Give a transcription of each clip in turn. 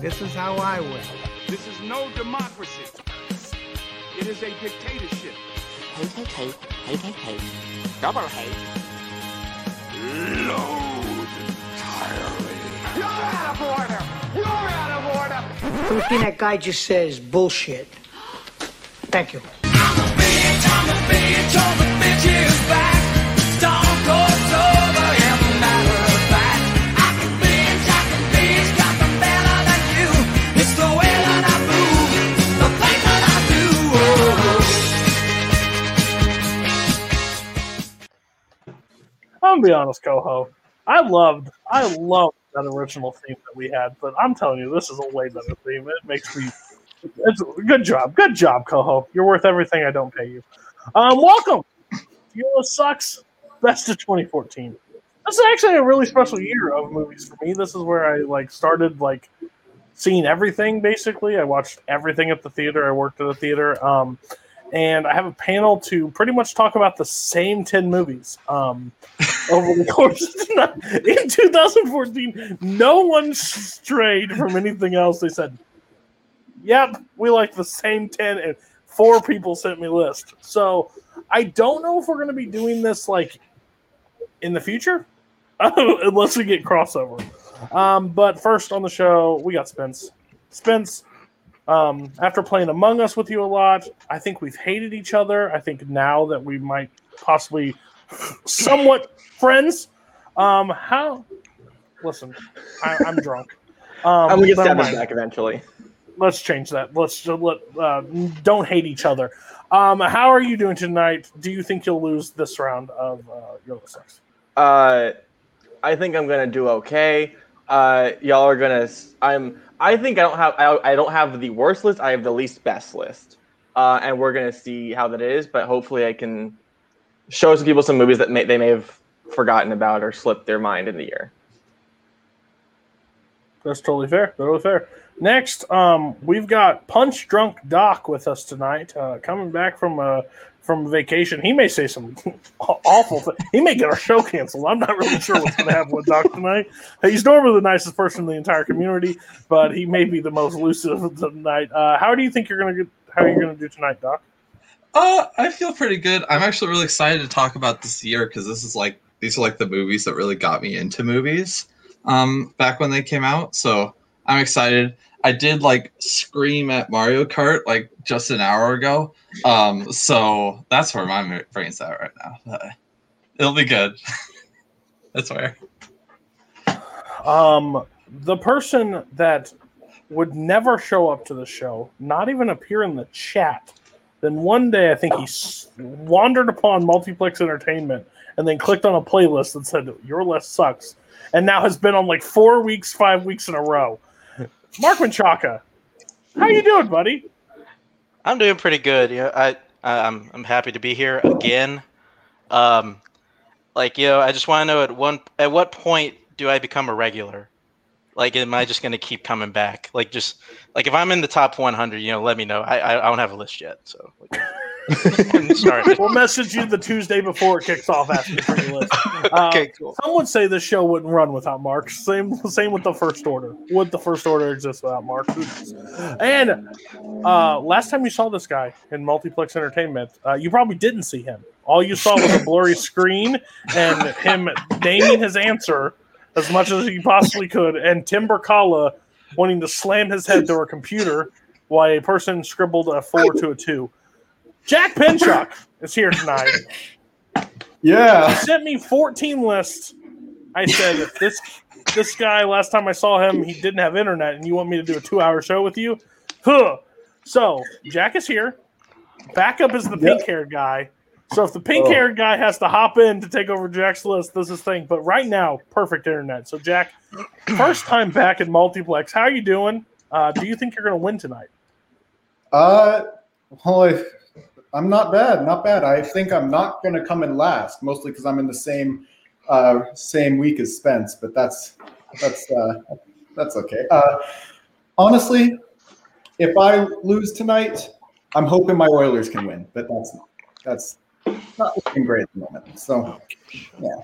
This is how I win. This is no democracy. It is a dictatorship. Hate, hate, hate, hate, hate, hate. Double hate. Load entirely. You're out of order! You're out of order! Everything that guy just said is bullshit. Thank you. Gonna be honest, Coho. I loved, I loved that original theme that we had, but I'm telling you, this is a way better theme. It makes me. It's good job, good job, Coho. You're worth everything I don't pay you. Um, welcome. Eula sucks. Best of 2014. This is actually a really special year of movies for me. This is where I like started like seeing everything. Basically, I watched everything at the theater. I worked at the theater. Um, and I have a panel to pretty much talk about the same 10 movies um, over the course of the night. In 2014, no one strayed from anything else. They said, yep, we like the same 10, and four people sent me list. So I don't know if we're going to be doing this like in the future, unless we get crossover. Um, but first on the show, we got Spence. Spence, um, after playing Among Us with you a lot, I think we've hated each other. I think now that we might possibly somewhat friends. Um, how? Listen, I, I'm drunk. Um, I'm gonna get stabbed back eventually. Let's change that. Let's just let uh, don't hate each other. Um, how are you doing tonight? Do you think you'll lose this round of uh, Yoga Sucks? Uh, I think I'm gonna do okay. Uh, y'all are gonna. I'm. I think I don't have. I, I don't have the worst list. I have the least best list. Uh, and we're gonna see how that is. But hopefully, I can show some people some movies that may, they may have forgotten about or slipped their mind in the year. That's totally fair. Totally fair. Next, um, we've got Punch Drunk Doc with us tonight, uh, coming back from uh, from vacation. He may say some awful. He may get our show canceled. I'm not really sure what's going to happen with Doc tonight. He's normally the nicest person in the entire community, but he may be the most elusive tonight. Uh, how do you think you're going to? How are you going to do tonight, Doc? Uh, I feel pretty good. I'm actually really excited to talk about this year because this is like these are like the movies that really got me into movies. Um, back when they came out, so I'm excited. I did like scream at Mario Kart like just an hour ago. Um, so that's where my brain's at right now. It'll be good. that's where. Um, the person that would never show up to the show, not even appear in the chat. Then one day, I think he wandered upon Multiplex Entertainment and then clicked on a playlist that said "Your list sucks," and now has been on like four weeks, five weeks in a row. Mark Menchaca, how you doing, buddy? I'm doing pretty good. You know, I I'm I'm happy to be here again. Um, like you know, I just want to know at one at what point do I become a regular? Like, am I just gonna keep coming back? Like, just like if I'm in the top 100, you know, let me know. I I, I don't have a list yet, so. Sorry. We'll message you the Tuesday before it kicks off asking for your list. Uh, okay, cool. Some would say this show wouldn't run without Mark. Same, same with the first order. Would the first order exist without Mark? And uh, last time you saw this guy in Multiplex Entertainment, uh, you probably didn't see him. All you saw was a blurry screen and him naming his answer as much as he possibly could, and Tim Berkala wanting to slam his head through a computer while a person scribbled a four to a two. Jack Pinchuk is here tonight. He Yeah. sent me 14 lists. I said, if this this guy last time I saw him, he didn't have internet, and you want me to do a two hour show with you? Huh. So Jack is here. Backup is the pink haired guy. So if the pink haired guy has to hop in to take over Jack's list, this is thing. But right now, perfect internet. So Jack, first time back in multiplex. How you doing? Uh, do you think you're going to win tonight? Uh, well, I, I'm not bad, not bad. I think I'm not going to come in last, mostly because I'm in the same uh, same week as Spence. But that's that's uh, that's okay. Uh, honestly, if I lose tonight, I'm hoping my Oilers can win. But that's that's not looking great at the moment. So yeah,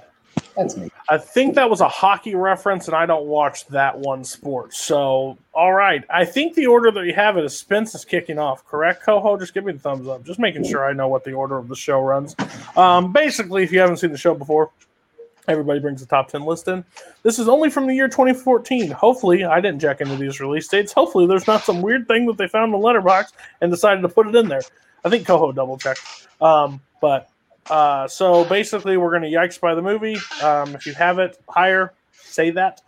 That's me. I think that was a hockey reference, and I don't watch that one sport. So, all right. I think the order that you have it is Spence is kicking off, correct, Coho? Just give me the thumbs up. Just making sure I know what the order of the show runs. Um, basically, if you haven't seen the show before, everybody brings the top 10 list in. This is only from the year 2014. Hopefully, I didn't check into these release dates. Hopefully, there's not some weird thing that they found in the Letterboxd and decided to put it in there. I think Coho double checked. Um, but uh, so basically, we're going to yikes by the movie. Um, if you have it higher, say that.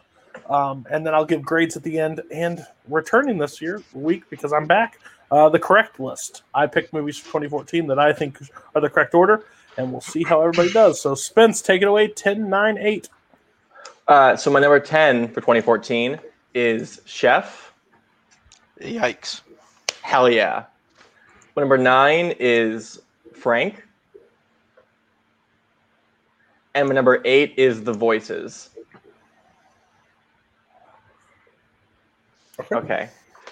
Um, and then I'll give grades at the end. And returning this year, week, because I'm back, uh, the correct list. I picked movies from 2014 that I think are the correct order, and we'll see how everybody does. So, Spence, take it away 10, 9, 8. Uh, so my number 10 for 2014 is Chef. Yikes. Hell yeah. My number nine is Frank. And my number eight is The Voices. Okay.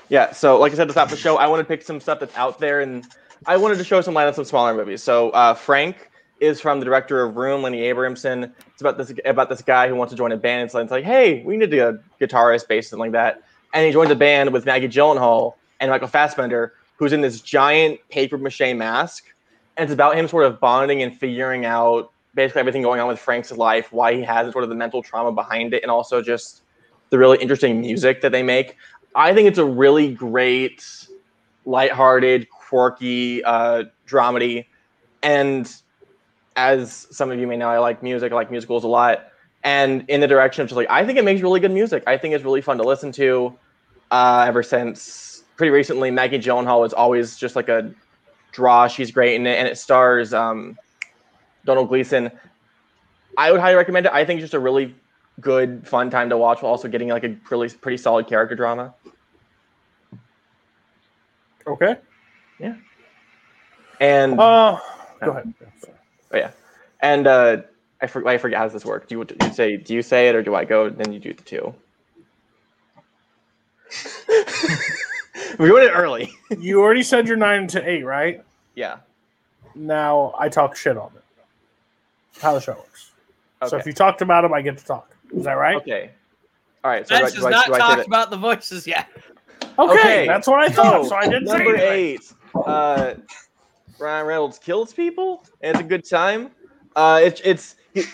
Yeah, so like I said to stop the show, I want to pick some stuff that's out there, and I wanted to show some light on some smaller movies. So uh, Frank is from the director of Room, Lenny Abrahamson. It's about this about this guy who wants to join a band. It's like, it's like hey, we need a guitarist, bassist, something like that. And he joins a band with Maggie Gyllenhaal and Michael Fassbender, who's in this giant paper mache mask. And it's about him sort of bonding and figuring out basically everything going on with Frank's life, why he has sort of the mental trauma behind it, and also just the really interesting music that they make. I think it's a really great, lighthearted, quirky uh, dramedy. And as some of you may know, I like music, I like musicals a lot. And in the direction of just like, I think it makes really good music. I think it's really fun to listen to. Uh, ever since pretty recently, Maggie Gyllenhaal is always just like a draw. She's great in it, and it stars um, Domhnall Gleeson. I would highly recommend it. I think it's just a really good, fun time to watch while also getting like a really pretty solid character drama. Okay. Yeah. And Uh, go ahead. oh yeah, and uh, I for, I forget how does this work. Do you, do you say do you say it or do I go? Then you do the two. We're doing it early. You already said your 9 to 8, right? Yeah. Now I talk shit on it. How the show works. So if you talked about him, I get to talk. Is that right? Okay. All right. So do I, Let's do just I, not do I say talk about the voices yet. Okay, Okay. that's what I thought. So, So I didn't say number anything. eight. Uh, Ryan Reynolds kills people, and it's a good time. Uh, it's it's he,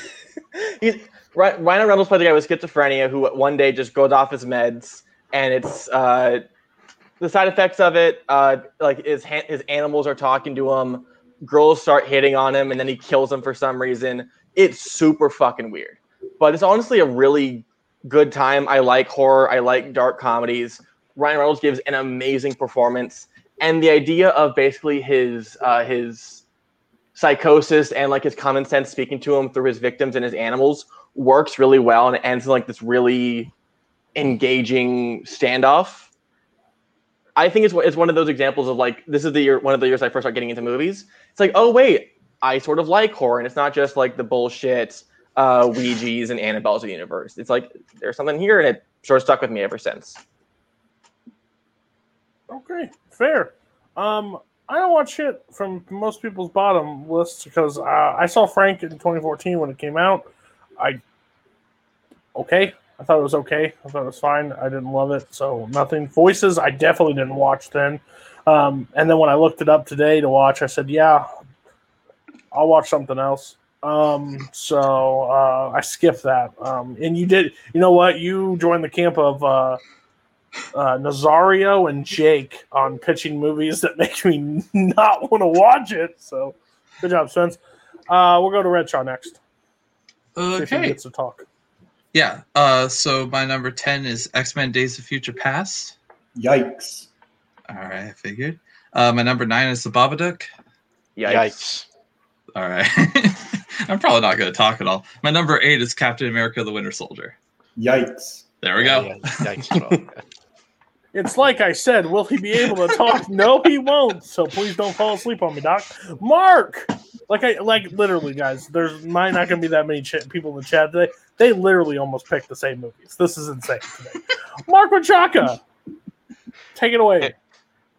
he's Ryan Ryan Reynolds played the guy with schizophrenia who one day just goes off his meds, and it's uh, the side effects of it. Uh, like his his animals are talking to him, girls start hitting on him, and then he kills them for some reason. It's super fucking weird, but it's honestly a really good time. I like horror. I like dark comedies. Ryan Reynolds gives an amazing performance, and the idea of basically his uh, his psychosis and like his common sense speaking to him through his victims and his animals works really well, and it ends in like this really engaging standoff. I think it's it's one of those examples of like this is the year one of the years I first started getting into movies. It's like oh wait, I sort of like horror, and it's not just like the bullshit uh, Ouija's and Annabelle's of the universe. It's like there's something here, and it sort of stuck with me ever since. Okay, fair. Um, I don't watch shit from most people's bottom lists because uh, I saw Frank in 2014 when it came out. I okay. I thought it was okay. I thought it was fine. I didn't love it, so nothing. Voices, I definitely didn't watch then. Um, and then when I looked it up today to watch, I said, "Yeah, I'll watch something else." Um, so uh, I skipped that. Um, and you did. You know what? You joined the camp of. Uh, uh, Nazario and Jake on pitching movies that make me not want to watch it. So, good job, Spence. Uh, we'll go to Red Shaw next. See if he Okay. gets to talk. Yeah. Uh, so my number ten is X Men: Days of Future Past. Yikes. All right, I figured. Uh, my number nine is The Babadook. Yikes. Yikes. All right. I'm probably not going to talk at all. My number eight is Captain America: The Winter Soldier. Yikes. There we go. Yeah, yikes. It's like I said, will he be able to talk? no, he won't. So please don't fall asleep on me, Doc. Mark, like I like literally, guys. There's might not going to be that many ch- people in the chat today. They literally almost picked the same movies. This is insane today. Mark Machaka, take it away. Hey.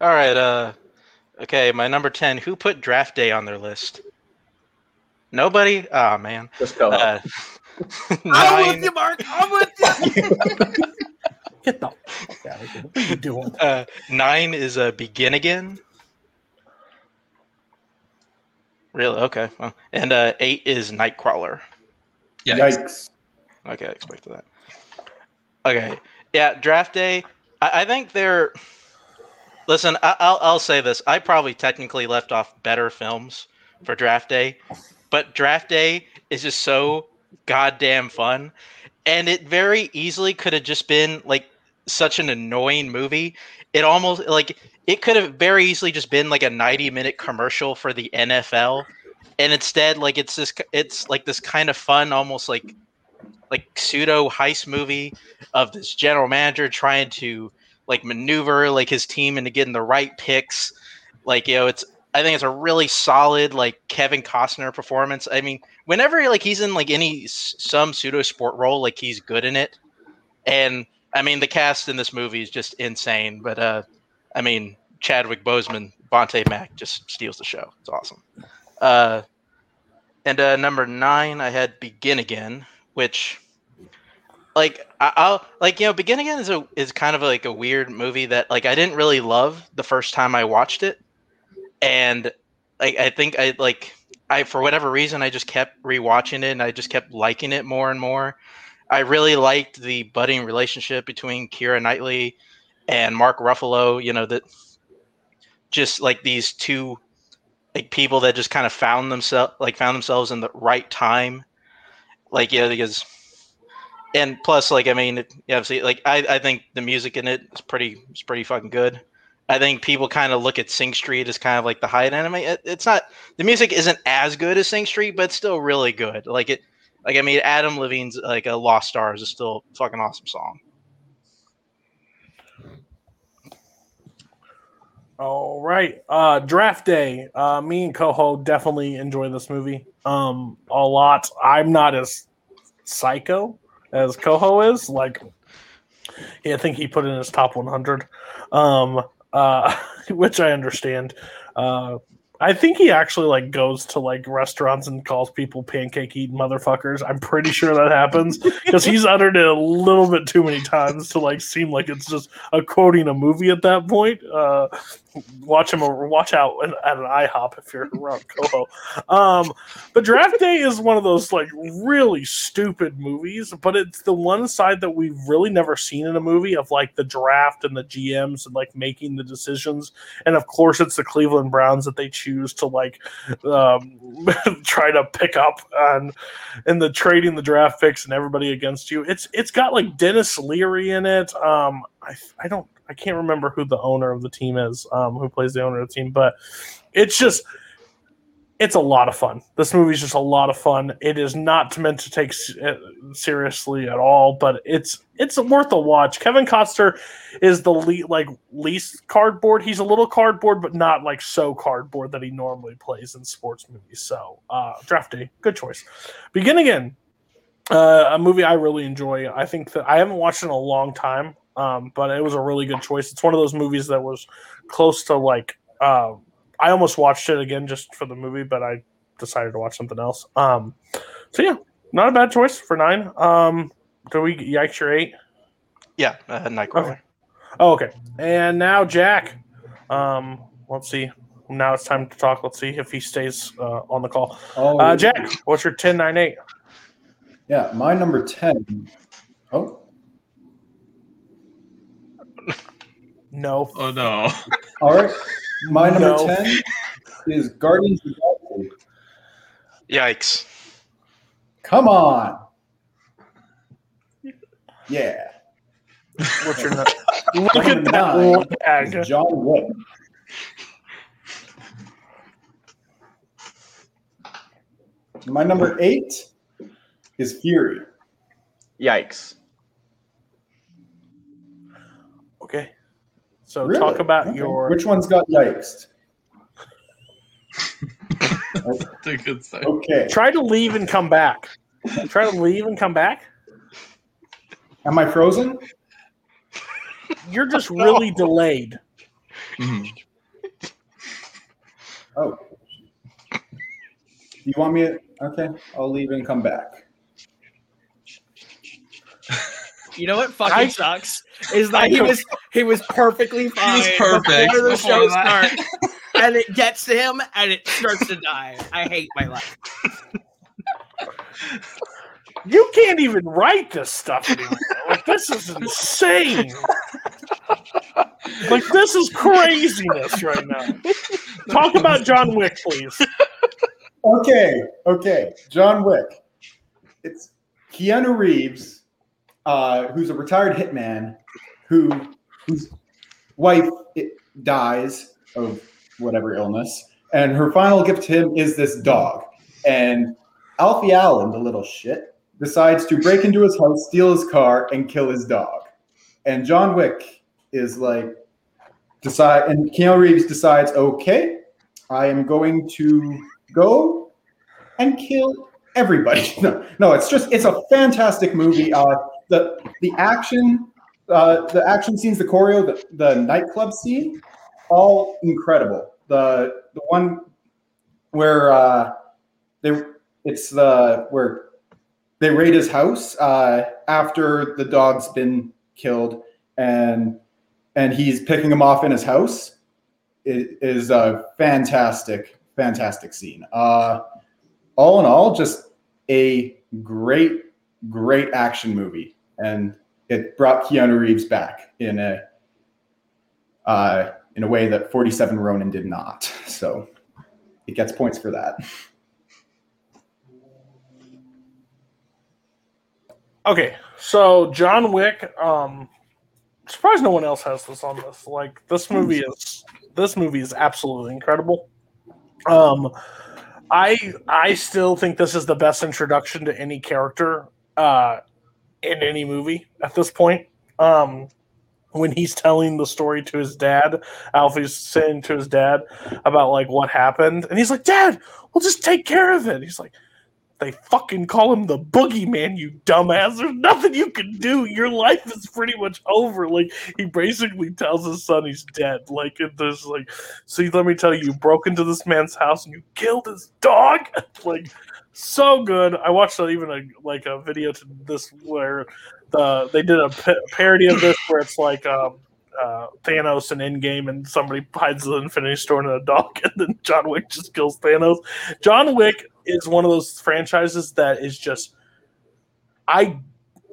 All right. Uh, okay. My number ten. Who put Draft Day on their list? Nobody? Oh man. Just go. Uh, I'm nine, with you, Mark. I'm with you. Get the fuck out of here. What are you doing? uh, nine is a begin again. Really? Okay. Well, and uh, eight is Nightcrawler. Yeah. Yikes. Okay, I expected that. Okay, yeah, draft day. I, I think they're. Listen, I, I'll I'll say this. I probably technically left off better films for draft day, but draft day is just so goddamn fun, and it very easily could have just been like such an annoying movie. It almost like it could have very easily just been like a 90 minute commercial for the NFL. And instead, like it's this, it's like this kind of fun, almost like like pseudo heist movie of this general manager trying to like maneuver like his team into getting the right picks. Like you know, it's I think it's a really solid like Kevin Costner performance. I mean, whenever like he's in like any some pseudo sport role, like he's good in it. And I mean, the cast in this movie is just insane. But uh, I mean, Chadwick Boseman, Vontae Mack just steals the show. It's awesome. Uh, and uh, number nine, I had Begin Again, which, like, I'll like you know, Begin Again is a is kind of like a weird movie that like I didn't really love the first time I watched it, and like I think I like I for whatever reason I just kept rewatching it and I just kept liking it more and more. I really liked the budding relationship between Keira Knightley and Mark Ruffalo. You know that just like these two like people that just kind of found themselves like found themselves in the right time like yeah because and plus like i mean it, yeah obviously like I, I think the music in it is pretty is pretty fucking good. I think people kind of look at sing street as kind of like the high end anime. It, it's not the music isn't as good as sing street but it's still really good. Like it like i mean adam levine's like a lost stars is still a fucking awesome song All right. Uh draft day. Uh me and Coho definitely enjoy this movie. Um a lot. I'm not as psycho as Coho is. Like yeah, I think he put in his top 100. Um uh which I understand. Uh I think he actually like goes to like restaurants and calls people pancake eating motherfuckers. I'm pretty sure that happens because he's uttered it a little bit too many times to like seem like it's just a quoting a movie at that point. Uh, watch him or watch out at an IHOP if you're around Coho. Um, but Draft Day is one of those like really stupid movies, but it's the one side that we've really never seen in a movie of like the draft and the GMs and like making the decisions. And of course, it's the Cleveland Browns that they choose to like um, try to pick up on in the trading the draft picks and everybody against you. It's it's got like Denis Leary in it. Um, I I don't I can't remember who the owner of the team is, um, who plays the owner of the team, but it's just it's a lot of fun. This movie's just a lot of fun. It is not meant to take uh, seriously at all, but it's it's worth a watch. Kevin Costner is the le- like least cardboard. He's a little cardboard, but not like so cardboard that he normally plays in sports movies. So, uh, Draft Day, good choice. Begin again. Uh, a movie I really enjoy. I think that I haven't watched in a long time, um, but it was a really good choice. It's one of those movies that was close to like. Uh, I almost watched it again just for the movie, but I decided to watch something else. Um, so yeah, not a bad choice for nine. Um, do we yikes your eight? yeah uh, nightcrawler Okay. Oh, okay. And now Jack. Um, let's see. Now it's time to talk. Let's see if he stays uh, on the call. Oh, Uh, Jack, what's your ten nine eight? Yeah, my number 10. Oh, No. Oh no. all right. My number No. 10 is Guardians of the Galaxy. yikes Come on. Yeah. What's your number? Look My at number that nine lag. is John Wick. My number eight is Fury. Yikes. Okay. So Really? talk about Okay. your. Which one's got yikes? That's a good. Okay. Try to leave and come back. Try to leave and come back. Am I frozen? You're just really delayed. Mhm. Oh. You want me to Okay, I'll leave and come back. You know what fucking I- sucks is that he was he was perfectly fine perfect before the before show that. starts, and it gets to him and it starts to die. I hate my life. You can't even write this stuff anymore. Like this is insane. Like this is craziness right now. Talk about John Wick, please. Okay, okay. John Wick. It's Keanu Reeves, uh, who's a retired hitman, who whose wife i- dies of whatever illness, and her final gift to him is this dog. And Alfie Allen, the little shit, decides to break into his house, steal his car, and kill his dog. And John Wick is like, decide, and Keanu Reeves decides, okay, I am going to go and kill everybody. No, no, it's just it's a fantastic movie. Uh, the the action, uh, the action scenes, the choreo, the, the nightclub scene, all incredible. The the one where uh, they it's the where they raid his house uh, after the dog's been killed and and he's picking him off in his house it is a fantastic fantastic scene uh all in all just a great great action movie and it brought keanu reeves back in a uh in a way that 47 ronin did not so it gets points for that Okay, so John Wick. Um, surprised no one else has this on this. Like this movie is this movie is absolutely incredible. Um, I I still think this is the best introduction to any character uh, in any movie at this point. Um, when he's telling the story to his dad, Alfie's saying to his dad about like what happened, and he's like, "Dad, we'll just take care of it." He's like, they fucking call him the boogeyman, you dumbass. There's nothing you can do. Your life is pretty much over. Like he basically tells his son he's dead. Like it- there's like, see, let me tell you, you broke into this man's house and you killed his dog. like so good. I watched uh, even a like a video to this where the they did a parody of this where it's like um uh, Thanos and Endgame, and somebody hides the Infinity Stone in a dog, and then John Wick just kills Thanos. John Wick is one of those franchises that is just I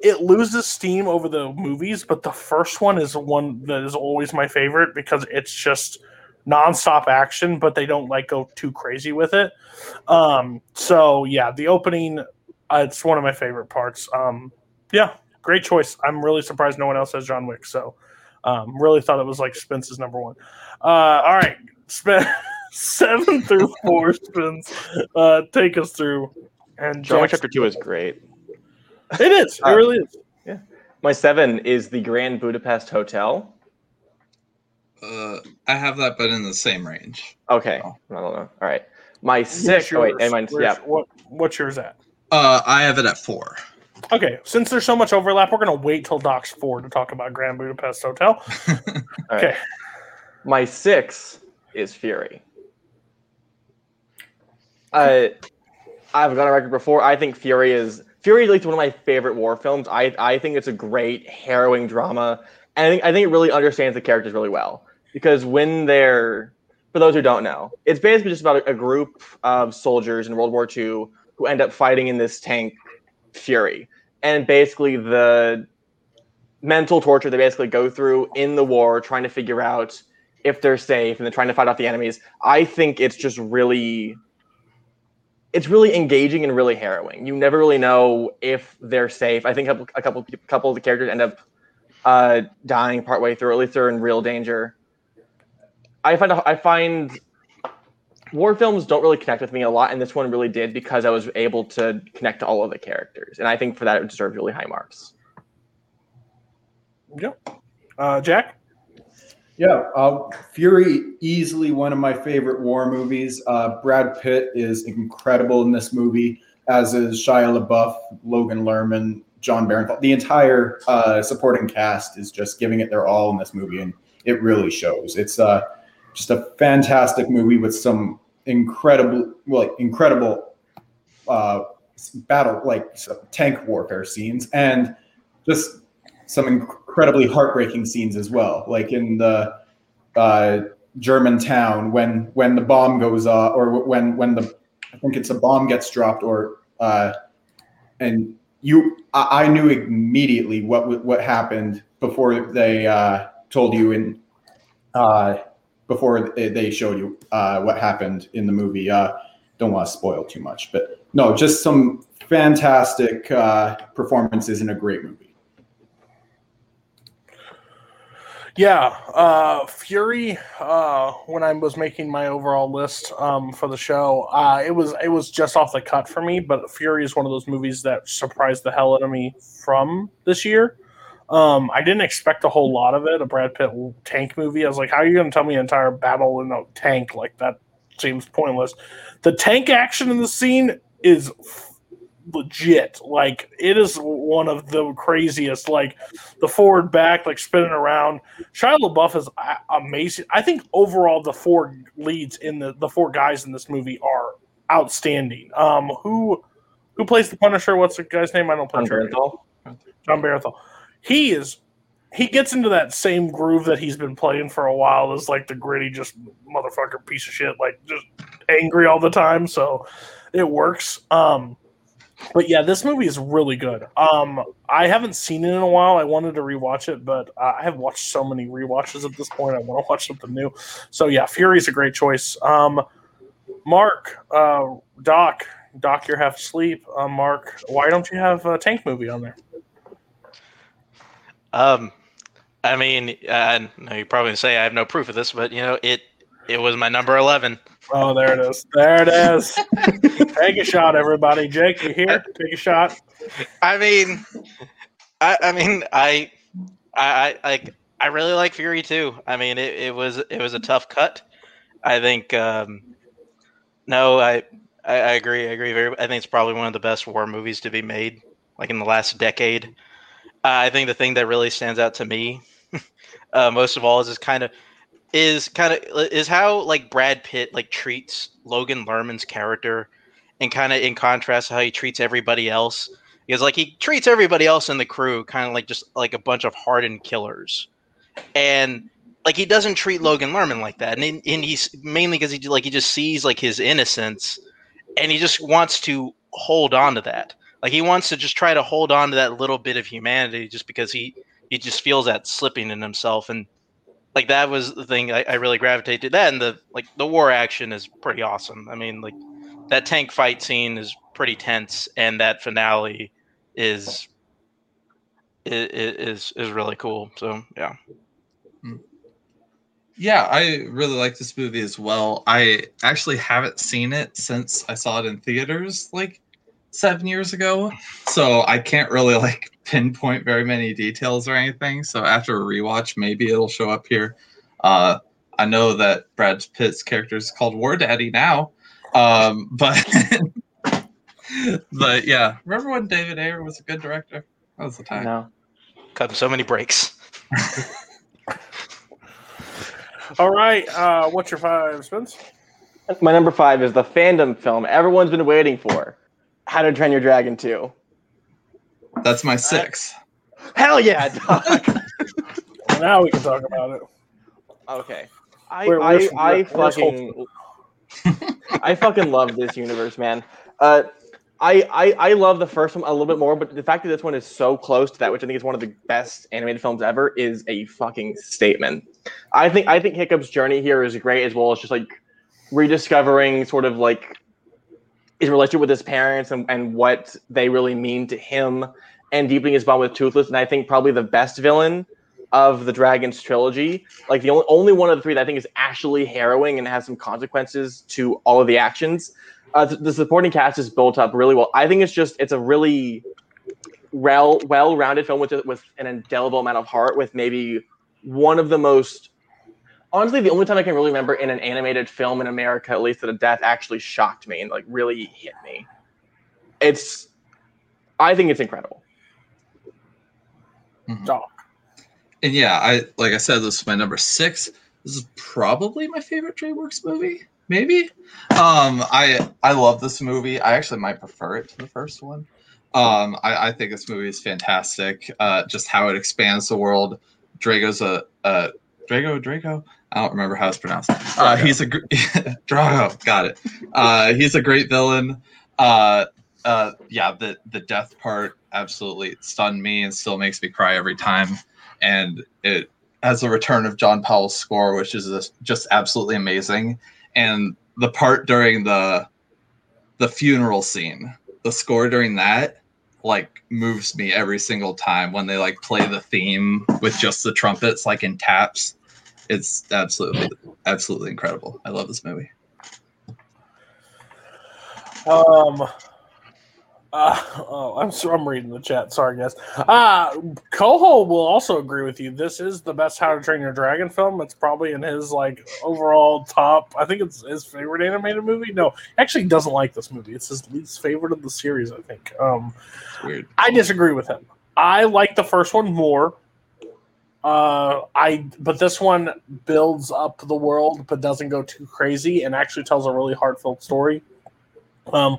it loses steam over the movies, but the first one is one that is always my favorite because it's just nonstop action, but they don't like go too crazy with it. Um, so yeah, the opening uh, it's one of my favorite parts. Um, yeah, great choice. I'm really surprised no one else has John Wick. So um, really thought it was like Spence's number one. Uh, all right, Spence seven through four spins. Uh, take us through. And John Wick Chapter Two is great. It is. It Uh, really is. Yeah. My seven is the Grand Budapest Hotel. Uh, I have that, but in the same range. Okay, I don't know. All right, my six. Oh wait, and mine's yeah. What, what's yours at? Uh, I have it at four. Okay, since there's so much overlap, we're going to wait till Doc's four to talk about Grand Budapest Hotel. All right. Okay. My six is Fury. Uh, I've gone on record before. I think Fury is Fury is like one of my favorite war films. I I think it's a great harrowing drama, and I think I think it really understands the characters really well because when they're for those who don't know, it's basically just about a, group of soldiers in World War II who end up fighting in this tank, Fury, and basically the mental torture they basically go through in the war, trying to figure out if they're safe and then trying to fight off the enemies. I think it's just really it's really engaging and really harrowing. You never really know if they're safe. I think a couple a couple, couple of the characters end up uh, dying partway through. At least they're in real danger. I find I find war films don't really connect with me a lot, and this one really did because I was able to connect to all of the characters, and I think for that it deserves really high marks. Yep. Uh, Jack? Yeah, uh, Fury easily one of my favorite war movies. Uh, Brad Pitt is incredible in this movie, as is Shia LaBeouf, Logan Lerman, Jon Bernthal. The entire uh, supporting cast is just giving it their all in this movie, and it really shows. It's uh, just a fantastic movie with some incredible, well, incredible uh, battle like tank warfare scenes and just some incredibly heartbreaking scenes as well like in the uh, german town when when the bomb goes off or when when the i think it's a bomb gets dropped or uh, and you I, I knew immediately what what happened before they uh, told you in uh, before they showed you uh, what happened in the movie. Uh, don't want to spoil too much, but no, just some fantastic uh, performances in a great movie. Yeah, uh, Fury. Uh, when I was making my overall list um, for the show, uh, it was it was just off the cut for me. But Fury is one of those movies that surprised the hell out of me from this year. Um, I didn't expect a whole lot of it. A Brad Pitt tank movie. I was like, how are you going to tell me an entire battle in a tank like that? Seems pointless. The tank action in the scene is legit. Like it is one of the craziest. Like the forward back, like spinning around. Shia LaBeouf is amazing. I think overall the four leads in the the four guys in this movie are outstanding. Um, who who plays the Punisher? What's the guy's name? I don't play. Jon Bernthal. Jon Bernthal. He is. He gets into that same groove that he's been playing for a while as like the gritty, just motherfucker piece of shit, like just angry all the time. So it works. Um, but yeah, this movie is really good. Um, I haven't seen it in a while. I wanted to rewatch it, but uh, I have watched so many rewatches at this point. I want to watch something new. So yeah, Fury's a great choice. Um, Mark, uh, Doc, Doc, you're half asleep. Uh, Mark, why don't you have a tank movie on there? Um, I mean, I know you're probably say I have no proof of this, but you know, it it was my number eleven. Oh, there it is. There it is. Take a shot, everybody. Jake, you here? Take a shot. I mean, I, I mean, I, I, I like, I really like Fury too. I mean, it, it was it was a tough cut. I think. Um, no, I, I, I agree. I agree. Very. I think it's probably one of the best war movies to be made, like in the last decade. Uh, I think the thing that really stands out to me, uh, most of all, is this kind of is kind of is how like Brad Pitt like treats Logan Lerman's character, and kind of in contrast to how he treats everybody else. Because like he treats everybody else in the crew kind of like just like a bunch of hardened killers, and like he doesn't treat Logan Lerman like that, and and he's mainly because he like he just sees like his innocence, and he just wants to hold on to that. Like he wants to just try to hold on to that little bit of humanity, just because he he just feels that slipping in himself, and like that was the thing I, I really gravitated to. That and the like the war action is pretty awesome. I mean, like that tank fight scene is pretty tense, and that finale is is is really cool. So yeah. Mm. Yeah, I really like this movie as well. I actually haven't seen it since I saw it in theaters like seven years ago, so I can't really like pinpoint very many details or anything. So after a rewatch, maybe it'll show up here. Uh, I know that Brad Pitt's character is called War Daddy now, um, but but yeah, remember when David Ayer was a good director? That was the time. No. Cut so many breaks. All right, uh, what's your five, Spence? My number five is the fandom film everyone's been waiting for. How to Train Your Dragon 2. That's my six. Hell yeah, dog. now we can talk about it. Okay. I Where- I, where's- I where's fucking I fucking love this universe, man. Uh, I, I I love the first one a little bit more, but the fact that this one is so close to that, which I think is one of the best animated films ever, is a fucking statement. I think I think Hiccup's journey here is great, as well as just like rediscovering sort of like his relationship with his parents and, and what they really mean to him, and deepening his bond with Toothless. And I think probably the best villain of the Dragons trilogy, like the only only one of the three that I think is actually harrowing and has some consequences to all of the actions. Uh, the, the supporting cast is built up really well. I think it's just it's a really well well rounded film with with an indelible amount of heart, with maybe one of the most honestly the only time I can really remember in an animated film in America, at least that a death actually shocked me and like really hit me. It's I think it's incredible. Doc. And yeah, I like I said, this is my number six. This is probably my favorite DreamWorks movie. maybe. Um, I I love this movie. I actually might prefer it to the first one. Um, I, I think this movie is fantastic. Uh, just how it expands the world. Drago's a, a Drago Drago. I don't remember how it's pronounced. Uh, he's a Drago. Got it. Uh, he's a great villain. Uh, uh, yeah, the the death part absolutely stunned me and still makes me cry every time. And it has a return of John Powell's score, which is just- just absolutely amazing. And the part during the the funeral scene, the score during that like moves me every single time when they like play the theme with just the trumpets like in taps. It's absolutely absolutely incredible. I love this movie. Um. Uh, oh, I'm so, I'm reading the chat. Sorry, guys. Uh, Coho will also agree with you. This is the best How to Train Your Dragon film. It's probably in his like overall top. I think it's his favorite animated movie. No, actually, he doesn't like this movie. It's his least favorite of the series. I think. Um, Weird. I disagree with him. I like the first one more. Uh, I but this one builds up the world, but doesn't go too crazy, and actually tells a really heartfelt story. Um,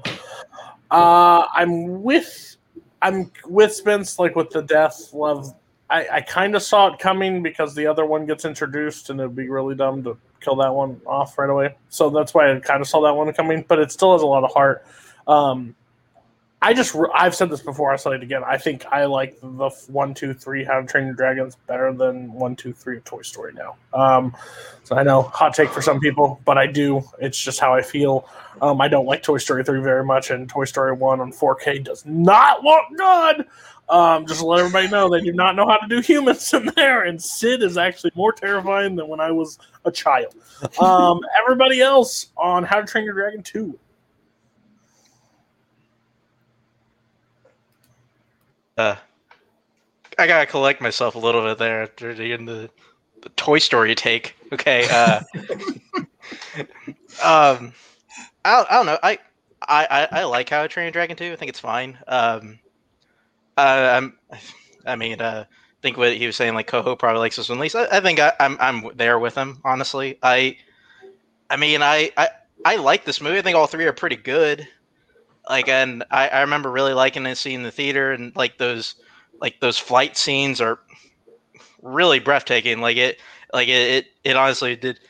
uh, I'm with I'm with Spence, like with the death love. I, I kind of saw it coming because the other one gets introduced, and it'd be really dumb to kill that one off right away. So that's why I kind of saw that one coming, but it still has a lot of heart. Um, I just I've said this before. I will say it again. I think I like the one, two, three How to Train Your Dragons better than one, two, three of Toy Story now. Um, so I know hot take for some people, but I do. It's just how I feel. Um, I don't like Toy Story three very much, and Toy Story one on 4K does not look good. Um, just to let everybody know they do not know how to do humans in there, and Sid is actually more terrifying than when I was a child. Um, everybody else on How to Train Your Dragon two. Uh, I gotta collect myself a little bit there after the end the, the Toy Story take. Okay. Uh, um, I don't, I don't know. I, I I I like How to Train Dragon 2. I think it's fine. Um, uh, I'm, I mean, uh, I think what he was saying, like Coho probably likes this one least. I, I think I, I'm I'm there with him. Honestly, I, I mean, I I I like this movie. I think all three are pretty good like and I, I remember really liking this scene in the theater and like those like those flight scenes are really breathtaking. Like it like it it, it honestly did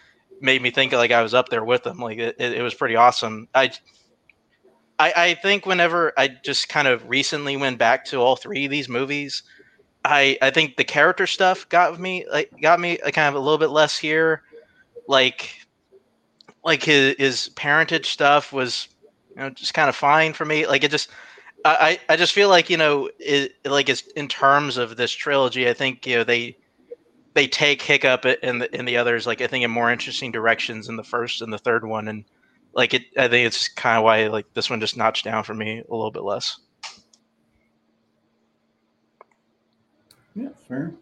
made me think like i was up there with them. Like it, it, it was pretty awesome. I, I i think whenever i just kind of recently went back to all three of these movies i i think the character stuff got me like got me uh, kind of a little bit less here. Like like his, his parentage stuff was you know just kind of fine for me like it just i i just feel like you know it like it's in terms of this trilogy i think you know they they take hiccup and the in the others like i think in more interesting directions in the first and the third one and like it i think it's kind of why like this one just notched down for me a little bit less Yeah, fair.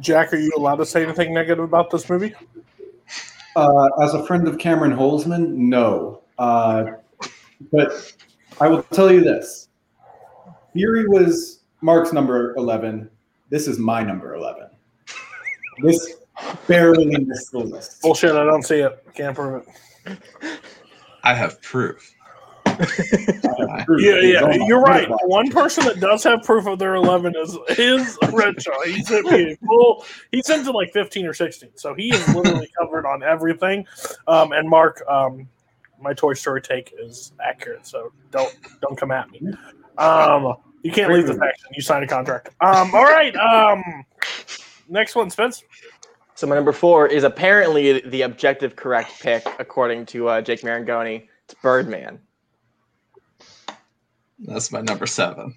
Jack, are you allowed to say anything negative about this movie? Uh, as a friend of Cameron Holzman, no. Uh, but I will tell you this: Fury was Mark's number eleven. This is my number eleven. This barely missed the list. Bullshit. I don't see it. Can't prove it. I have proof. Yeah, yeah, you're right. One person that does have proof of their 11 is is Redshaw. He sent me a full. He sent it like 15 or 16, so he is literally covered on everything. Um, and Mark, um, my Toy Story take is accurate, so don't don't come at me. Um, you can't leave the faction. You signed a contract. Um, all right. Um, next one, Spence. So my number four is apparently the objective correct pick according to uh, Jake Marangoni. It's Birdman. That's my number seven.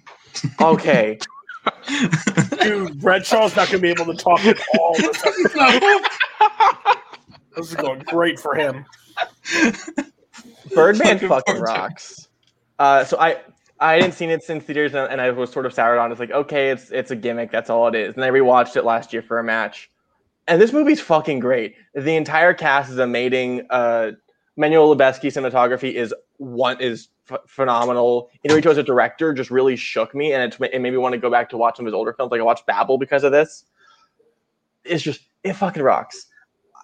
Okay. Dude, Redshaw's not going to be able to talk at all. This, this is going great for him. Birdman Fucking fucking rocks. Uh, so I I hadn't seen it since theaters, and, and I was sort of soured on. it. It's like okay, it's it's a gimmick. That's all it is. And I rewatched it last year for a match, and this movie's fucking great. The entire cast is amazing. Uh, Manuel Lubezki cinematography is one is ph- phenomenal. Iñárritu as a director just really shook me, and it, it made me want to go back to watch some of his older films. Like I watched Babel because of this. It's just it fucking rocks.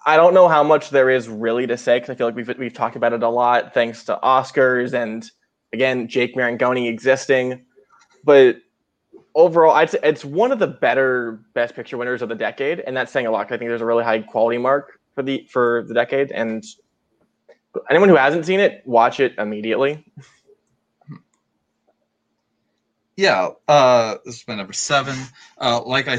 I don't know how much there is really to say because I feel like we've we've talked about it a lot, thanks to Oscars and again Jake Marangoni existing. But overall, I'd say it's one of the better Best Picture winners of the decade, and that's saying a lot. I think there's a really high quality mark for the for the decade, and anyone who hasn't seen it, watch it immediately. Yeah, uh, this is my number seven. Uh, like I,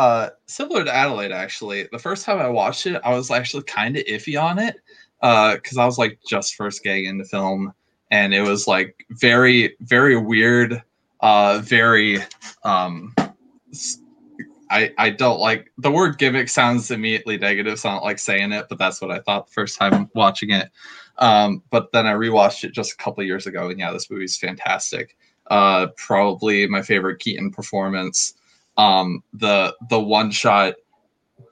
uh, similar to Adelaide, actually. The first time I watched it, I was actually kind of iffy on it, uh, because I was like just first getting into film, and it was like very, very weird, uh, very, um, I, I don't like the word gimmick sounds immediately negative, so I don't like saying it, but that's what I thought the first time watching it. Um, but then I rewatched it just a couple years ago, and yeah, this movie's fantastic uh probably my favorite keaton performance um the the one shot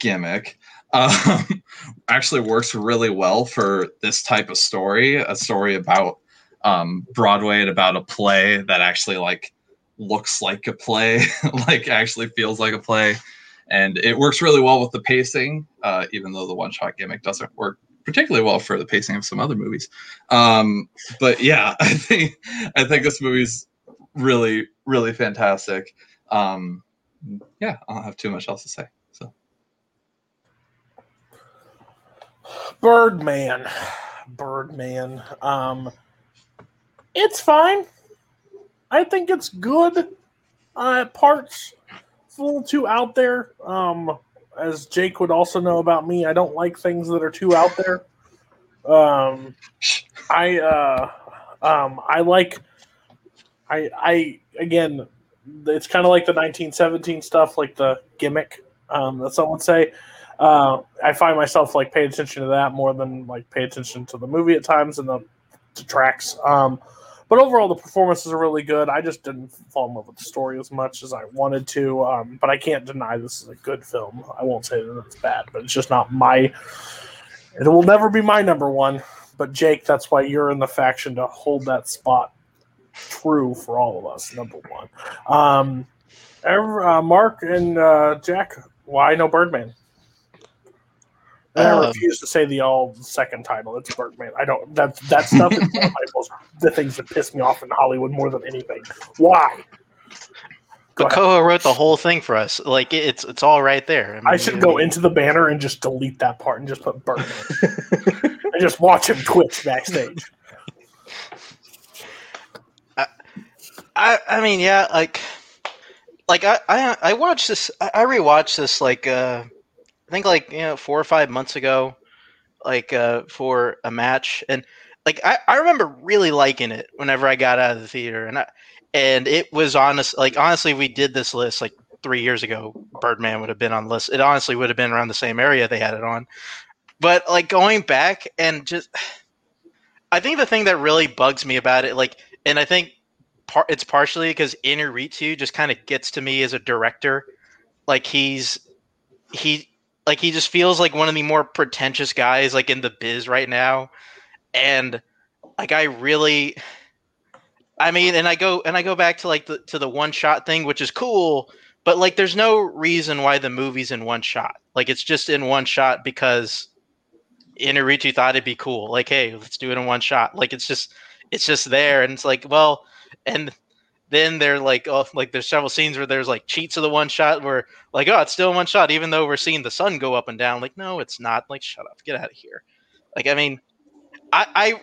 gimmick um actually works really well for this type of story a story about um broadway and about a play that actually like looks like a play like actually feels like a play. And it works really well with the pacing uh even though the one shot gimmick doesn't work particularly well for the pacing of some other movies. Um but yeah i think i think this movie's really really fantastic. Um yeah i don't have too much else to say so Birdman. Birdman. Um it's fine. I think it's good. Uh parts a little too out there. Um as Jake would also know about me, I don't like things that are too out there. Um I uh um I like I I again it's kind of like the 1917 stuff like the gimmick um that some would say uh, I find myself like paying attention to that more than like pay attention to the movie at times and the, the tracks. Um, but overall, the performances are really good. I just didn't fall in love with the story as much as I wanted to. Um, but I can't deny this is a good film. I won't say that it's bad, but it's just not my. It will never be my number one. But Jake, that's why you're in the faction to hold that spot true for all of us. Number one. Um, ever- uh, Mark and uh, Jack, why no Birdman? And I Um, refuse to say the all second title. It's Birdman. I don't. That that stuff is one of my most- the things that piss me off in Hollywood more than anything. Why? But. Koho wrote the whole thing for us. Like it's it's all right there. I mean, should you- go into the banner and just delete that part and just put Birdman and just watch him twitch backstage. I I mean yeah like like I I, I watched this I, rewatched this like uh I think like you know four or five months ago like uh for a match and like I, I remember really liking it whenever I got out of the theater and I and it was honest like honestly we did this list like three years ago Birdman would have been on the list. It honestly would have been around the same area they had it on. But like going back and just I think the thing that really bugs me about it like and I think par- it's partially because Iñárritu just kind of gets to me as a director. Like he's he like he just feels like one of the more pretentious guys like in the biz right now, and like I really, I mean, and I go and I go back to like the to the one shot thing, which is cool, but like there's no reason why the movie's in one shot. Like it's just in one shot because Iñárritu thought it'd be cool. Like, hey, let's do it in one shot. Like it's just it's just there, and it's like, well, and then they're like, oh, like there's several scenes where there's like cheats of the one shot where like, oh, it's still one shot, even though we're seeing the sun go up and down. Like, no, it's not. Like, shut up, get out of here. Like, I mean, I I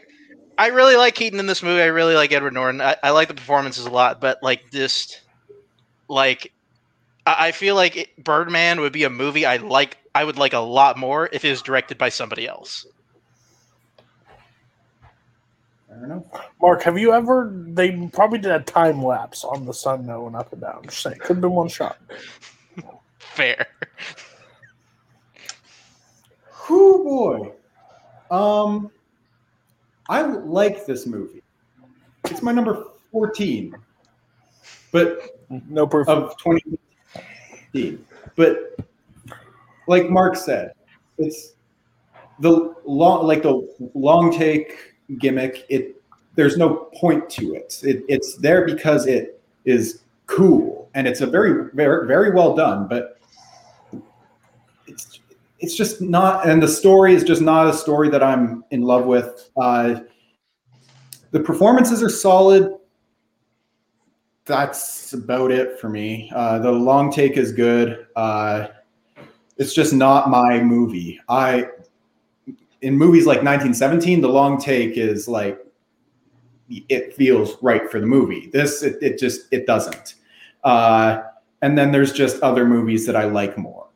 I really like Keaton in this movie. I really like Edward Norton. I, I like the performances a lot, but like this, like, I, feel like Birdman would be a movie I like. I would like a lot more if it was directed by somebody else. Fair enough. Mark, have you ever? They probably did a time lapse on the sun going up and down. Just saying, could have been one shot. Fair. Whoo boy. Um, I like this movie. It's my number 14, but No proof. of 2015. But like Mark said, it's the long, like the long take gimmick. It there's no point to it. it it's there because it is cool and it's a very very very well done. But it's it's just not, and the story is just not a story that I'm in love with. Uh, the performances are solid. That's about it for me. Uh, the long take is good. Uh, it's just not my movie. I in movies like 1917, the long take is like it feels right for the movie. This it, it just it doesn't. Uh, and then there's just other movies that I like more.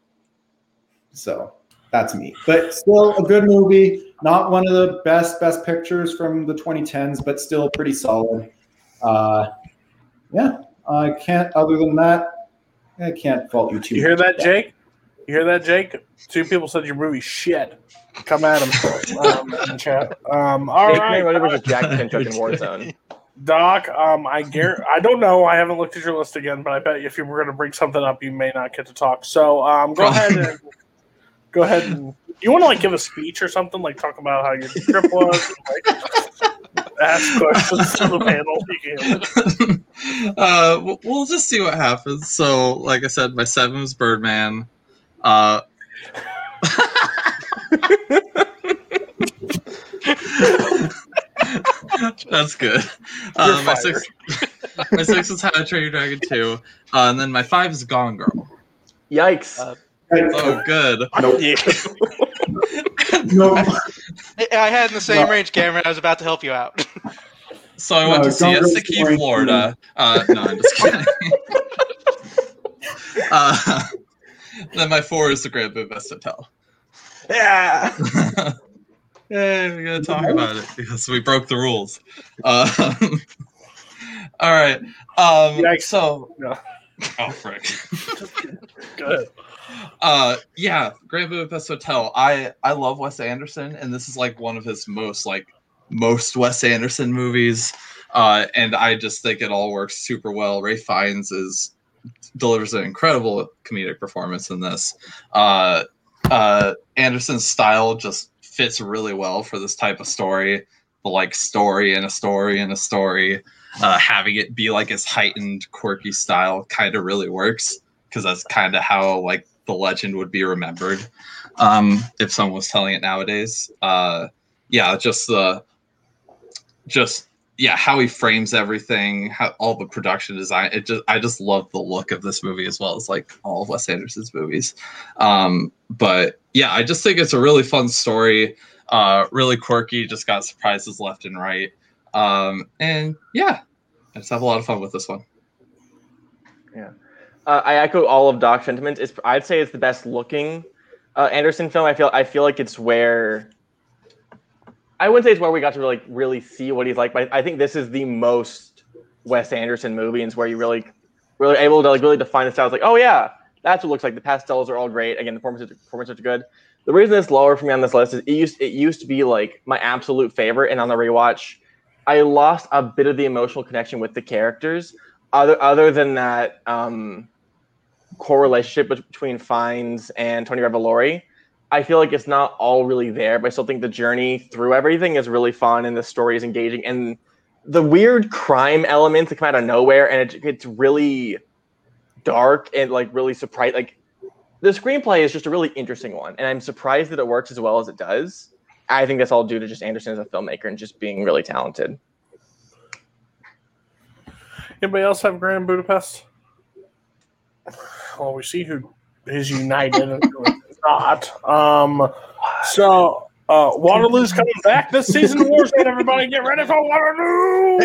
So that's me. But still a good movie. Not one of the best best pictures from the 2010s, but still pretty solid. Uh, yeah, I can't. Other than that, I can't fault you too. You hear that, Jake? You hear that, Jake? Two people said your movie shit. Come at him um, in the chat. Um, all Jake right, Mayweather versus Jack Pinchuk in Warzone. Doc. Um, I gar- I don't know. I haven't looked at your list again, but I bet if you were going to bring something up, you may not get to talk. So um, go ahead and go ahead and you want to like give a speech or something, like talk about how your trip was, and, like ask questions to the panel. Uh, we'll- we'll just see what happens. So, like I said, my seven was Birdman. Uh, that's good. Uh, You're my six, my six is How to Train Your Dragon two, uh, and then my five is Gone Girl. Yikes! Oh, good. no, I I had in the same No. range, Cameron. I was about to help you out. So I went No, to see Gone Girl's Florida. Uh, no, I'm just kidding. uh, then my four is the Grand Budapest Hotel. Yeah. Yay, we gotta talk about it because we broke the rules. Um, all right. Um, Yikes. so, No. oh frick. Good. Uh, yeah, Grand Budapest Hotel. I I love Wes Anderson, and this is like one of his most like most Wes Anderson movies. Uh, and I just think it all works super well. Ralph Fiennes is delivers an incredible comedic performance in this. Uh, uh, Anderson's style just fits really well for this type of story. The like story and a story and a story. Uh, having it be like his heightened, quirky style kind of really works because that's kind of how like the legend would be remembered um, if someone was telling it nowadays. Uh, yeah, just the just yeah how he frames everything, how all the production design. It just I just love the look of this movie as well as like all of Wes Anderson's movies. Um, but yeah, I just think it's a really fun story. Uh, really quirky. Just got surprises left and right. Um, and yeah, I just have a lot of fun with this one. Uh, I echo all of Doc's sentiments. It's, I'd say it's the best looking uh, Anderson film. I feel I feel like it's where I wouldn't say it's where we got to really really see what he's like, but I think this is the most Wes Anderson movie, and it's where you really really able to like really define the style. It's like, oh yeah, that's what looks like. The pastels are all great. Again, the performances performances are good. The reason it's lower for me on this list is it used it used to be like my absolute favorite, and on the rewatch, I lost a bit of the emotional connection with the characters. Other other than that, um, core relationship between Fiennes and Tony Revolori, I feel like it's not all really there, but I still think the journey through everything is really fun and the story is engaging and the weird crime elements that come out of nowhere and it, it's really dark and like really surprised. Like the screenplay is just a really interesting one, and I'm surprised that it works as well as it does. I think that's all due to just Anderson as a filmmaker and just being really talented. Anybody else have Grand Budapest? Well, we see who is united and who is not. Um, so uh, Waterloo's coming back this season. Warzone, everybody, get ready for Waterloo.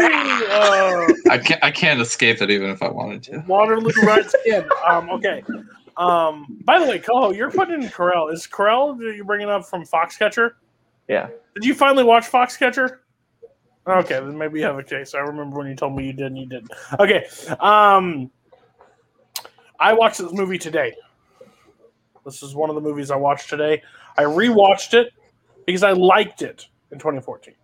Uh, I can't I can't escape it even if I wanted to. Waterloo rides in. Um, okay. Um, by the way, Coho, you're putting in Carell. Is Carell that you're bringing up from Foxcatcher? Yeah. Did you finally watch Foxcatcher? Okay, then maybe you have a case. I remember when you told me you did and you didn't. Okay. Um, I watched this movie today. This is one of the movies I watched today. I rewatched it because I liked it in 2014.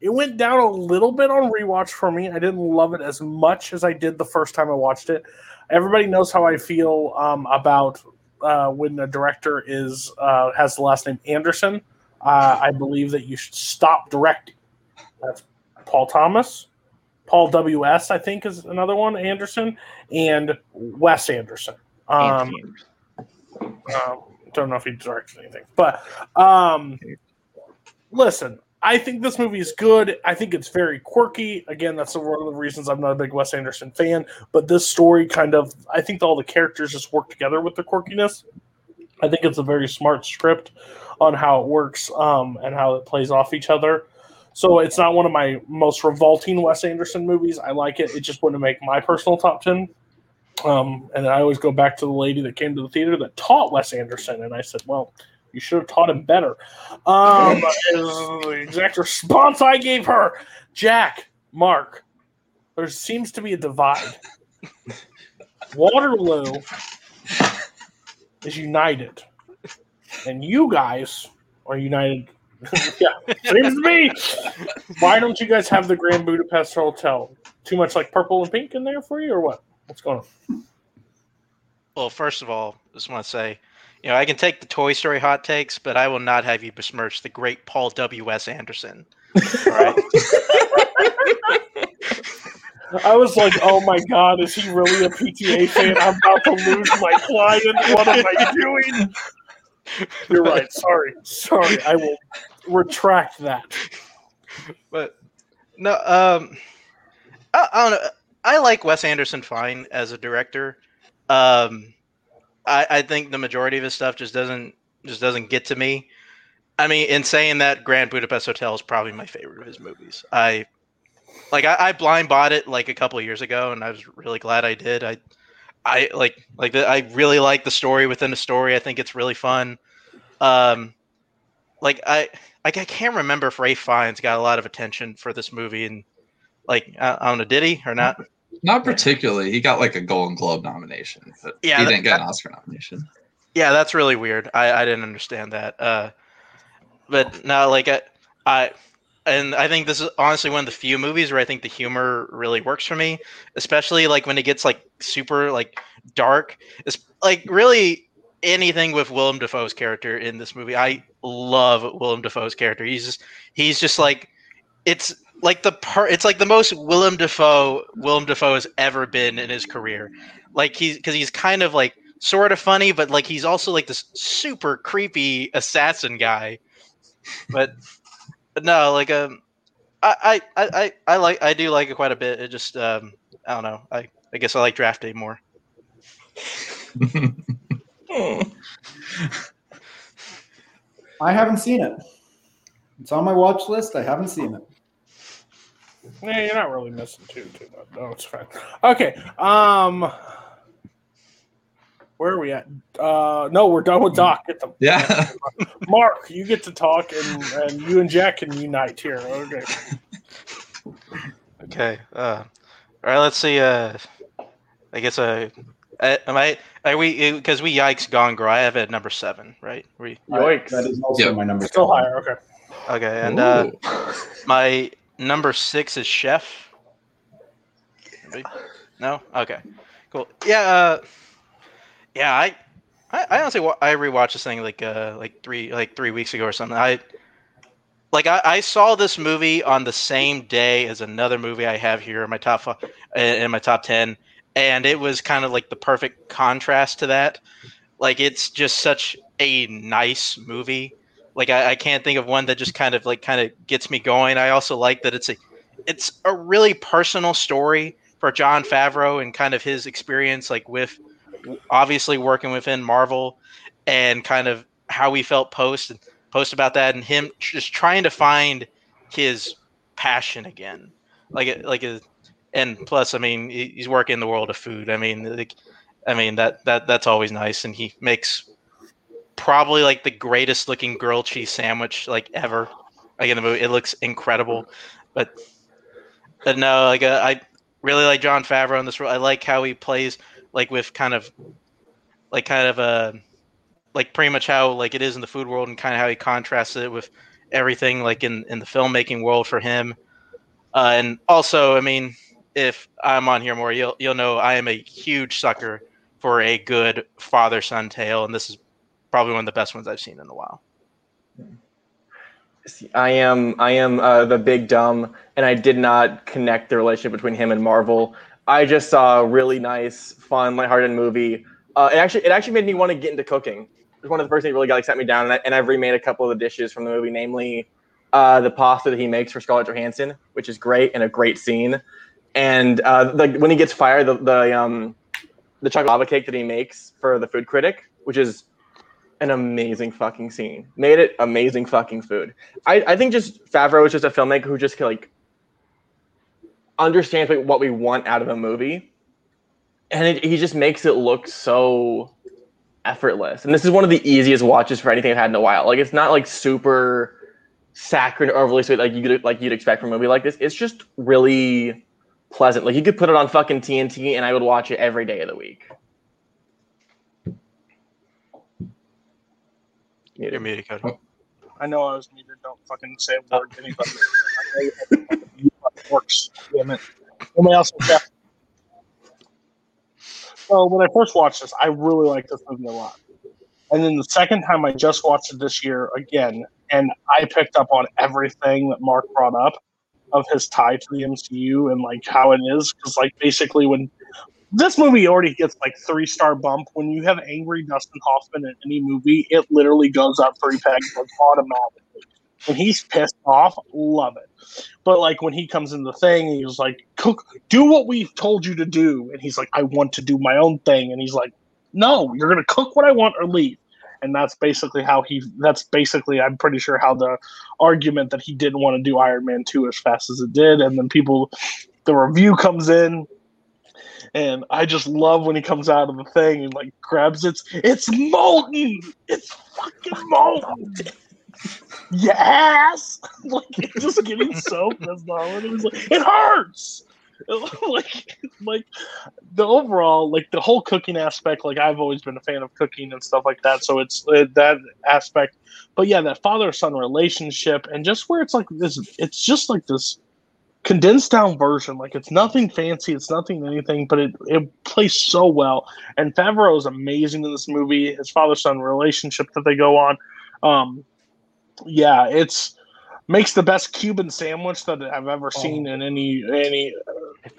It went down a little bit on rewatch for me. I didn't love it as much as I did the first time I watched it. Everybody knows how I feel um, about uh, when a director is uh, has the last name Anderson. Uh, I believe that you should stop directing. That's Paul Thomas, Paul W S. I think is another one. Anderson and Wes Anderson. Um, um, Don't know if he directed anything, but um, listen, I think this movie is good. I think it's very quirky. Again, that's one of the reasons I'm not a big Wes Anderson fan. But this story kind of, I think all the characters just work together with the quirkiness. I think it's a very smart script on how it works um, and how it plays off each other. So it's not one of my most revolting Wes Anderson movies. I like it. It just wouldn't make my personal top ten. Um, and I always go back to the lady that came to the theater that taught Wes Anderson, and I said, "Well, you should have taught him better." Um, is the exact response I gave her. Jack, Mark, there seems to be a divide. Waterloo is united, and you guys are united. yeah, seems to me. Why don't you guys have the Grand Budapest Hotel? Too much like purple and pink in there for you, or what? What's going on? Well, first of all, I just want to say, you know, I can take the Toy Story hot takes, but I will not have you besmirch the great Paul W. S. Anderson. All right. I was like, oh my god, is he really a PTA fan? I'm about to lose my client. What am I doing? You're right. Sorry. Sorry. I will retract that. but no, um, I, I don't know. I like Wes Anderson fine as a director. Um, I, I think the majority of his stuff just doesn't just doesn't get to me. I mean, in saying that, Grand Budapest Hotel is probably my favorite of his movies. I like I, I blind bought it like a couple years ago, and I was really glad I did. I I like like the, I really like the story within the story. I think it's really fun. Um, like I like I can't remember if Ralph Fiennes got a lot of attention for this movie, and like don't know, did he or not? Not particularly. He got like a Golden Globe nomination, but Yeah, he that- didn't get an Oscar nomination. Yeah, that's really weird. I, I didn't understand that. Uh, but now, like I, I, and I think this is honestly one of the few movies where I think the humor really works for me, especially like when it gets like super like dark. It's like really anything with Willem Dafoe's character in this movie. I love Willem Dafoe's character. He's just he's just like it's like the per it's like the most Willem Dafoe Willem Dafoe has ever been in his career. Like he's because he's kind of like sort of funny, but like he's also like this super creepy assassin guy. But, but no, like um, I, I I I like I do like it quite a bit. It just um I don't know. I I guess I like Draft Day more. I haven't seen it. It's on my watch list. I haven't seen it. Yeah, you're not really missing too too much. No, it's fine. Okay. Um, where are we at? Uh, no, we're done with Doc. Get the Yeah. Mark. You get to talk, and and you and Jack can unite here. Okay. Okay. Uh, all right. Let's see. Uh, I guess uh, uh, am I? Are we? Because we yikes gone girl. I have it at number seven. Right. We. yikes. that is also Yep. my number. Still higher. Okay. Okay. And uh, my number six is Chef. No. Okay. Cool. Yeah. Uh, yeah. I. I, honestly, I rewatched this thing like uh like three like three weeks ago or something. I like I, I saw this movie on the same day as another movie I have here in my top in my top ten, and it was kind of like the perfect contrast to that. Like it's just such a nice movie. Like I, I can't think of one that just kind of like kind of gets me going. I also like that it's a it's a really personal story for Jon Favreau and kind of his experience like with obviously working within Marvel and kind of how he felt post and post about that and him just trying to find his passion again. Like like a, and plus I mean he's working in the world of food. I mean like, I mean that that that's always nice and he makes probably like the greatest looking grilled cheese sandwich like ever. Like in the movie, it looks incredible. But but no, like uh, I really like Jon Favreau in this role. I like how he plays like with kind of like kind of a like pretty much how like it is in the food world and kind of how he contrasts it with everything like in in the filmmaking world for him. Uh, and also, I mean, if I'm on here more, you'll you'll know I am a huge sucker for a good father son tale, and this is probably one of the best ones I've seen in a while. I am I am uh, the big dumb, and I did not connect the relationship between him and Marvel. I just saw a really nice, fun, lighthearted movie. Uh, it actually it actually made me want to get into cooking. It was one of the first things that really got like, set me down, and, I, and I've remade a couple of the dishes from the movie, namely uh, the pasta that he makes for Scarlett Johansson, which is great and a great scene. And uh, when he gets fired, the the um, the chocolate lava cake that he makes for the food critic, which is an amazing fucking scene. Made it amazing fucking food. I, I think just Favreau is just a filmmaker who just like understands like, what we want out of a movie, and it, he just makes it look so effortless. And this is one of the easiest watches for anything I've had in a while. Like it's not like super saccharine or overly sweet like you like you'd expect from a movie like this. It's just really pleasant. Like you could put it on fucking TNT and I would watch it every day of the week. You're muted, Cody. I know I was muted. Don't fucking say a word to anybody. You works. Damn it. Nobody else will check. So when I first watched this, I really liked this movie a lot. And then the second time I just watched it this year again, and I picked up on everything that Mark brought up of his tie to the MCU and like how it is. Because like basically when this movie already gets like three star bump. When you have angry Dustin Hoffman in any movie, it literally goes up three pegs like automatically. When he's pissed off, love it. But like when he comes in the thing, he's like, "Cook, do what we've told you to do," and he's like, "I want to do my own thing," and he's like, "No, you're gonna cook what I want or leave." And that's basically how he. That's basically, I'm pretty sure how the argument that he didn't want to do Iron Man two as fast as it did, and then people, the review comes in, and I just love when he comes out of the thing and like grabs it. It's molten. It's fucking molten. Yes, like it's just getting so pissed off. And it was like, it hurts. like, like the overall, like the whole cooking aspect. Like I've always been a fan of cooking and stuff like that. So it's uh, that aspect. But yeah, that father son relationship and just where it's like this. It's just like this condensed down version. Like it's nothing fancy, it's nothing anything, but it, it plays so well. And Favreau is amazing in this movie. His father son relationship that they go on. Um, yeah, it's makes the best Cuban sandwich that I've ever seen in any any.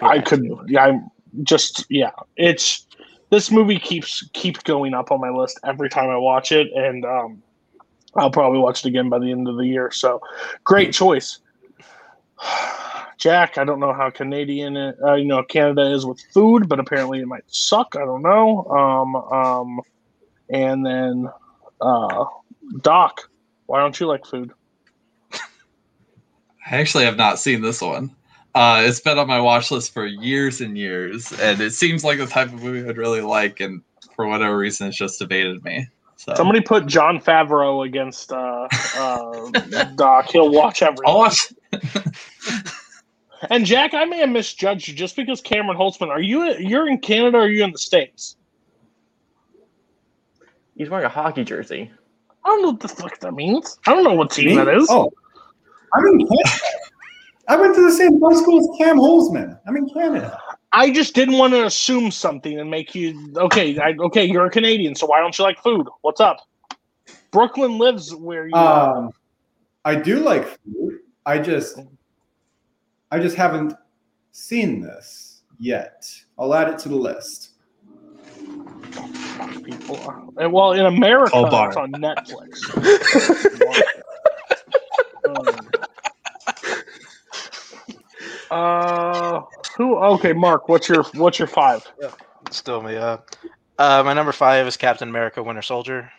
I could, yeah, I'm just yeah. It's this movie keeps keeps going up on my list every time I watch it, and um, I'll probably watch it again by the end of the year. So, great choice. Jack, I don't know how Canadian, uh, you know, Canada is with food, but apparently it might suck. I don't know. Um, um, and then uh, Doc, why don't you like food? I actually have not seen this one. Uh, it's been on my watch list for years and years, and it seems like the type of movie I'd really like, and for whatever reason, it's just evaded me. So Somebody put Jon Favreau against uh, uh, Doc. He'll watch everything. I'll watch. And Jack, I may have misjudged you just because Cameron Holtzman. Are you you're in Canada or are you in the states? He's wearing a hockey jersey. I don't know what the fuck that means. I don't know what team Me? that is. Oh, I'm in Canada. I went to the same high school as Cam Holzman. I'm in Canada. I just didn't want to assume something and make you okay. I, okay, you're a Canadian, so why don't you like food? What's up? Brooklyn lives where you are. Um, I do like food. I just, I just haven't seen this yet. I'll add it to the list. People are, and well, in America, Oh, bar. it's on Netflix. Um, uh, who? Okay, Mark, what's your what's your five? Still me. Uh, uh, my number five is Captain America: Winter Soldier.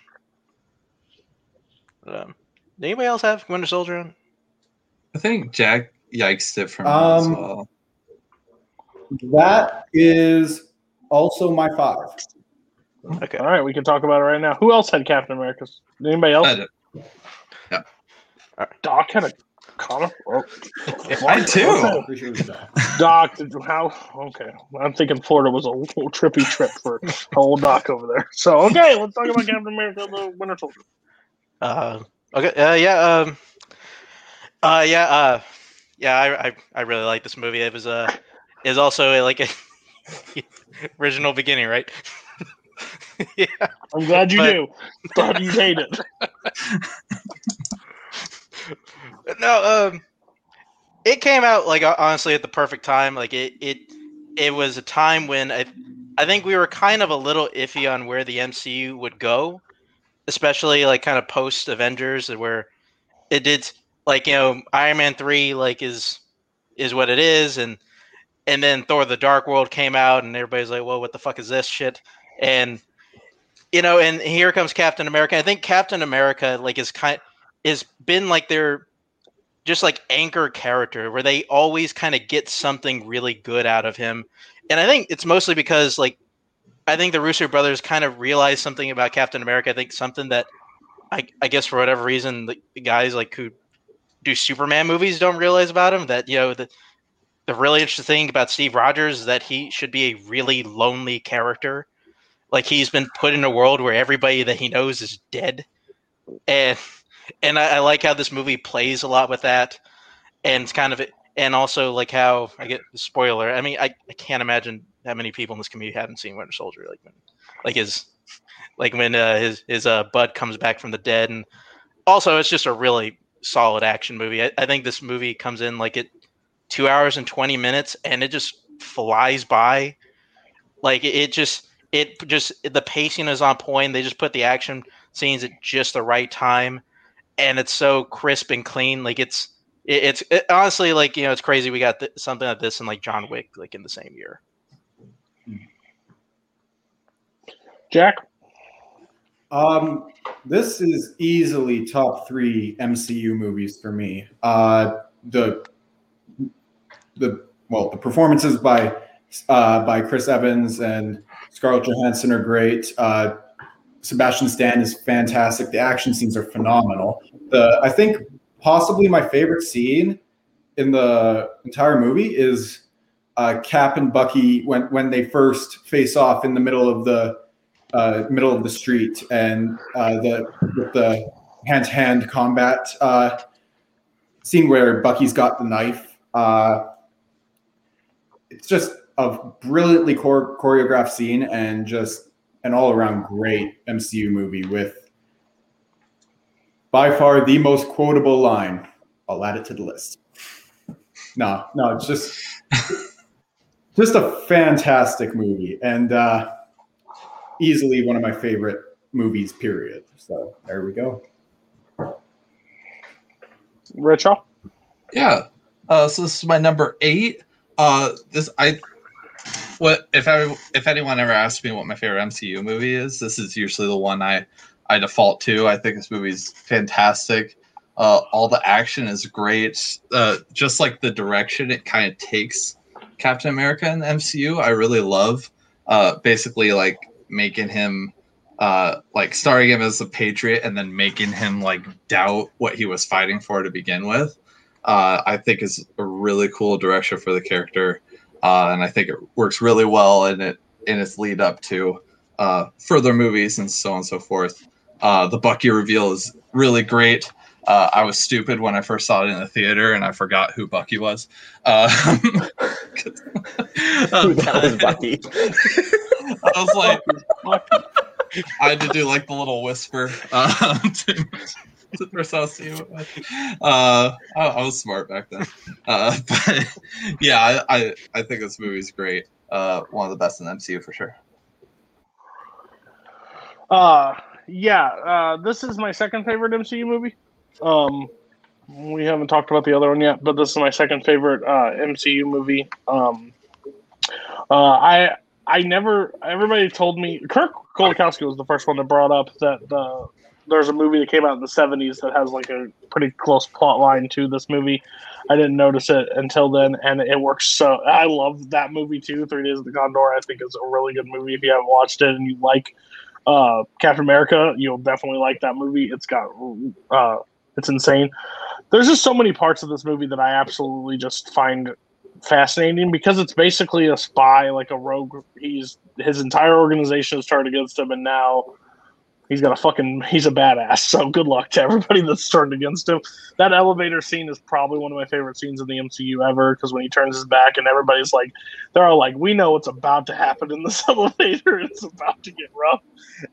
Um, anybody else have Winter Soldier on? I think Jack yikes it from me as Um, well. That is also my five. Okay. All right, we can talk about it right now. Who else had Captain America's? Anybody else? I did. Doc had a comic. Oh, I too. Appreciate. Doc, did, how? Okay, I'm thinking Florida was a little trippy trip for old Doc over there. So okay, let's talk about Captain America: The Winter Soldier. Uh, okay. Uh, yeah. Um. Uh. Yeah. Uh. Yeah. I. I, I really like this movie. It was uh. Is also a, like a original beginning, right? yeah. I'm glad you But- do. Thought you hate it. no, um, it came out like honestly at the perfect time. Like it, it, it was a time when I, I think we were kind of a little iffy on where the MCU would go, especially like kind of post Avengers, where it did like you know Iron Man three like is is what it is, and and then Thor: The Dark World came out, and everybody's like, "Well, what the fuck is this shit?" And you know, and here comes Captain America. I think Captain America like is kind is been like their just like anchor character where they always kind of get something really good out of him. And I think it's mostly because like I think the Russo brothers kind of realized something about Captain America. I think something that I, I guess for whatever reason the, the guys like who do Superman movies don't realize about him that you know the the really interesting thing about Steve Rogers is that he should be a really lonely character. Like he's been put in a world where everybody that he knows is dead, and and I, I like how this movie plays a lot with that, and it's kind of and also like how I get spoiler. I mean, I, I can't imagine how many people in this community haven't seen Winter Soldier. Like when, like his, like when uh, his his uh, bud comes back from the dead, and also it's just a really solid action movie. I, I think this movie comes in like it two hours and 20 minutes and it just flies by like it, it just it just the pacing is on point they just put the action scenes at just the right time and it's so crisp and clean like it's it, it's it, honestly like you know it's crazy we got th- something like this and like john wick like in the same year Jack. Um, this is easily top three MCU movies for me. Uh, the the well, the performances by uh, by Chris Evans and Scarlett Johansson are great. Uh, Sebastian Stan is fantastic. The action scenes are phenomenal. The I think possibly my favorite scene in the entire movie is uh, Cap and Bucky when when they first face off in the middle of the uh, middle of the street and uh, the the hand to hand combat uh, scene where Bucky's got the knife. Uh, it's just a brilliantly chore- choreographed scene and just an all around great MCU movie with by far the most quotable line. I'll add it to the list. No, no, it's just just a fantastic movie and uh, easily one of my favorite movies. Period. So there we go. Richard. Yeah. Uh, so this is my number eight. Uh, this I what if I if anyone ever asks me what my favorite MCU movie is, this is usually the one I I default to. I think this movie's fantastic. Uh, all the action is great. Uh, just like the direction it kind of takes Captain America in the MCU, I really love. Uh, basically, like making him uh like starring him as a patriot and then making him like doubt what he was fighting for to begin with uh i think is a really cool direction for the character uh and i think it works really well in it in its lead up to uh further movies and so on and so forth uh the bucky reveal is really great uh, I was stupid when I first saw it in the theater, and I forgot who Bucky was. Uh, Who the hell is Bucky? I was like, I had to do like the little whisper um, to, to the first I was seeing it with. Uh, I, I was smart back then. Uh, but yeah, I, I, I think this movie's great. Uh, one of the best in the MCU for sure. Uh yeah, uh, this is my second favorite MCU movie. Um, we haven't talked about the other one yet, but this is my second favorite uh, MCU movie. Um, uh, I I never everybody told me Kirk Kolakowski was the first one that brought up that uh, there's a movie that came out in the 70s that has like a pretty close plot line to this movie. I didn't notice it until then, and it works so. I love that movie too. Three Days of the Condor, I think, is a really good movie. If you haven't watched it and you like uh, Captain America, you'll definitely like that movie. It's got uh, it's insane. There's just so many parts of this movie that I absolutely just find fascinating because it's basically a spy, like a rogue. He's his entire organization is turned against him, and now he's got a fucking he's a badass. So good luck to everybody that's turned against him. That elevator scene is probably one of my favorite scenes in the MCU ever because when he turns his back and everybody's like, they're all like, we know what's about to happen in this elevator. It's about to get rough,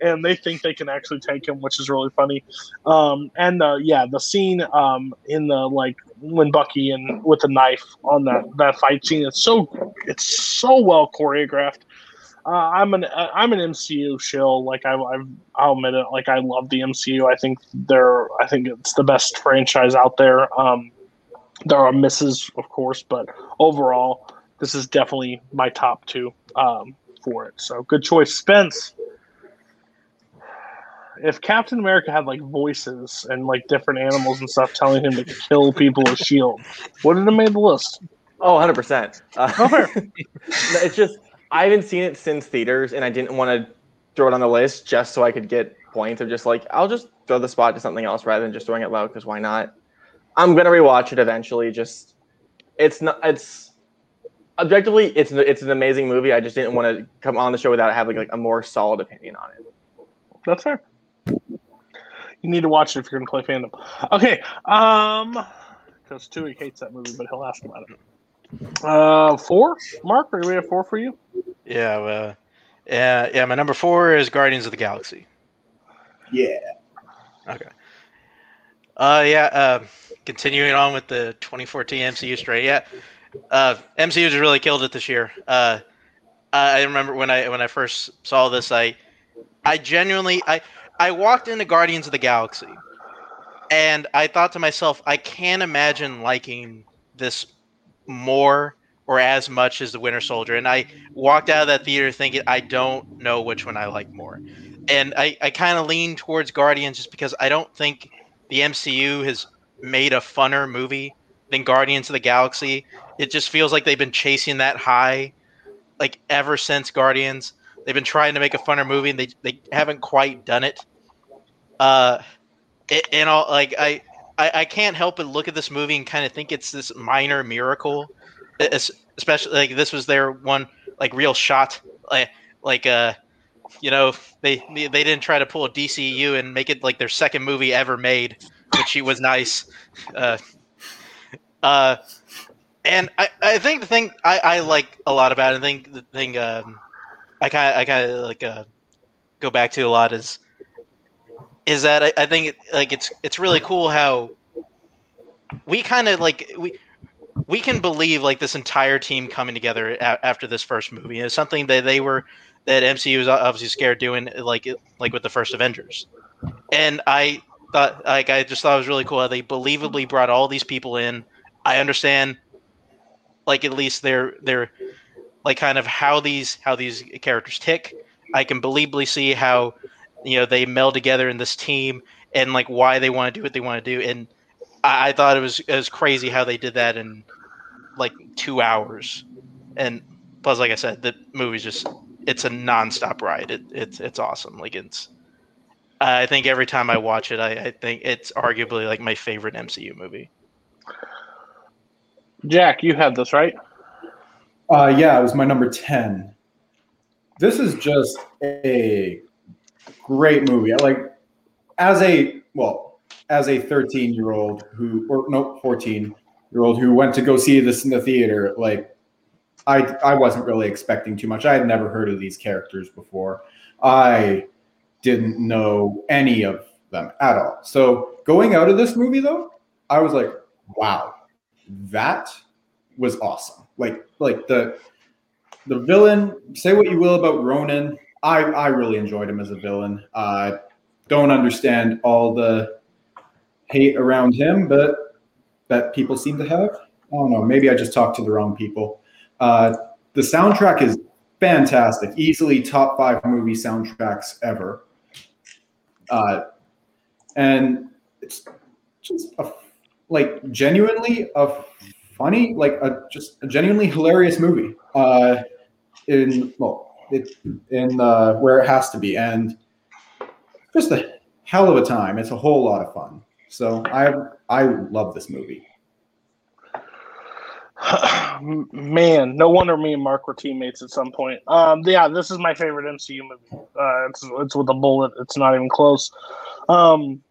and they think they can actually take him, which is really funny. Um, and uh, yeah, the scene um, in the like when Bucky and with the knife on that that fight scene, it's so it's so well choreographed. Uh, I'm an uh, I'm an MCU shill. Like I, I've, I'll admit it. Like I love the MCU. I think they're I think it's the best franchise out there. Um, there are misses, of course, but overall, this is definitely my top two um, for it. So good choice, Spence. If Captain America had like voices and like different animals and stuff telling him to kill people with Shield, wouldn't have made the list. Oh, 100%. Uh, Oh, it's just, I haven't seen it since theaters, and I didn't want to throw it on the list just so I could get points of just like, I'll just throw the spot to something else rather than just throwing it low, because why not? I'm to rewatch it eventually. Just, it's not, it's, objectively, it's, it's an amazing movie. I just didn't want to come on the show without having like a more solid opinion on it. That's fair. You need to watch it if you're to play fandom. Okay, um, because Tui hates that movie, but he'll ask about it. Uh, four, Mark, are we at four for you? Yeah, well, yeah, yeah. My number four is Guardians of the Galaxy. Yeah. Okay. Uh, yeah. Uh, continuing on with the 2014 MCU straight. Yeah. Uh, MCU just really killed it this year. Uh, I remember when I when I first saw this, I I genuinely I I walked into Guardians of the Galaxy, and I thought to myself, I can't imagine liking this more or as much as the Winter Soldier. And I walked out of that theater thinking, I don't know which one I like more. And I, I kind of lean towards Guardians just because I don't think the MCU has made a funner movie than Guardians of the Galaxy. It just feels like they've been chasing that high like ever since Guardians. They've been trying to make a funner movie and they, they haven't quite done it. Uh, and all like I, I I can't help but look at this movie and kind of think it's this minor miracle, Es- especially like this was their one like real shot, like like uh, you know they they didn't try to pull a DCU and make it like their second movie ever made, which was nice. Uh, uh, and I, I think the thing I, I like a lot about it, I think the thing um, I kind of I kind of like uh, go back to a lot is is that I, I think like it's it's really cool how we kind of like we we can believe like this entire team coming together a- after this first movie. is something that they were that MCU was obviously scared doing like like with the first Avengers, and I thought like I just thought it was really cool how they believably brought all these people in. I understand like at least they're they're like kind of how these how these characters tick. I can believably see how you know they meld together in this team and like why they want to do what they want to do. And I, I thought it was it was crazy how they did that in like two hours. And plus, like I said, the movie's just it's a nonstop ride. It, it's it's awesome. Like it's I think every time I watch it, I, I think it's arguably like my favorite MCU movie. Jack, you had this right. Uh, yeah, it was my number 10. This is just a great movie. I Like, as a, well, as a 13 year old who, or no, 14 year old who went to go see this in the theater, like, I, I wasn't really expecting too much. I had never heard of these characters before. I didn't know any of them at all. So going out of this movie, though, I was like, wow, that was awesome. Like like the the villain. Say what you will about Ronan. I I really enjoyed him as a villain. Uh, don't understand all the hate around him, but that people seem to have. I don't know. Maybe I just talked to the wrong people. Uh, the soundtrack is fantastic. Easily top five movie soundtracks ever. Uh, and it's just a, like genuinely a funny, like a just a genuinely hilarious movie. Uh, in well, it in uh, where it has to be, and just a hell of a time. It's a whole lot of fun. So I I love this movie. Man, no wonder me and Mark were teammates at some point. Um, yeah, this is my favorite MCU movie. Uh, it's it's with a bullet. It's not even close. Um,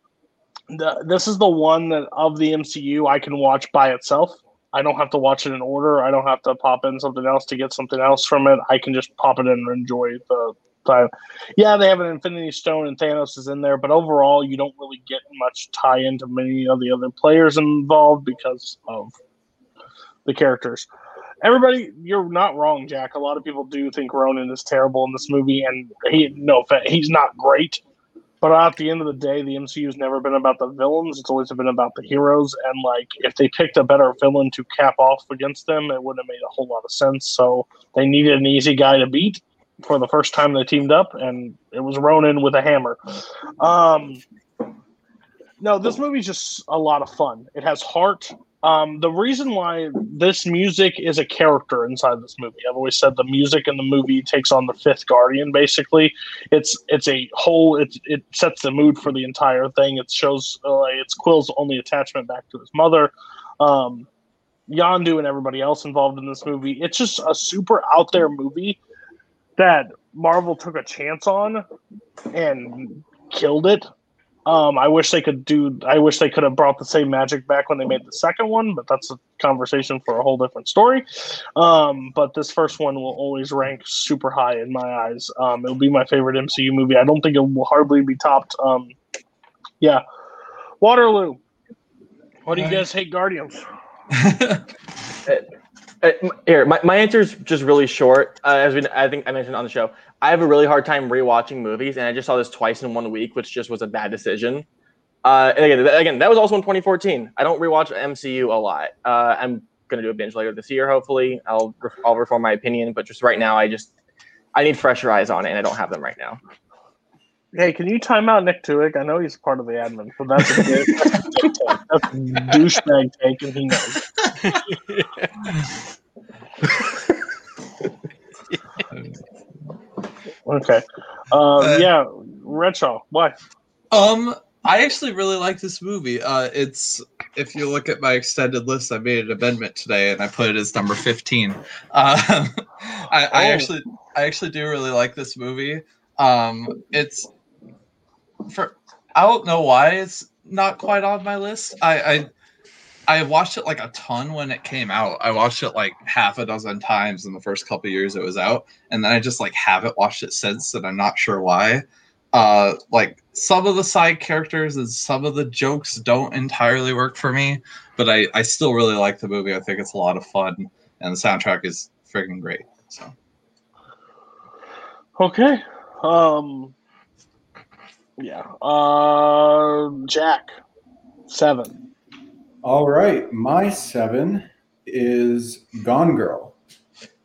the, this is the one that of the MCU I can watch by itself. I don't have to watch it in order. I don't have to pop in something else to get something else from it. I can just pop it in and enjoy the time. Yeah, they have an Infinity Stone and Thanos is in there, but overall, you don't really get much tie into many of the other players involved because of the characters. everybody, you're not wrong, Jack. A lot of people do think Ronan is terrible in this movie, and he no, he's not great. But at the end of the day, the MCU's never been about the villains; it's always been about the heroes. And like, if they picked a better villain to cap off against them, it wouldn't have made a whole lot of sense. So they needed an easy guy to beat for the first time they teamed up, and it was Ronan with a hammer. Um, no, this movie's just a lot of fun. It has heart. Um, the reason why this music is a character inside this movie, I've always said the music in the movie takes on the fifth guardian. Basically, it's it's a whole. It it sets the mood for the entire thing. It shows uh, it's Quill's only attachment back to his mother. Um, Yondu and everybody else involved in this movie. It's just a super out there movie that Marvel took a chance on and killed it. Um, I wish they could do. I wish they could have brought the same magic back when they made the second one, but that's a conversation for a whole different story. Um, but this first one will always rank super high in my eyes. Um, it'll be my favorite MCU movie. I don't think it will hardly be topped. Um, yeah, Waterloo. What do you guys hate, Guardians? Uh, m- here, my, my answer is just really short. Uh, as we, I think I mentioned on the show, I have a really hard time rewatching movies, and I just saw this twice in one week, which just was a bad decision. Uh, and again, th- again, that was also in 2014. I don't rewatch MCU a lot. Uh, I'm gonna do a binge later this year, hopefully. I'll I'll reform my opinion, but just right now, I just I need fresher eyes on it, and I don't have them right now. Hey, can you time out Nick Tuick? I know he's part of the admin, but that's a, good, that's a good take. That's a douchebag take, and he knows. Okay. Um, Uh, yeah, Redshaw. Why? Um, I actually really like this movie. Uh, it's if you look at my extended list, I made an amendment today, and I put it as number fifteen. Um, I, I Oh. actually, I actually do really like this movie. Um, it's for I don't know why it's not quite on my list. I, I I watched it like a ton when it came out. I watched it like half a dozen times in the first couple years it was out, and then I just like haven't watched it since, and I'm not sure why. Uh, like some of the side characters and some of the jokes don't entirely work for me, but I I still really like the movie. I think it's a lot of fun, and the soundtrack is freaking great. So Okay. Um. Yeah. Uh, Jack. Seven. All right, my seven is Gone Girl.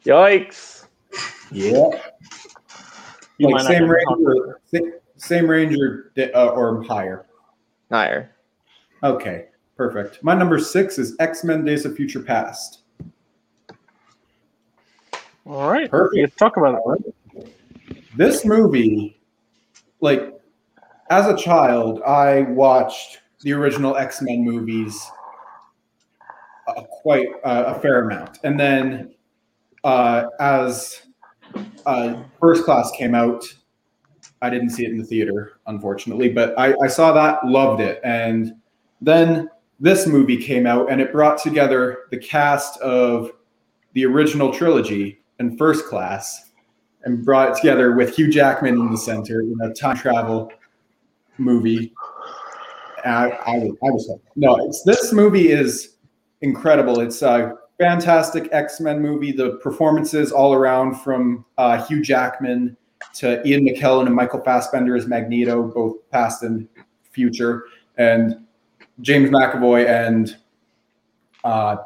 Yikes! Yeah, You like might not same get range, the or, same range or, uh, or higher. Higher. Okay, perfect. My number six is X Men: Days of Future Past. All right. Perfect. Let's talk about it. This movie, like, as a child, I watched the original X Men movies uh, quite uh, a fair amount, and then uh, as uh, First Class came out, I didn't see it in the theater, unfortunately, but I, I saw that, loved it, and then this movie came out, and it brought together the cast of the original trilogy and First Class and brought it together with Hugh Jackman in the center in a time travel movie. I, I, was- I was no, this movie is incredible. It's a fantastic X Men movie. The performances all around from uh, Hugh Jackman to Ian McKellen and Michael Fassbender as Magneto, both past and future, and James McAvoy and uh,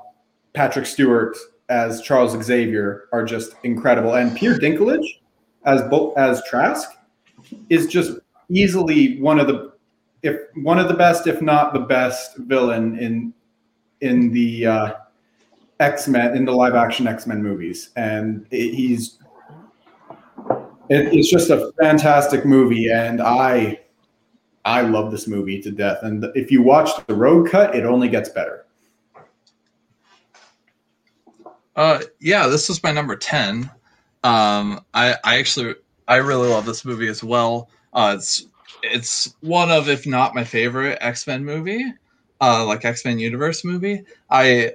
Patrick Stewart as Charles Xavier are just incredible, and Peter Dinklage as both as Trask is just easily one of the if one of the best, if not the best villain in in the uh, X Men in the live action X Men movies, and it, he's it, it's just a fantastic movie, and I I love this movie to death. And if you watch the Rogue Cut, it only gets better. Uh, yeah, this was my number ten. Um, I I actually I really love this movie as well. Uh, it's it's one of if not my favorite X Men movie, uh, like X Men Universe movie. I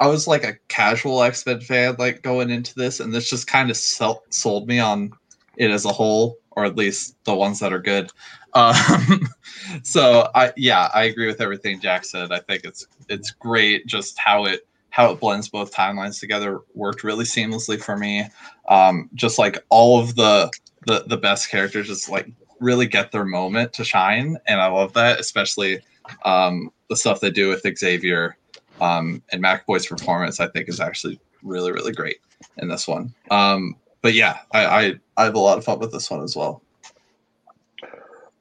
I was like a casual X Men fan, like going into this, and this just kind of sell, sold me on it as a whole, or at least the ones that are good. Um, so I yeah, I agree with everything Jack said. I think it's it's great just how it how it blends both timelines together worked really seamlessly for me. Um, just like all of the the the best characters just like really get their moment to shine, and I love that, especially um, the stuff they do with Xavier um, and McAvoy's performance. I think is actually really really great in this one. Um, but yeah, I, I I have a lot of fun with this one as well.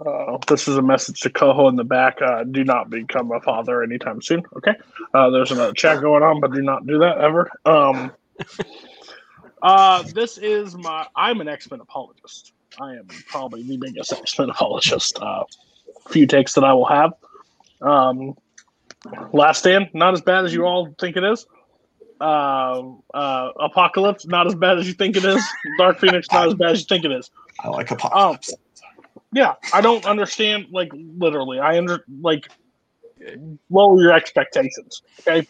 Uh, this is a message to Coho in the back. Uh, do not become a father anytime soon. Okay. Uh, there's another chat going on, but do not do that ever. Um, uh, this is my. I'm an X Men apologist. I am probably the biggest X Men apologist. Uh, few takes that I will have. Um, Last Stand, not as bad as you all think it is. Uh, uh, Apocalypse, not as bad as you think it is. Dark Phoenix, not as bad as you think it is. I like Apocalypse. Um, yeah, I don't understand. Like literally, I under like lower your expectations. Okay,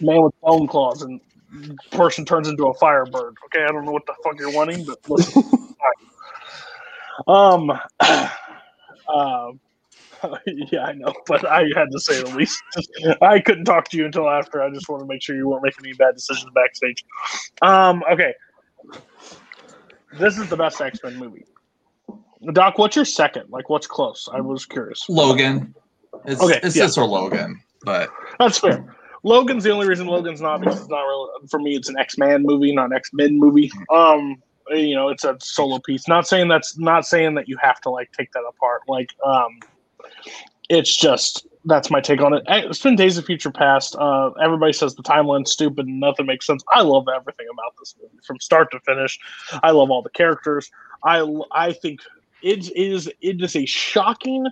man with bone claws and person turns into a firebird. Okay, I don't know what the fuck you're wanting, but listen. um, uh, yeah, I know, but I had to say the least. I couldn't talk to you until after. I just want to make sure you weren't making any bad decisions backstage. Um, okay, this is the best X Men movie. Doc, what's your second? Like, what's close? I was curious. Logan. It's, Okay, it's yeah. this or Logan, but That's fair. Logan's the only reason Logan's not because it's not really for me. It's an X Man movie, not an X Men movie. Um, you know, it's a solo piece. Not saying that's not saying that you have to like take that apart. Like, um, it's just that's my take on it. It's been Days of Future Past. Uh, everybody says the timeline's stupid and nothing makes sense. I love everything about this movie from start to finish. I love all the characters. I I think it is it is a shocking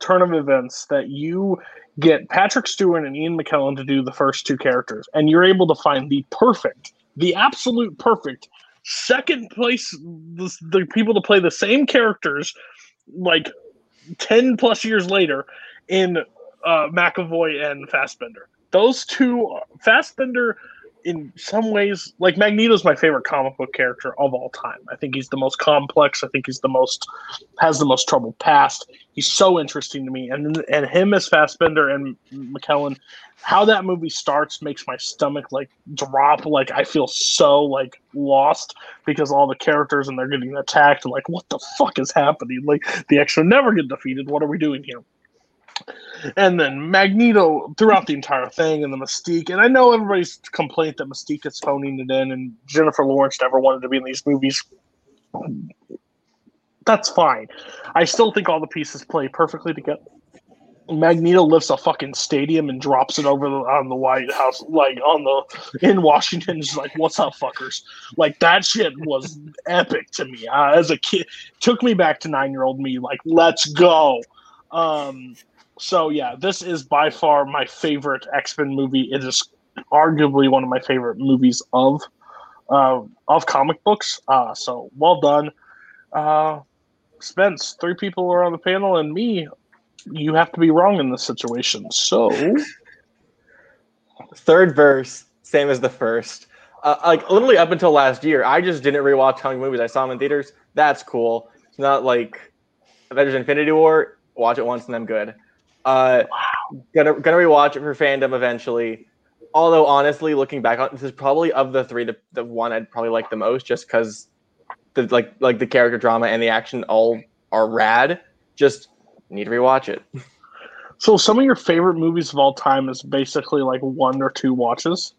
turn of events that you get Patrick Stewart and Ian McKellen to do the first two characters, and you're able to find the perfect, the absolute perfect second place the, the people to play the same characters like 10 plus years later in uh, McAvoy and Fassbender. Those two, Fassbender, in some ways, like Magneto's my favorite comic book character of all time. I think he's the most complex. I think he's the most has the most troubled past. He's so interesting to me, and and him as Fassbender and McKellen, how that movie starts makes my stomach like drop. Like I feel so like lost because all the characters and they're getting attacked. And like what the fuck is happening? Like the extra never get defeated. What are we doing here? And then Magneto throughout the entire thing and the Mystique. And I know everybody's complaint that Mystique is phoning it in and Jennifer Lawrence never wanted to be in these movies. That's fine. I still think all the pieces play perfectly together. Magneto lifts a fucking stadium and drops it over the, on the White House, like on the in Washington. Just like, what's up, fuckers? Like that shit was epic to me uh, as a kid. Took me back to nine year old me. Like, let's go. Um, so yeah, this is by far my favorite X Men movie. It is arguably one of my favorite movies of uh, of comic books. Uh, so well done, uh, Spence. Three people are on the panel, and me. You have to be wrong in this situation. So Third verse, same as the first. Uh, like literally up until last year, I just didn't rewatch comic movies. I saw them in theaters. That's cool. It's not like Avengers: Infinity War. Watch it once and I'm good. Uh, gonna gonna rewatch it for fandom eventually. Although honestly, looking back on this is probably of the three the, the one I'd probably like the most, just because the like like the character drama and the action all are rad. Just need to rewatch it. So some of your favorite movies of all time is basically like one or two watches.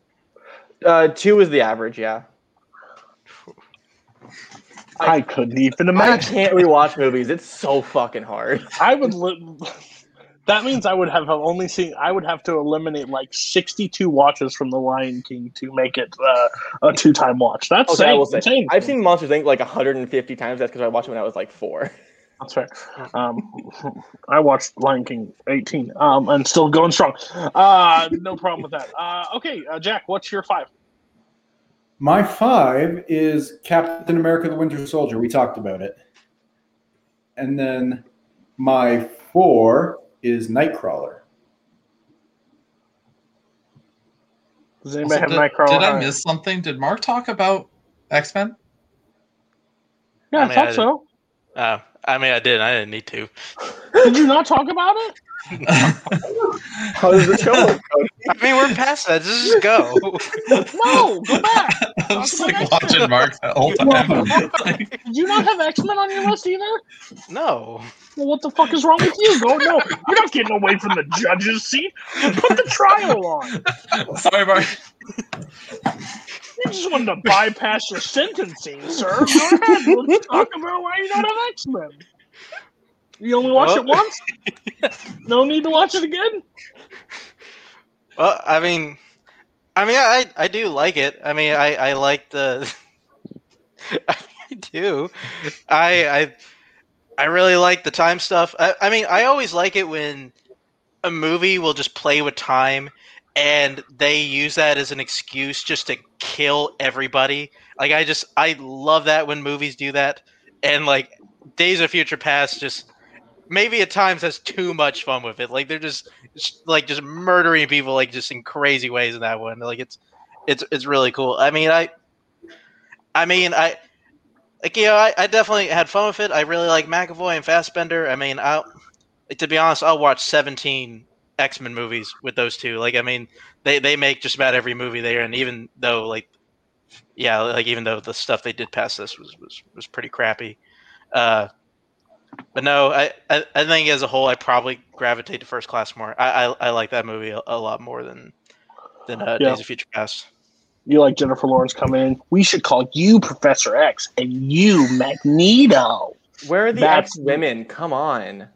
Uh, two is the average, yeah. I, couldn't even imagine. I can't rewatch movies. It's so fucking hard. I would. Li- that means I would have only seen. I would have to eliminate like sixty-two watches from The Lion King to make it uh, a two-time watch. That's Okay, I will insane. say insane. I've seen Monsters Inc. like 150 times. That's because I watched it when I was like four. That's fair. Um, I watched Lion King 18 um, and still going strong. Uh, no problem with that. Uh, okay, uh, Jack, what's your five? My five is Captain America: The Winter Soldier. We talked about it, and then my four is Nightcrawler. Does anybody Also, have did, Nightcrawler? did I miss something? Did Mark talk about X Men? Yeah, I, I mean, thought I- so. Uh, I mean, I did. I didn't need to. Did you not talk about it? How does the show? I mean, we're past that. Just, just go. No, go back. I'm just like watching Mark the whole time. Like, Did you not have X Men on your list either? No. Well, what the fuck is wrong with you? Go no, you're not getting away from the judge's seat. Put the trial on. sorry, Mark. You just wanted to bypass your sentencing, sir. Go ahead. Let's talk about why you don't have X Men. You only watch it once. No need to watch it again. Well, I mean, I mean, I I do like it. I mean, I I like the. I do. I I I really like the time stuff. I, I mean, I always like it when a movie will just play with time and they use that as an excuse just to kill everybody. Like I just I love that when movies do that. And like Days of Future Past just maybe at times has too much fun with it. Like they're just like just murdering people like just in crazy ways in that one. Like it's it's it's really cool. I mean, I I mean, I like you know, I, I definitely had fun with it. I really like McAvoy and Fassbender. I mean, I to be honest, I'll watch 17 X Men movies with those two. Like, I mean, they they make just about every movie there, and even though like yeah, like even though the stuff they did past this was was, was pretty crappy. Uh, but no, I, I I think as a whole, I probably gravitate to First Class more. I I, I like that movie a, a lot more than than uh, Yeah. Days of Future Past. You like Jennifer Lawrence coming in? We should call you Professor X and you Magneto. Where are the That's- ex women? Come on.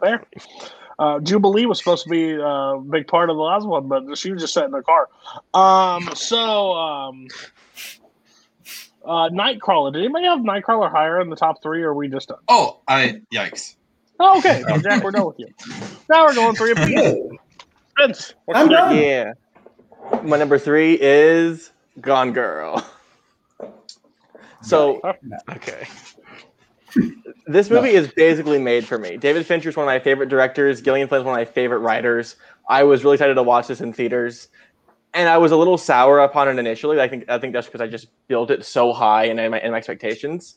There. Uh, Jubilee was supposed to be uh, a big part of the last one, but she was just sat in her car. Um, so, um, uh, Nightcrawler. Did anybody have Nightcrawler higher in the top three, or are we just done? Oh, I yikes. Oh, okay, well, Jack, we're done with you. Now we're going three apiece. Vince, what's I'm your- done. Yeah. My number three is Gone Girl. So Okay. this movie is basically made for me. David Fincher is one of my favorite directors. Gillian Flynn is one of my favorite writers. I was really excited to watch this in theaters, and I was a little sour upon it initially. I think I think that's because I just built it so high in my, in my expectations.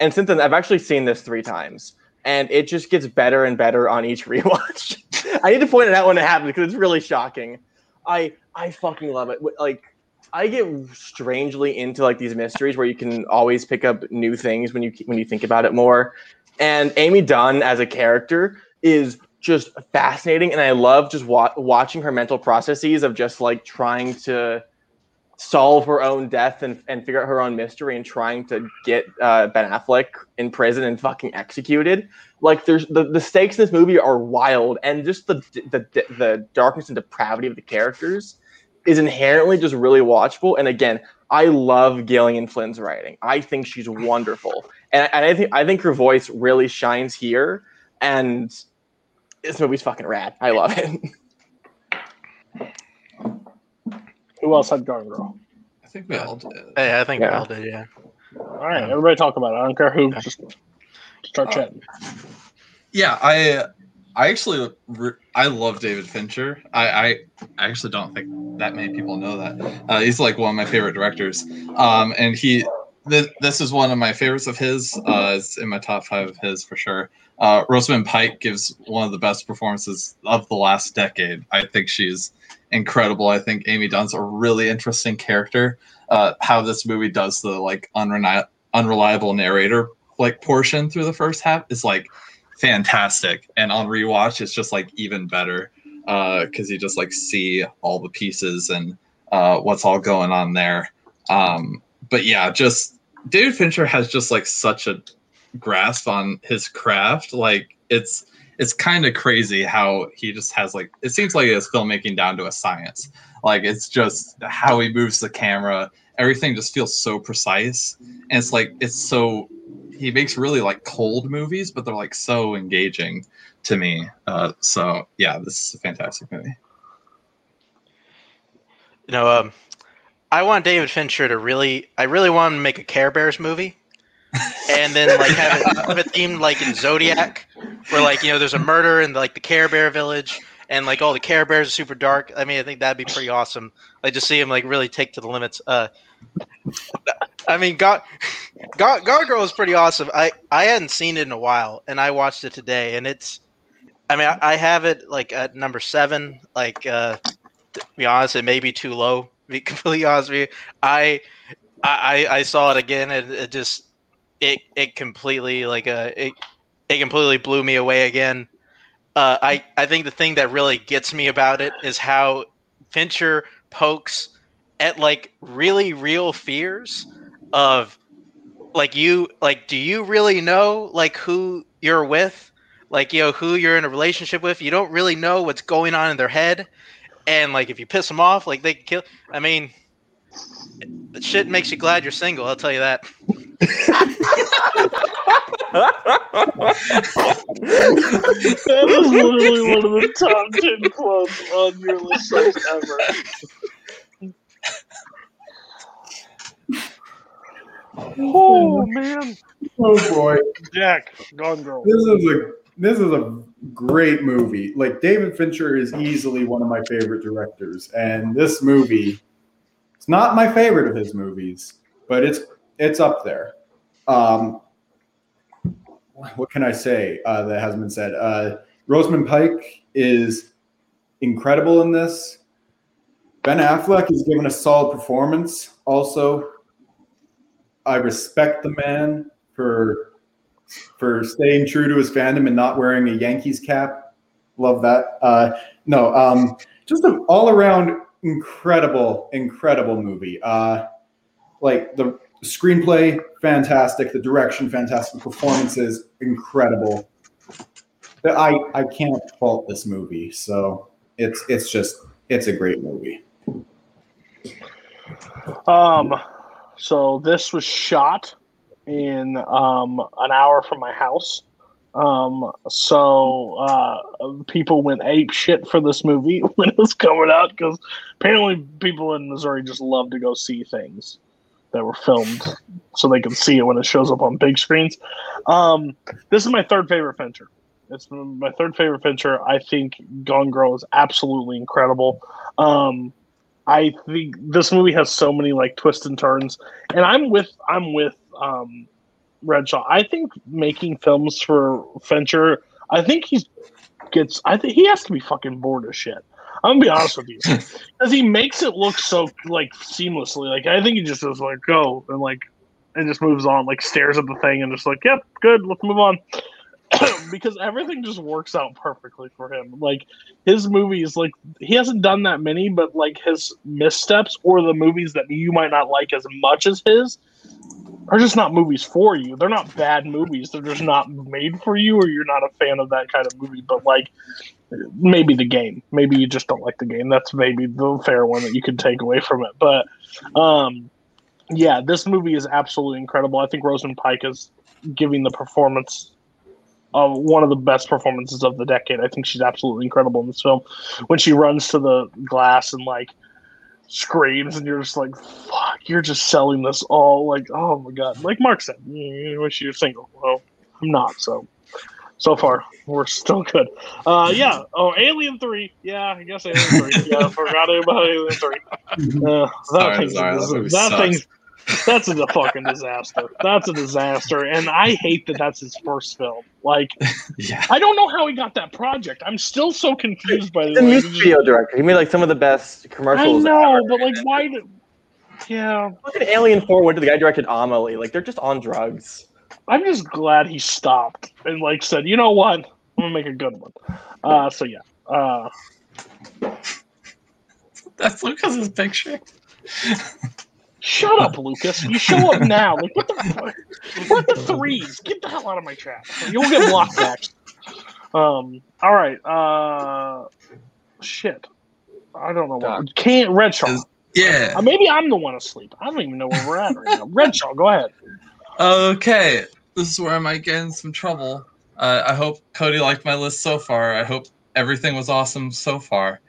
And since then, I've actually seen this three times, and it just gets better and better on each rewatch. I need to point it out when it happens because it's really shocking. I I fucking love it. Like I get strangely into like these mysteries where you can always pick up new things when you when you think about it more. And Amy Dunne as a character is just fascinating, and I love just wa- watching her mental processes of just like trying to solve her own death and, and figure out her own mystery and trying to get uh, Ben Affleck in prison and fucking executed. Like there's the, the stakes in this movie are wild, and just the, the the darkness and depravity of the characters is inherently just really watchable. And again, I love Gillian Flynn's writing. I think she's wonderful, and, and I think I think her voice really shines here. And this movie's fucking rad. I love it. Who else had Gone Girl? I think we all did. Hey, I think we all did. Yeah. All right, everybody talk about it. I don't care who. Just start chatting. Yeah, I I actually re- I love David Fincher. I, I I actually don't think that many people know that. Uh, he's like one of my favorite directors. Um, and he th- this is one of my favorites of his. Uh, it's in my top five of his for sure. Uh, Rosamund Pike gives one of the best performances of the last decade. I think she's incredible. I think Amy Dunne's a really interesting character. Uh, how this movie does the like unreli- unreliable narrator like portion through the first half is like fantastic and on rewatch it's just like even better because you just like see all the pieces and uh, what's all going on there um, but yeah just david fincher has just like such a grasp on his craft like it's it's kind of crazy how he just has like it seems like it's filmmaking down to a science like it's just how he moves the camera everything just feels so precise and it's like it's so he makes really like cold movies, but they're like so engaging to me. Uh, so yeah, this is a fantastic movie. You know, um, I want David Fincher to really, I really want him to make a Care Bears movie, and then like have it, have it themed like in Zodiac, where like you know there's a murder in like the Care Bear village, and like all the Care Bears are super dark. I mean, I think that'd be pretty awesome. Like just see him like really take to the limits. Uh, I mean, God, God, Girl is pretty awesome. I I hadn't seen it in a while, and I watched it today, and it's I mean, I, I have it like at number seven. Like, uh, to be honest, it may be too low. Be completely honest with you, I, I, I saw it again, and it just, it, it completely like uh, it, it completely blew me away again. Uh, I, I think the thing that really gets me about it is how Fincher pokes at like really real fears of like you like do you really know like who you're with? Like you know who you're in a relationship with? You don't really know what's going on in their head and like if you piss them off like they can kill i mean the shit makes you glad you're single i'll tell you that That is literally one of the top ten quotes on your list ever. Oh man, Oh boy, Jack, Gone Girl. this is a this is a great movie. Like David Fincher is easily one of my favorite directors, and this movie, it's not my favorite of his movies, but it's it's up there. Um, what can I say uh, that hasn't been said? Uh, Rosamund Pike is incredible in this. Ben Affleck is given a solid performance. Also, I respect the man for for staying true to his fandom and not wearing a Yankees cap. Love that. Uh, no, um, just an all around incredible, incredible movie. Uh, like the screenplay, fantastic. The direction, fantastic. Performances, incredible. I I can't fault this movie. So it's it's just it's a great movie. Um, so this was shot in um an hour from my house. Um, so uh, people went ape shit for this movie when it was coming out because apparently people in Missouri just love to go see things that were filmed so they can see it when it shows up on big screens. Um, this is my third favorite Fincher. It's my third favorite Fincher. I think Gone Girl is absolutely incredible. Um, I think this movie has so many like twists and turns, and I'm with I'm with um, Redshaw. I think making films for Fincher, I think he gets. I think he has to be fucking bored as shit. I'm gonna be honest with you, because he makes it look so like seamlessly. Like I think he just goes like go and like and just moves on, like stares at the thing and just like, yep, good, let's move on. because everything just works out perfectly for him. Like his movies, like he hasn't done that many, but like his missteps or the movies that you might not like as much as his are just not movies for you. They're not bad movies. They're just not made for you, or you're not a fan of that kind of movie. But like maybe the game, maybe you just don't like the game. That's maybe the fair one that you could take away from it. But um, yeah, this movie is absolutely incredible. I think Rosamund Pike is giving the performance of one of the best performances of the decade. I think she's absolutely incredible in this film. When she runs to the glass and like screams, and you're just like, "Fuck!" You're just selling this all like, "Oh my god!" Like Mark said, "You wish you were single." Well, I'm not, so so far we're still good. Uh, yeah. Oh, Alien Three. Yeah, I guess Alien Three. Yeah, forgot about Alien Three. Uh, that Sorry, thing's a sorry, that that sucks. Thing's that's a fucking disaster. That's a disaster, and I hate that that's his first film. Like, Yeah. I don't know how he got that project. I'm still so confused by He's a the music video director. He made like some of the best commercials. I commercials. know, ever. but like, why? Did, yeah, Look at Alien Four. What did the guy directed Amelie? Like they're just on drugs. I'm just glad he stopped and like said, you know what, I'm gonna make a good one. Uh, so yeah. Uh, That's Lucas's picture. shut up, Lucas. You show up now. Like, what the fuck? We're the threes. Get the hell out of my trap. You'll get blocked next. Um. All right. Uh. Shit. I don't know what. Can't Redshaw. Yeah. Uh, maybe I'm the one asleep. I don't even know where we're at right now. Redshaw, go ahead. Okay, this is where I might get in some trouble. Uh, I hope Cody liked my list so far. I hope everything was awesome so far.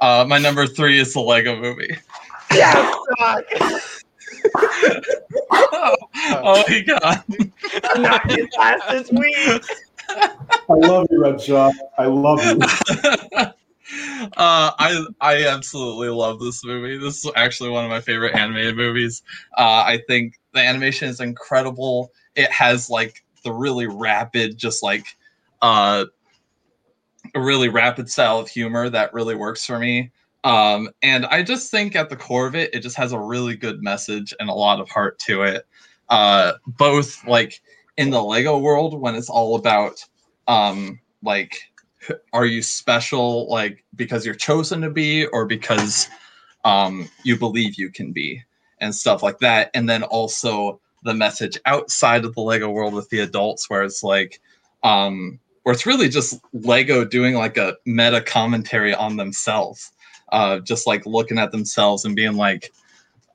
Uh, my number three is the Lego Movie. Yeah. Oh, oh my god! I'm not his last this week. I love you, Redshaw. I love you. uh, I I absolutely love this movie. This is actually one of my favorite animated movies. Uh, I think the animation is incredible. It has like the really rapid, just like uh, a really rapid style of humor that really works for me. Um, and I just think at the core of it, it just has a really good message and a lot of heart to it. Uh, both like in the Lego world when it's all about um, like are you special like because you're chosen to be or because um, you believe you can be and stuff like that and then also the message outside of the lego world with the adults where it's like um where it's really just lego doing like a meta commentary on themselves uh just like looking at themselves and being like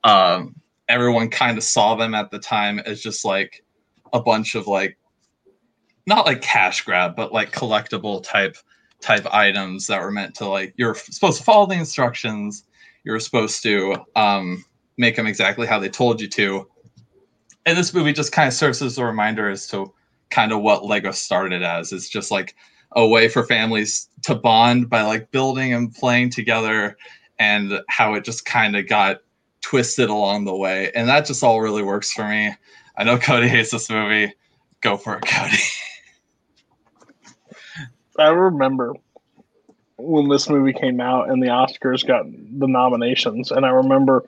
um everyone kind of saw them at the time as just like a bunch of like not like cash grab but like collectible type type items that were meant to like you're supposed to follow the instructions you're supposed to um make them exactly how they told you to. And this movie just kind of serves as a reminder as to kind of what lego started as. It's just like a way for families to bond by like building and playing together and how it just kind of got twisted along the way and that just all really works for me i know cody hates this movie go for it cody I remember when this movie came out and the Oscars got the nominations, and I remember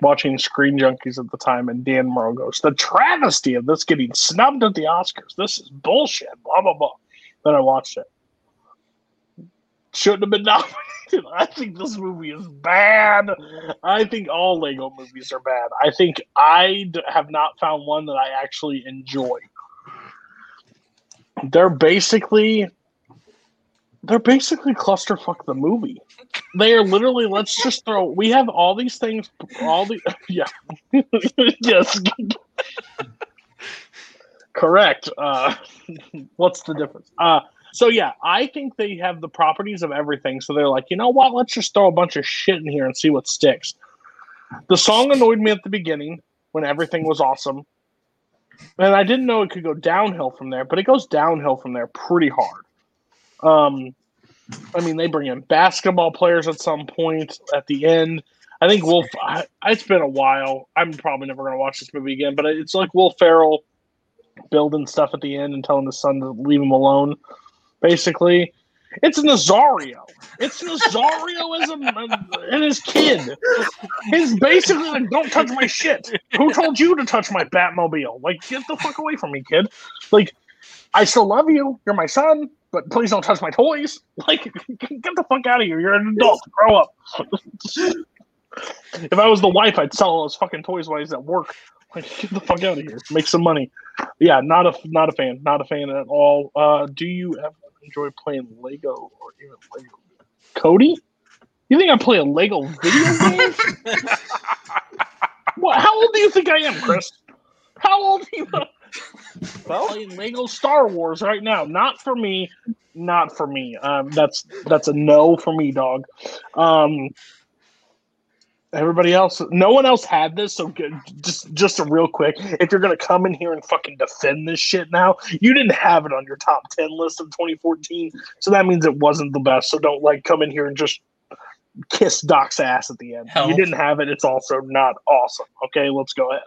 watching Screen Junkies at the time, and Dan Murrell goes, "The travesty of this getting snubbed at the Oscars. This is bullshit." Blah blah blah. Then I watched it. Shouldn't have been nominated. I think this movie is bad. I think all Lego movies are bad. I think I have not found one that I actually enjoy. They're basically they're basically clusterfuck the movie. They are literally let's just throw we have all these things all the yeah. yes. Correct. Uh what's the difference? Uh so yeah, I think they have the properties of everything. So they're like, you know what? Let's just throw a bunch of shit in here and see what sticks. The song annoyed me at the beginning when everything was awesome. And I didn't know it could go downhill from there, but it goes downhill from there pretty hard. Um, I mean, they bring in basketball players at some point at the end. I think Will. I, it's been a while. I'm probably never going to watch this movie again, but it's like Will Ferrell building stuff at the end and telling his son to leave him alone. Basically, it's Nazario. It's Nazario as a and his kid. He's basically like, "Don't touch my shit." Who told you to touch my Batmobile? Like, get the fuck away from me, kid. Like, I still love you. You're my son, but please don't touch my toys. Like, get the fuck out of here. You're an adult. Grow up. if I was the wife, I'd sell all those fucking toys while he's at work. Like, get the fuck out of here. Make some money. Yeah, not a not a fan. Not a fan at all. Uh, do you ever enjoy playing Lego or even Lego? Cody, you think I play a Lego video game? what? How old do you think I am, Chris? How old are you? Well, playing Lego Star Wars right now. Not for me. Not for me. Um, that's that's a no for me, dog. Um, everybody else, no one else had this. So good. just just a real quick, if you're gonna come in here and fucking defend this shit now, you didn't have it on your top ten list of 2014, so that means it wasn't the best. So don't like come in here and just kiss Doc's ass at the end. Hell. You didn't have it. It's also not awesome. Okay, let's go ahead.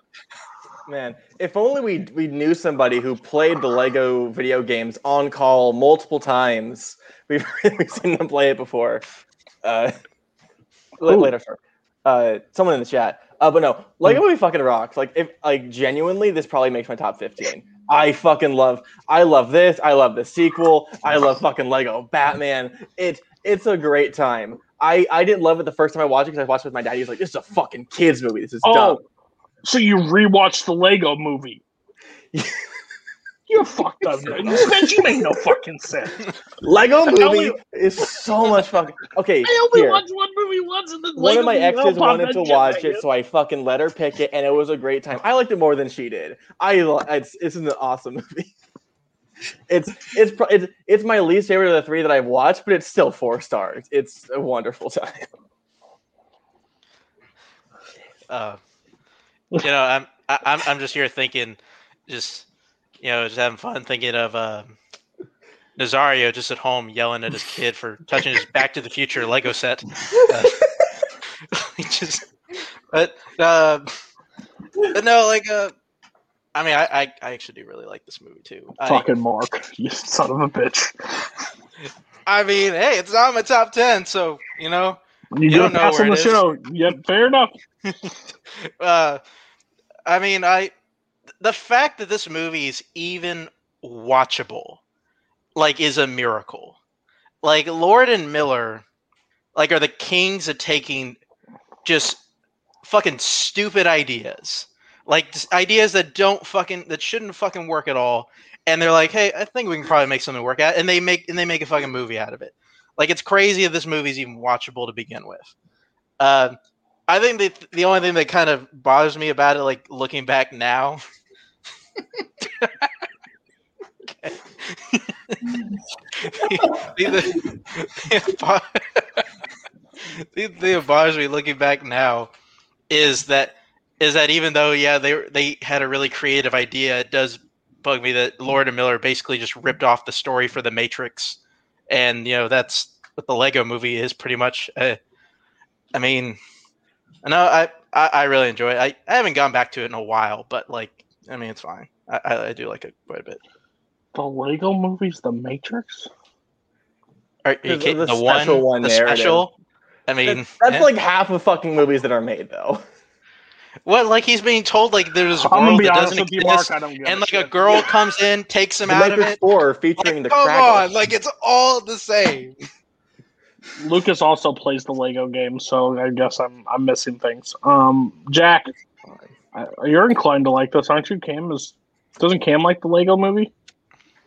Man, if only we we knew somebody who played the Lego video games on call multiple times. We've we've seen them play it before. Uh, la- Who? later, sir. Uh, someone in the chat. Uh, but no, Lego movie fucking rocks. Like, if like genuinely, this probably makes my top fifteen. I fucking love. I love this. I love the sequel. I love fucking Lego Batman. It it's a great time. I I didn't love it the first time I watched it because I watched it with my dad. He's like, "This is a fucking kids movie. This is Oh, dumb." so you rewatched the Lego movie? You're fucked up. man. Bitch, you make no fucking sense. Lego movie only- is so much fucking okay. I only here. watched one movie once, and then Lego. One Lego of my exes popped wanted to watch it, so I fucking let her pick it, and it was a great time. I liked it more than she did. I lo- it's it's an awesome movie. It's it's it's it's my least favorite of the three that I've watched, but it's still four stars. It's a wonderful time. Uh, you know, I'm I, I'm I'm just here thinking, just you know, just having fun thinking of um Nazario just at home yelling at his kid for touching his Back to the Future Lego set. Uh, just, but uh, but no, like uh, I mean, I, I I actually do really like this movie too. I, Fucking Mark, you son of a bitch. I mean, hey, it's not my top ten, so you know. You, You don't know where on the it is. show. Yep, fair enough. uh, I mean, I the fact that this movie is even watchable, like, is a miracle. Like Lord and Miller, like, are the kings of taking just fucking stupid ideas, like ideas that don't fucking that shouldn't fucking work at all, and they're like, hey, I think we can probably make something work out, and they make and they make a fucking movie out of it. Like, it's crazy that this movie's even watchable to begin with. Um, I think the the only thing that kind of bothers me about it, like looking back now, the, the, the, the thing that bothers me looking back now is that is that even though yeah they they had a really creative idea, it does bug me that Lord and Miller basically just ripped off the story for the Matrix, and you know that's what the Lego Movie is pretty much. Uh, I mean, no, I, I I really enjoy it. I, I haven't gone back to it in a while, but like, I mean, it's fine. I, I, I do like it quite a bit. The Lego movies, The Matrix. Are, you The- kidding? the the one, special one the narrative. special. I mean, That's, that's eh. like half of fucking movies that are made, though. what? Like he's being told like there's a I'm world that doesn't exist, Mark. I don't give and a like a shit. girl comes in, takes him The out of it. 4 featuring the Come Crackle. on, like it's all the same. Lucas also plays the Lego game, so I guess I'm I'm missing things. Um, Jack, you're inclined to like this, aren't you? Cam is doesn't Cam like the Lego movie?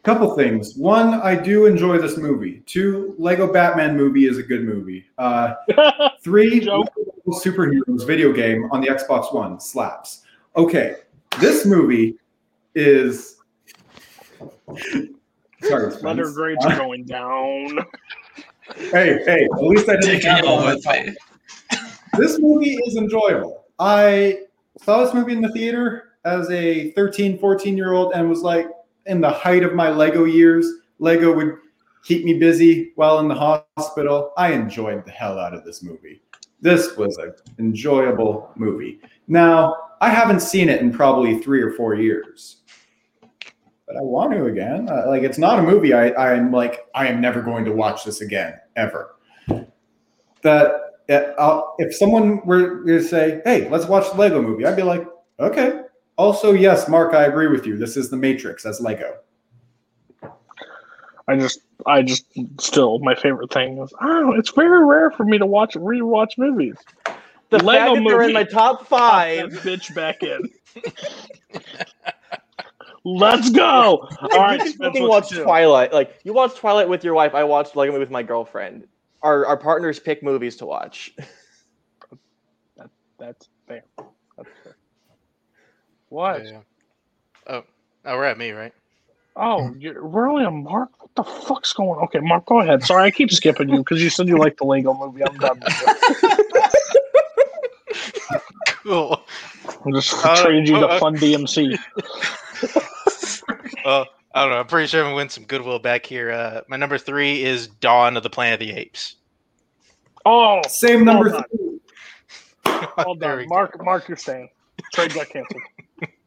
Couple things. One, I do enjoy this movie. Two, Lego Batman movie is a good movie. Uh, three, Superheroes video game on the Xbox One slaps. Okay, this movie is. Sorry, Letter grades are going down. Hey, hey, at least I didn't Taking have it y'all with top. me. this movie is enjoyable. I saw this movie in the theater as a 13, 14 year old and was like in the height of my Lego years. Lego would keep me busy while in the hospital. I enjoyed the hell out of this movie. This was an enjoyable movie. Now, I haven't seen it in probably three or four years. But I want to again. Uh, like, it's not a movie I, I'm like, I am never going to watch this again, ever. That uh, I'll, if someone were to say, "Hey, let's watch the Lego movie," I'd be like, "Okay." Also, yes, Mark, I agree with you. This is the Matrix as Lego. I just, I just, still, my favorite thing is, oh, it's very rare for me to watch rewatch movies. The Lego fact that they're in my top five. that bitch back in. Let's go. All right, you Spence, fucking what watch you? Twilight. Like you watch Twilight with your wife. I watched Lego movie with my girlfriend. Our our partners pick movies to watch. That's fair. That's fair. What? Yeah. Oh, oh, we're at me, right? Oh, you're, we're only on Mark. What the fuck's going? on? Okay, Mark, go ahead. Sorry, I keep skipping you because you said you like the Lego movie. I'm done. Cool. I'm just Uh, trading you uh, to uh, Fun DMC. Well, I don't know. I'm pretty sure I'm gonna win some goodwill back here. Uh, my number three is Dawn of the Planet of the Apes. Oh, Same number Well three. well There done. we go. Mark, Mark, you're staying. Trade got canceled.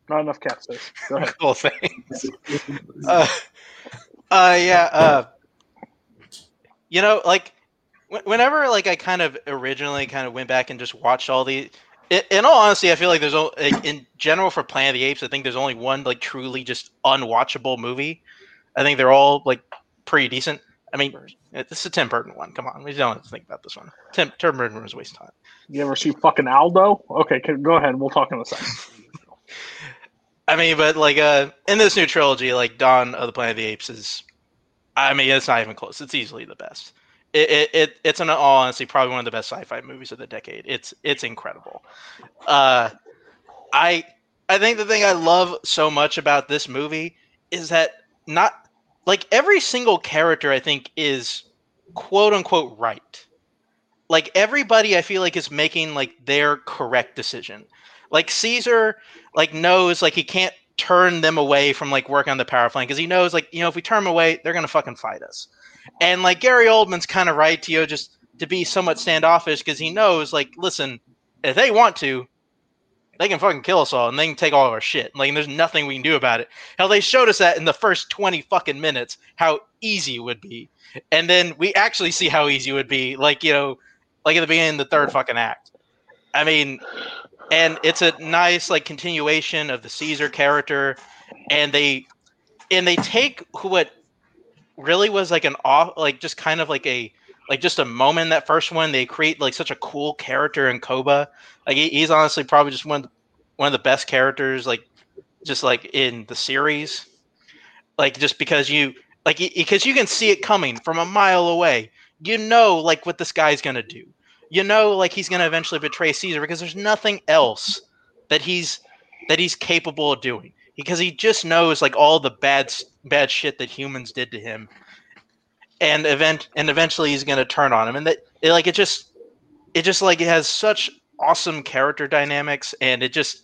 Not enough cat space. Go ahead. Cool things. uh, uh, yeah. Uh, you know, like whenever like I kind of originally kind of went back and just watched all the. In, all honesty, I feel like there's o- like, in general for Planet of the Apes. I think there's only one like truly just unwatchable movie. I think they're all like pretty decent. I mean, this is a Tim Burton one. Come on, we don't have to think about this one. Tim Tim Burton was a waste of time. You ever see fucking Aldo? Okay, go ahead. We'll talk in a second. I mean, but like uh in this new trilogy, like Dawn of the Planet of the Apes is I mean, it's not even close. It's easily the best. It, it, it it's in all honesty probably one of the best sci-fi movies of the decade. It's it's incredible. Uh I I think the thing I love so much about this movie is that not like every single character I think is quote unquote right. Like everybody I feel like is making like their correct decision. Like Caesar like knows like he can't turn them away from like working on the power plant because he knows like you know if we turn them away they're gonna fucking fight us and like gary oldman's kind of right to you just to be somewhat standoffish because he knows like listen if they want to they can fucking kill us all and they can take all of our shit. Like, there's nothing we can do about it. Hell, they showed us that in the first 20 fucking minutes, how easy it would be. And then we actually see how easy it would be, like, you know, like at the beginning of the third fucking act. I mean, and it's a nice, like, continuation of the Caesar character. And they, and they take what really was like an off, like, just kind of like a, like just a moment that first one. They create like such a cool character in Koba. Like he, he's honestly probably just one of the, one of the best characters, like just like in the series. Like just because you like because you can see it coming from a mile away. You know like what this guy's gonna do. You know like he's gonna eventually betray Caesar because there's nothing else that he's that he's capable of doing because he just knows like all the bad bad shit that humans did to him. And event and eventually he's going to turn on him. And that it, like it just it just like it has such awesome character dynamics and it just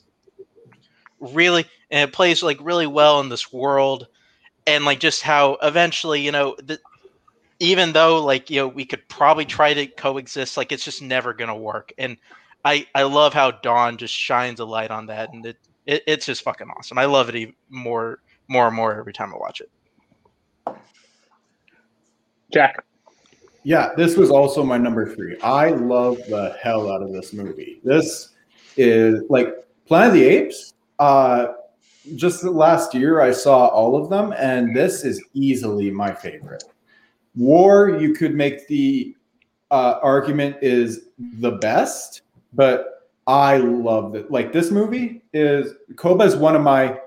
really and it plays like really well in this world. And like just how eventually you know the, even though like you know we could probably try to coexist like it's just never going to work. And i i love how dawn just shines a light on that and it, it it's just fucking awesome i love it even more more and more every time i watch it Jack. Yeah, this was also my number three. I love the hell out of this movie. This is like Planet of the Apes. Uh, just last year, I saw all of them, and this is easily my favorite. War, you could make the uh, argument is the best, but I love it. Like this movie is Koba is one of my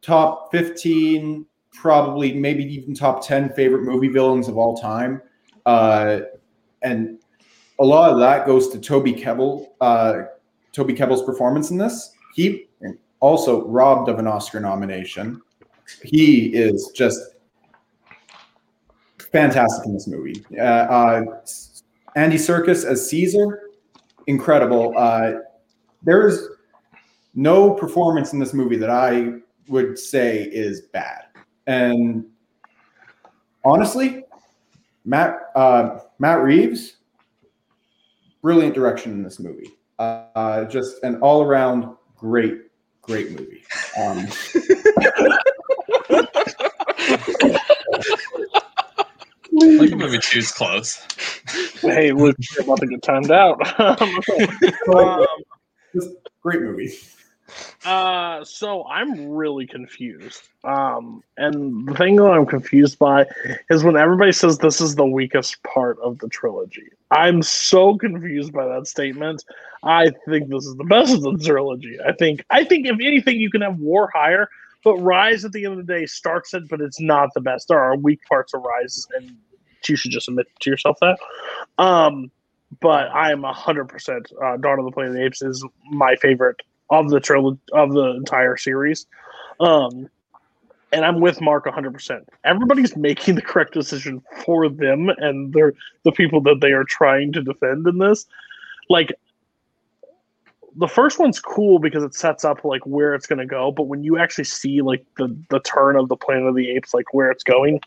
top 15 probably maybe even top 10 favorite movie villains of all time. Uh, and a lot of that goes to Toby Kebbell, uh, Toby Kebbell's performance in this. He also robbed of an Oscar nomination. He is just fantastic in this movie. Uh, uh, Andy Serkis as Caesar, incredible. Uh, there's no performance in this movie that I would say is bad. And honestly, Matt uh, Matt Reeves, brilliant direction in this movie. Uh, just an all around great, great movie. Um, like a movie two's close. Hey, Luke, you're about to get timed out. um, great movie. Uh, so I'm really confused. Um, and the thing that I'm confused by is when everybody says this is the weakest part of the trilogy. I'm so confused by that statement. I think this is the best of the trilogy. I think I think if anything, you can have War higher, but Rise at the end of the day starts it, but it's not the best. There are weak parts of Rise, and you should just admit to yourself that. Um, but I am hundred percent. Uh, Dawn of the Planet of the Apes is my favorite of the trilogy of the entire series. Um, and I'm with Mark 100%. Everybody's making the correct decision for them and they're the people that they are trying to defend in this. Like the first one's cool because it sets up like where it's going to go, but when you actually see like the the turn of the Planet of the Apes like where it's going,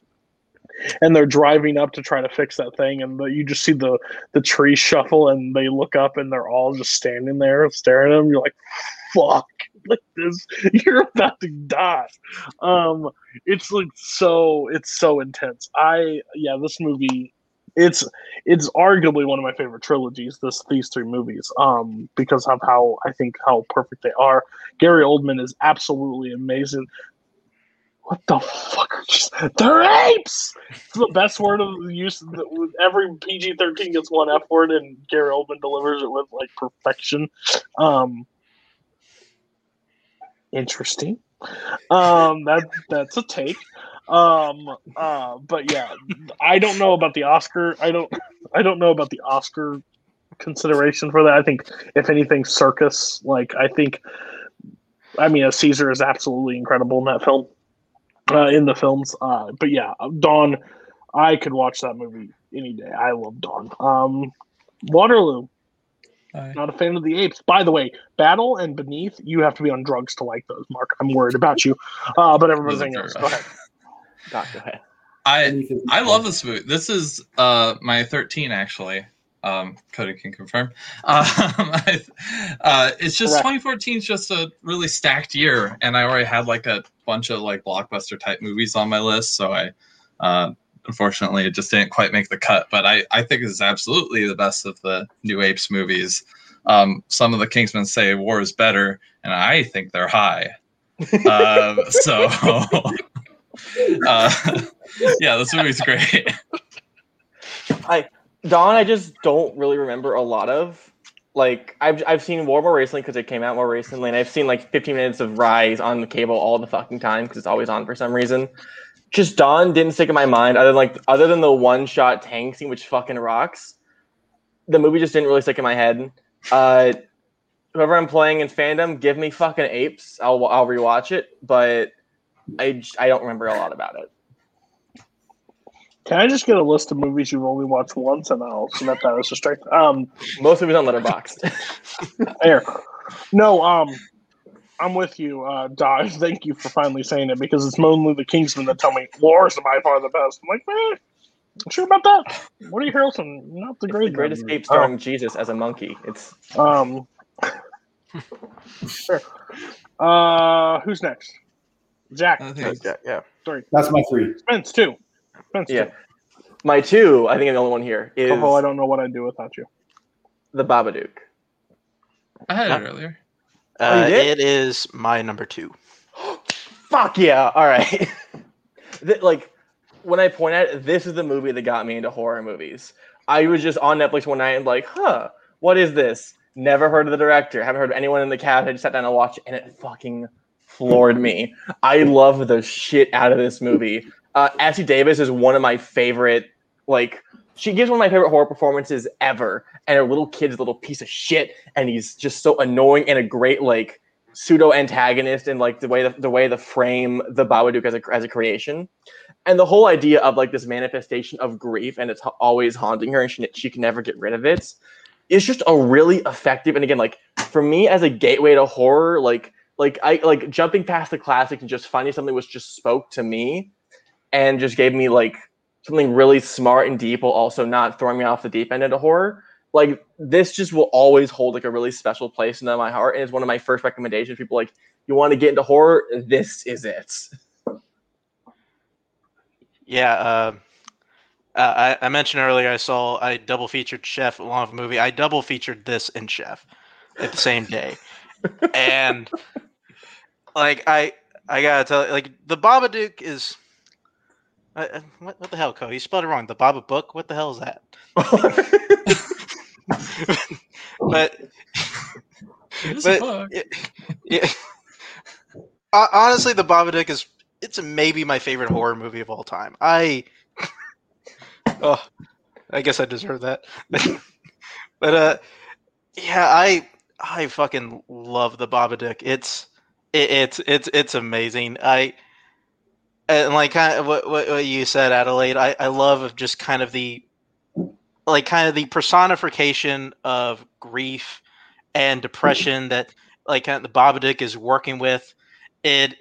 and they're driving up to try to fix that thing and the, you just see the the trees shuffle and they look up and they're all just standing there staring at them you're like fuck like this you're about to die. Um it's like so it's so intense. I yeah this movie it's it's arguably one of my favorite trilogies this these three movies um because of how i think how perfect they are. Gary oldman is absolutely amazing what the fuck? They're apes! It's the best word of use every pg-13 gets one f word and gary oldman delivers it with like perfection. Um interesting. Um that that's a take. Um uh but yeah i don't know about the oscar i don't i don't know about the oscar consideration for that. I think if anything Serkis like i think i mean a caesar is absolutely incredible in that film uh, in the films. Uh, but yeah, Dawn, I could watch that movie any day. I love Dawn. Um, Waterloo. Hi. Not a fan of the apes. By the way, Battle and Beneath, you have to be on drugs to like those, Mark. I'm worried about you. Uh, but everything else, go ahead. Doc, go ahead. I I love this movie. This is uh my 13 actually. Um, Cody can confirm. Um, I, uh, it's just Correct. 2014 is just a really stacked year, and I already had like a bunch of like blockbuster type movies on my list, so I uh, unfortunately it just didn't quite make the cut. But I I think is absolutely the best of the New Apes movies. Um, some of the Kingsmen say war is better, and I think they're high. um, so, uh, yeah, this movie's great. I Dawn, I just don't really remember a lot of. Like I've I've seen War more recently because it came out more recently, and I've seen like 15 minutes of Rise on the cable all the fucking time because it's always on for some reason. Just Dawn didn't stick in my mind other than like other than the one shot tank scene, which fucking rocks. The movie just didn't really stick in my head. Uh, whoever I'm playing in fandom, give me fucking apes. I'll I'll rewatch it, but I I don't remember a lot about it. Can I just get a list of movies you've only watched once, and I'll submit that as a strike? Um, Most movies on Letterboxd. there. No, um, I'm with you, uh, Dodge. Thank you for finally saying it because it's only the Kingsmen that tell me Wars are by far the best. I'm like, man, sure about that. Woody Harrelson, not the the greatest. Great Escape starring Jesus as a monkey. It's Um, sure. Uh, who's next? Jack. I think Yeah, yeah. Sorry, That's my three. Spence too. Spence Yeah. my two. I think I'm the only one here. Is Oh, I don't know what I'd do without you. the Babadook. I had it earlier. Oh, you Uh, did? it is my number two. Fuck yeah! All right. Th- like when I point at it, this is the movie that got me into horror movies. I was just on Netflix one night and like, huh, what is this? Never heard of the director. Haven't heard of anyone in the cast. I just sat down and watched it, and it fucking floored me. I love the shit out of this movie. Uh, Essie Davis is one of my favorite. Like, she gives one of my favorite horror performances ever. And her little kid's a little piece of shit, and he's just so annoying and a great like pseudo antagonist and like the way the, the way the frame the Babadook as a as a creation, and the whole idea of like this manifestation of grief and it's ha- always haunting her and she, she can never get rid of it. It's just a really effective and again like for me as a gateway to horror like like I like jumping past the classics and just finding something which just spoke to me and just gave me like something really smart and deep while also not throwing me off the deep end into horror like this just will always hold like a really special place in my heart and it's one of my first recommendations people like you want to get into horror this is it Yeah, uh, uh, I, I mentioned earlier I saw I double featured Chef along with a movie. I double featured this and Chef at the same day, and like I I gotta tell you, like the Babadook is. Uh, uh, what, what the hell, Co? You spelled it wrong. The Baba Book. What the hell is that? but It is a but book. it- yeah. Honestly, the Babadook is it's maybe my favorite horror movie of all time. I oh, I guess I deserve that. but uh, yeah, I I fucking love the Babadook. It's it, it's it's it's amazing. I and like kind of what, what what you said, Adelaide. I I love just kind of the like kind of the personification of grief and depression that like kind of the Babadook is working with. It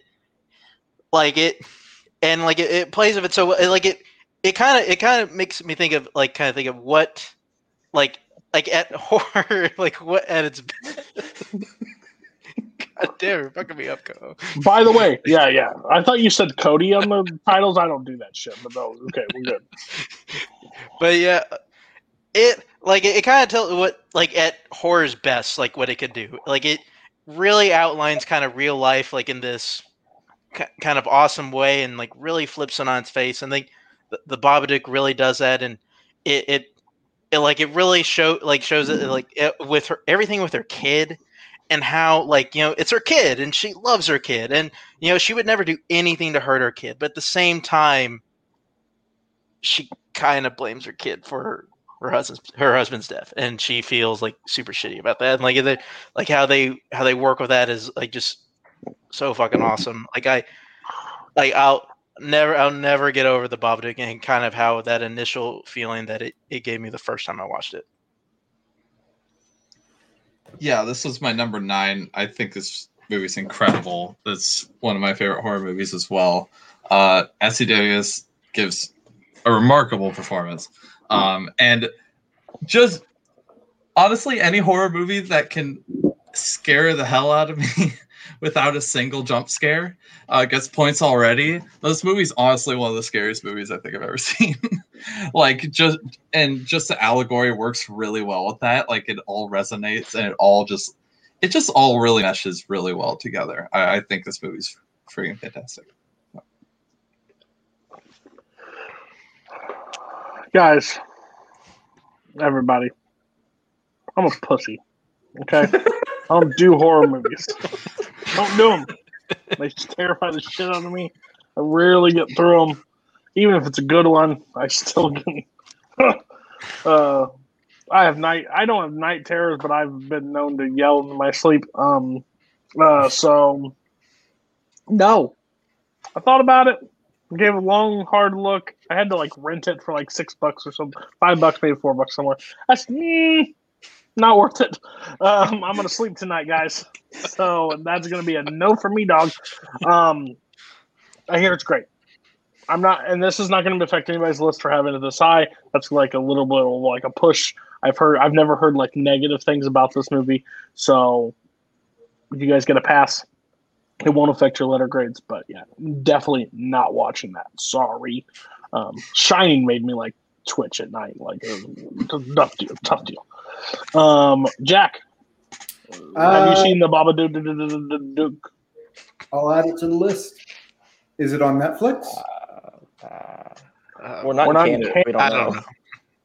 like it and like it, it plays with it so it, like it it kind of it kind of makes me think of like kind of think of what like like at horror like what at its God damn, fucking me up, Co. By the way, yeah, yeah. I thought you said Cody on the titles. I don't do that shit, but no, okay, we're good. But yeah, it like it, it kind of tells what like at horror's best, like what it could do. Like it really outlines kind of real life, like in this ki- kind of awesome way, and like really flips it on its face. And like the, the Babadook really does that, and it it, it like it really show like shows it like it, with her everything with her kid. And how, like, you know, it's her kid and she loves her kid. And, you know, she would never do anything to hurt her kid. But at the same time, she kind of blames her kid for her, her husband's her husband's death, and she feels like super shitty about that. And like like how they how they work with that is like just so fucking awesome. Like I like I'll never I'll never get over the Babadook and kind of how that initial feeling that it, it gave me the first time I watched it. Yeah, this was my number nine. I think this movie's incredible. It's one of my favorite horror movies as well. Uh, Essie Davis gives a remarkable performance, um, and just honestly, any horror movie that can scare the hell out of me without a single jump scare uh, gets points already. This movie's honestly one of the scariest movies I think I've ever seen. like just and just the allegory works really well with that. Like it all resonates and it all just it just all really meshes really well together. I, I think this movie's freaking fantastic. Guys, everybody, I'm a pussy. Okay, I don't do horror movies. don't do them. They terrify the shit out of me. I rarely get through them, even if it's a good one. I still get. uh, I have night. I don't have night terrors, but I've been known to yell in my sleep. Um, uh, so no, I thought about it. Gave a long, hard look. I had to like rent it for like six bucks or something, five bucks, maybe four bucks somewhere. That's mm, not worth it. Um, I'm gonna sleep tonight, guys. So that's gonna be a no for me, dog. Um, I hear it's great. I'm not, and this is not going to affect anybody's list for having it this high. That's like a little bit of like a push. I've heard, I've never heard like negative things about this movie. So if you guys get a pass, it won't affect your letter grades. But yeah, definitely not watching that. Sorry. Um, Shining made me like twitch at night. Like it was a tough deal. Tough deal. Um, Jack, have Uh, you seen the Babadook? I'll add it to the list. Is it on Netflix? We're not We're in not in Canada. We don't I know. don't know.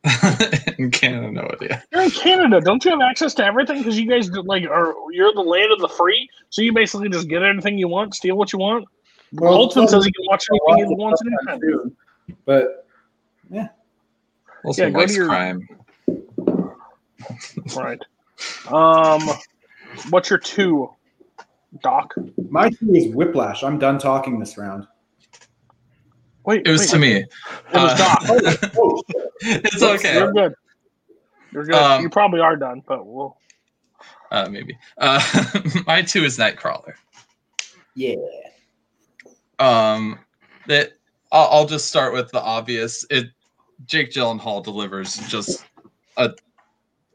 In Canada, no idea. You're in Canada. Don't you have access to everything? Because you guys do- like are you're the land of the free. So you basically just get anything you want, steal what you want. Well, Holtzman some- says he can watch anything he wants anytime. Too. But Also, Yeah, go vice to your- crime. Right. Um, what's your two, Doc? my two is Whiplash. I'm done talking this round. Wait, It was wait, to me. It was Doc. Oh, it's okay. You're good. You're good. Um, you probably are done, but we'll. Uh, maybe. Uh, my two is Nightcrawler. yeah. Um, that I'll, I'll just start with the obvious. It Jake Gyllenhaal delivers just a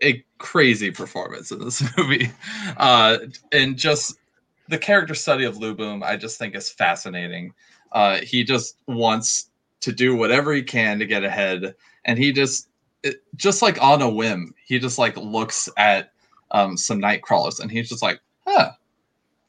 a crazy performance in this movie, uh, and just the character study of Lou Bloom. I just think is fascinating. Uh, he just wants to do whatever he can to get ahead, and he just it, just like on a whim, he just like looks at um, some night crawlers, and he's just like, huh,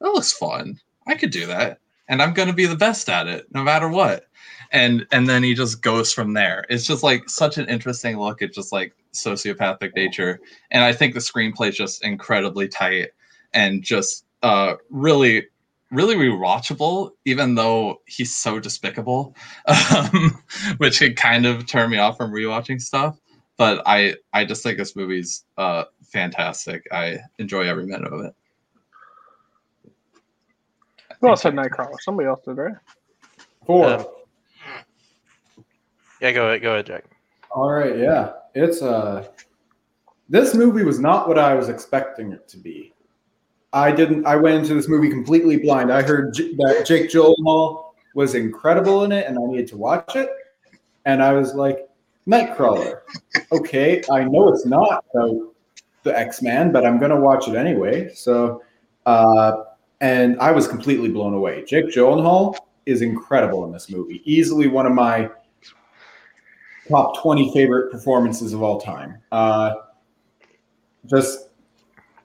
that looks fun. I could do that and I'm going to be the best at it no matter what. And and then he just goes from there. It's just like such an interesting look at just like sociopathic nature. And I think the screenplay is just incredibly tight and just uh really really rewatchable even though he's so despicable um, which could kind of turn me off from rewatching stuff but i i just think this movie's uh fantastic i enjoy every minute of it Who else had Nightcrawler? Somebody else did, right? Four. Uh, Yeah, go ahead, go ahead, Jack. All right, yeah. It's uh this movie was not what I was expecting it to be. I didn't I went into this movie completely blind. I heard J- that Jake Gyllenhaal was incredible in it and I needed to watch it. And I was like, Nightcrawler. Okay, I know it's not about the X-Man, but I'm gonna watch it anyway. So uh and I was completely blown away. Jake Gyllenhaal is incredible in this movie. Easily one of my top 20 favorite performances of all time. Uh, just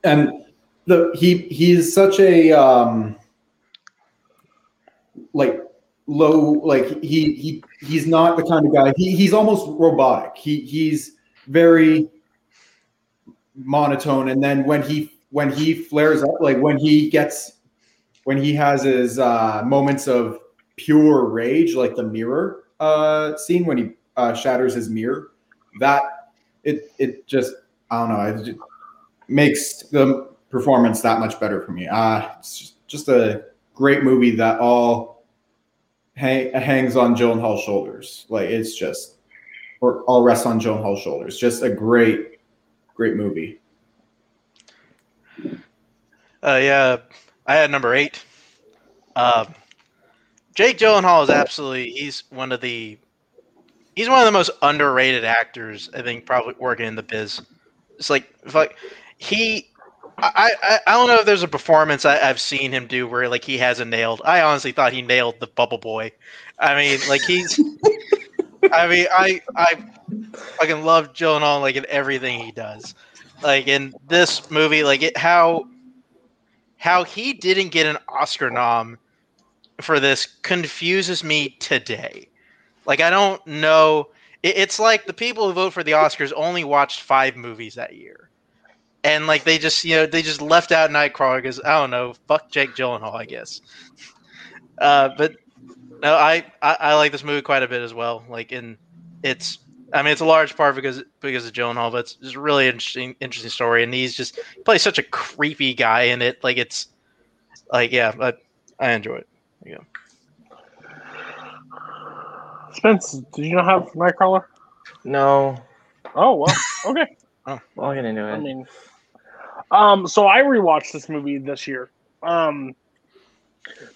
and the he he's such a um, like low like he he he's not the kind of guy he, he's almost robotic. He he's very monotone and then when he when he flares up like when he gets when he has his uh moments of pure rage like the mirror uh scene when he uh, shatters his mirror. That it it just I don't know. It makes the performance that much better for me. Uh, it's just, just a great movie that all hang, hangs on Gyllenhaal's shoulders. Like it's just or all rests on Gyllenhaal's shoulders. Just a great great movie. Uh, yeah, I had number eight. Um, Jake Gyllenhaal is absolutely he's one of the he's one of the most underrated actors I think probably working in the biz It's like fuck he. I, I, I don't know if there's a performance I, I've seen him do where like he hasn't nailed. I honestly thought he nailed the Bubble Boy. I mean, like he's. I mean, I I fucking love Gyllenhaal like in everything he does. Like in this movie, like it how how he didn't get an Oscar nom for this confuses me today. Like I don't know. It, it's like the people who vote for the Oscars only watched five movies that year, and like they just you know they just left out Nightcrawler because I don't know. Fuck Jake Gyllenhaal, I guess. Uh, but no, I, I I like this movie quite a bit as well. Like in it's I mean, it's a large part because because of Gyllenhaal, but it's just a really interesting interesting story, and he's just he plays such a creepy guy in it. Like it's like yeah, but I enjoy it. Yeah. Spence, did you not have Nightcrawler? No, Oh well, okay. oh, I'll get into it. I mean, um, so I rewatched this movie this year, um,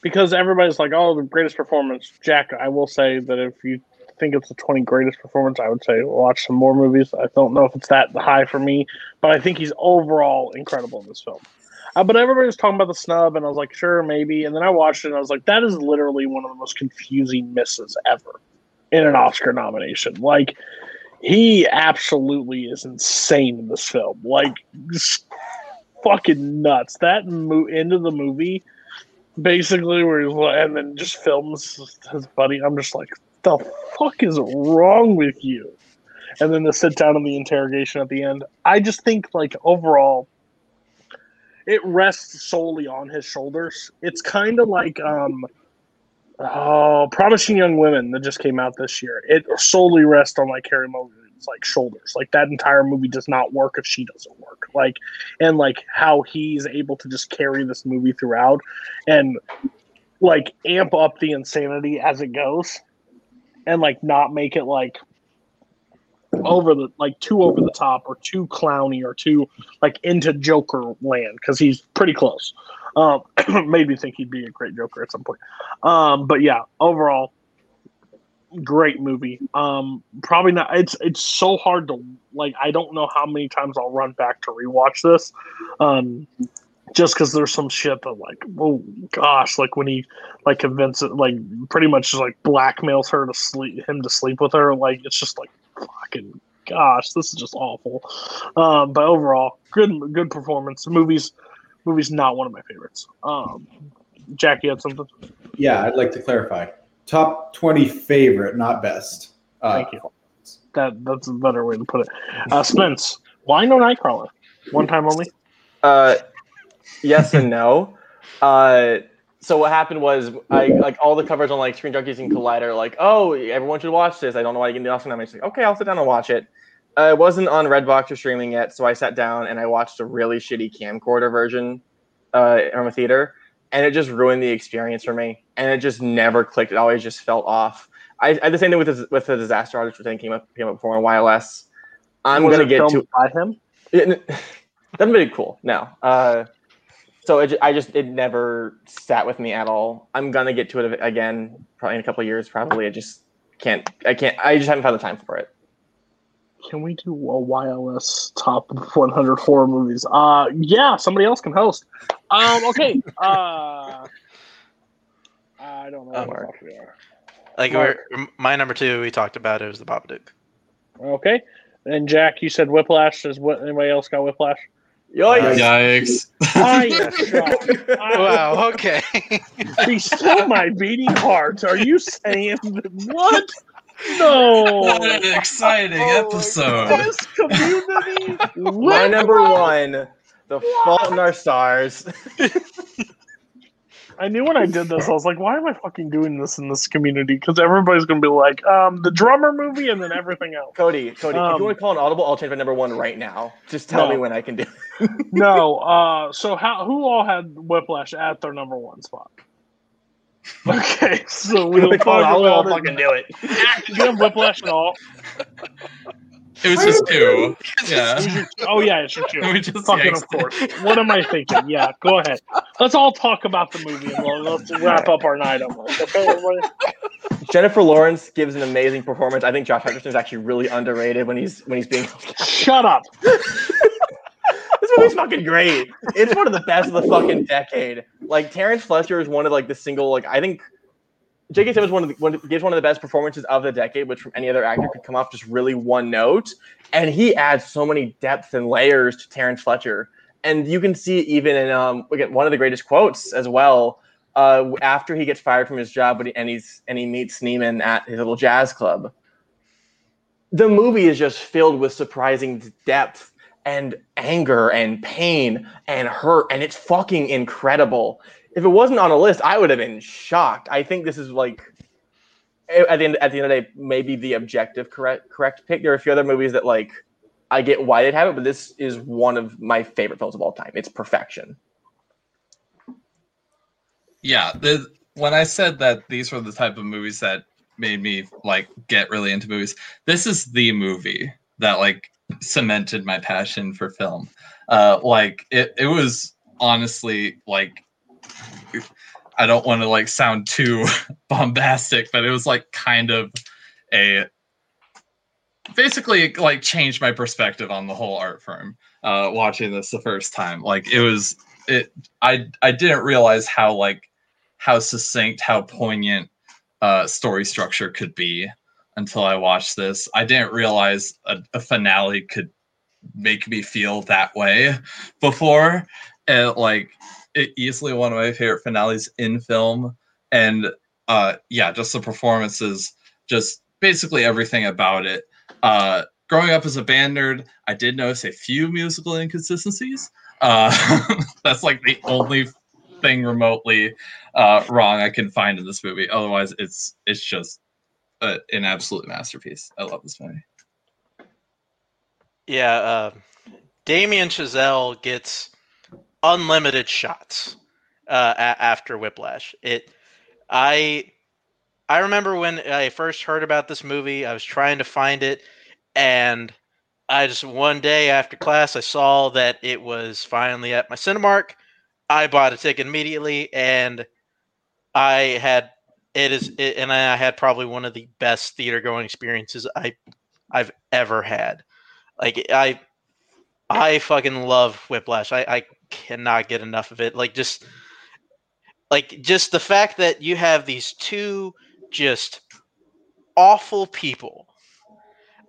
because everybody's like, "Oh, the greatest performance." Jack, I will say that if you think it's the twenty greatest performance, I would say watch some more movies. I don't know if it's that high for me, but I think he's overall incredible in this film. Uh, but everybody was talking about the snub, and I was like, sure, maybe. And then I watched it, and I was like, that is literally one of the most confusing misses ever in an Oscar nomination. Like, he absolutely is insane in this film. Like, fucking nuts. That mo- end of the movie, basically, where he's and then just films his buddy. I'm just like, the fuck is wrong with you? And then the sit down and the interrogation at the end. I just think, like, overall, it rests solely on his shoulders. It's kind of like um oh, Promising Young Women that just came out this year. It solely rests on like Carey Mulligan's like shoulders. Like that entire movie does not work if she doesn't work. Like and like how he's able to just carry this movie throughout and like amp up the insanity as it goes and like not make it like over the like too over the top or too clowny or too like into Joker land because he's pretty close. Um, made me think he'd be a great Joker at some point. Um, but yeah, overall, great movie. Um, probably not. It's it's so hard to like. I don't know how many times I'll run back to rewatch this. Um, just because there's some shit that like oh gosh like when he like convinces like pretty much just like blackmails her to sleep him to sleep with her like it's just like fucking gosh this is just awful. Um but overall good good performance. Movies movies not one of my favorites. Um jack you had something? Yeah, I'd like to clarify. Top 20 favorite, not best. Uh, thank you. That that's a better way to put it. Uh spence why no nightcrawler? One time only? Uh, yes and no. Uh, so what happened was I like all the covers on like Screen Junkies and Collider, like, oh, everyone should watch this. I don't know why you get the Oscar nomination. Like, okay, I'll sit down and watch it. Uh, it wasn't on Redbox or streaming yet, so I sat down and I watched a really shitty camcorder version uh, from a theater, and it just ruined the experience for me. And it just never clicked. It always just felt off. I, I had the same thing with the, with the Disaster Artist, think came up came up before on YLS. I'm Was gonna get to by him It, that'd be cool. No, uh, so it, I just it never sat with me at all. I'm gonna get to it again, probably in a couple of years. Probably, I just can't. I can't. I just haven't found the time for it. Can we do a YLS top 100 horror movies? Uh, yeah, somebody else can host. Um, okay. Uh, I don't know. Um, what we are. Like Mark. we're, my number two, we talked about it was the Babadook. Okay. And Jack, you said Whiplash. Does what? Anybody else got Whiplash? Yikes. I am shocked. Wow. Okay. He stole my beating heart. Are you saying what? No. What an exciting oh, episode. This community. My number one, The Fault in Our Stars. I knew when I did this, I was like, why am I fucking doing this in this community? Because everybody's gonna be like, um, the drummer movie and then everything else. Cody, Cody, if Um, you want to call an audible, I'll change my number one right now. Just tell No. me when I can do. it. No, uh, so how who all had Whiplash at their number one spot? Okay, so we'll We talk it I'll fucking do it. Do you have Whiplash at all? It was just two. Yeah. Oh yeah, it's your two. We just Fucking yanked of course. What am I thinking? Yeah, go ahead. Let's all talk about the movie and we'll, let's wrap up our night almost. Okay, everybody? Jennifer Lawrence gives an amazing performance. I think Josh Hutcherson is actually really underrated when he's when he's being. Shut up. This movie's fucking great. It's one of the best of the fucking decade. Like Terrence Fletcher is one of like the single like I think J.K. Simmons one of the, one, gives one of the best performances of the decade, which from any other actor could come off just really one note. And he adds so many depths and layers to Terrence Fletcher, and you can see even in um again one of the greatest quotes as well. Uh, after he gets fired from his job, but he, and he's and he meets Neiman at his little jazz club. The movie is just filled with surprising depth and anger and pain and hurt, and it's fucking incredible if it wasn't on a list, I would have been shocked. I think this is like at the end at the end of the day, maybe the objective correct correct pick. There are a few other movies that like I get why they'd have it, but this is one of my favorite films of all time. It's perfection. Yeah, the, when I said that these were the type of movies that made me like get really into movies, this is the movie that like cemented my passion for film. Uh, like it, it was honestly like I don't want to like sound too bombastic, but it was like kind of a basically like changed my perspective on the whole art form uh watching this the first time. Like it was it i i didn't realize how like how succinct how poignant uh story structure could be until i watched this. I didn't realize a, a finale could make me feel that way before. And like easily one of my favorite finales in film. And uh yeah just the performances just basically everything about it. Uh growing up as a band nerd i did notice a few musical inconsistencies. Uh that's like the only thing remotely uh wrong i can find in this movie. Otherwise it's it's just a, an absolute masterpiece. I love this movie. Yeah, uh, Damien Chazelle gets unlimited shots uh, a- after Whiplash. It, I, I remember when I first heard about this movie. I was trying to find it, and I just one day after class, I saw that it was finally at my Cinemark. I bought a ticket immediately, and I had it is it, and I had probably one of the best theater going experiences I I've ever had. Like I I fucking love Whiplash. I, I cannot get enough of it. Like just like just the fact that you have these two just awful people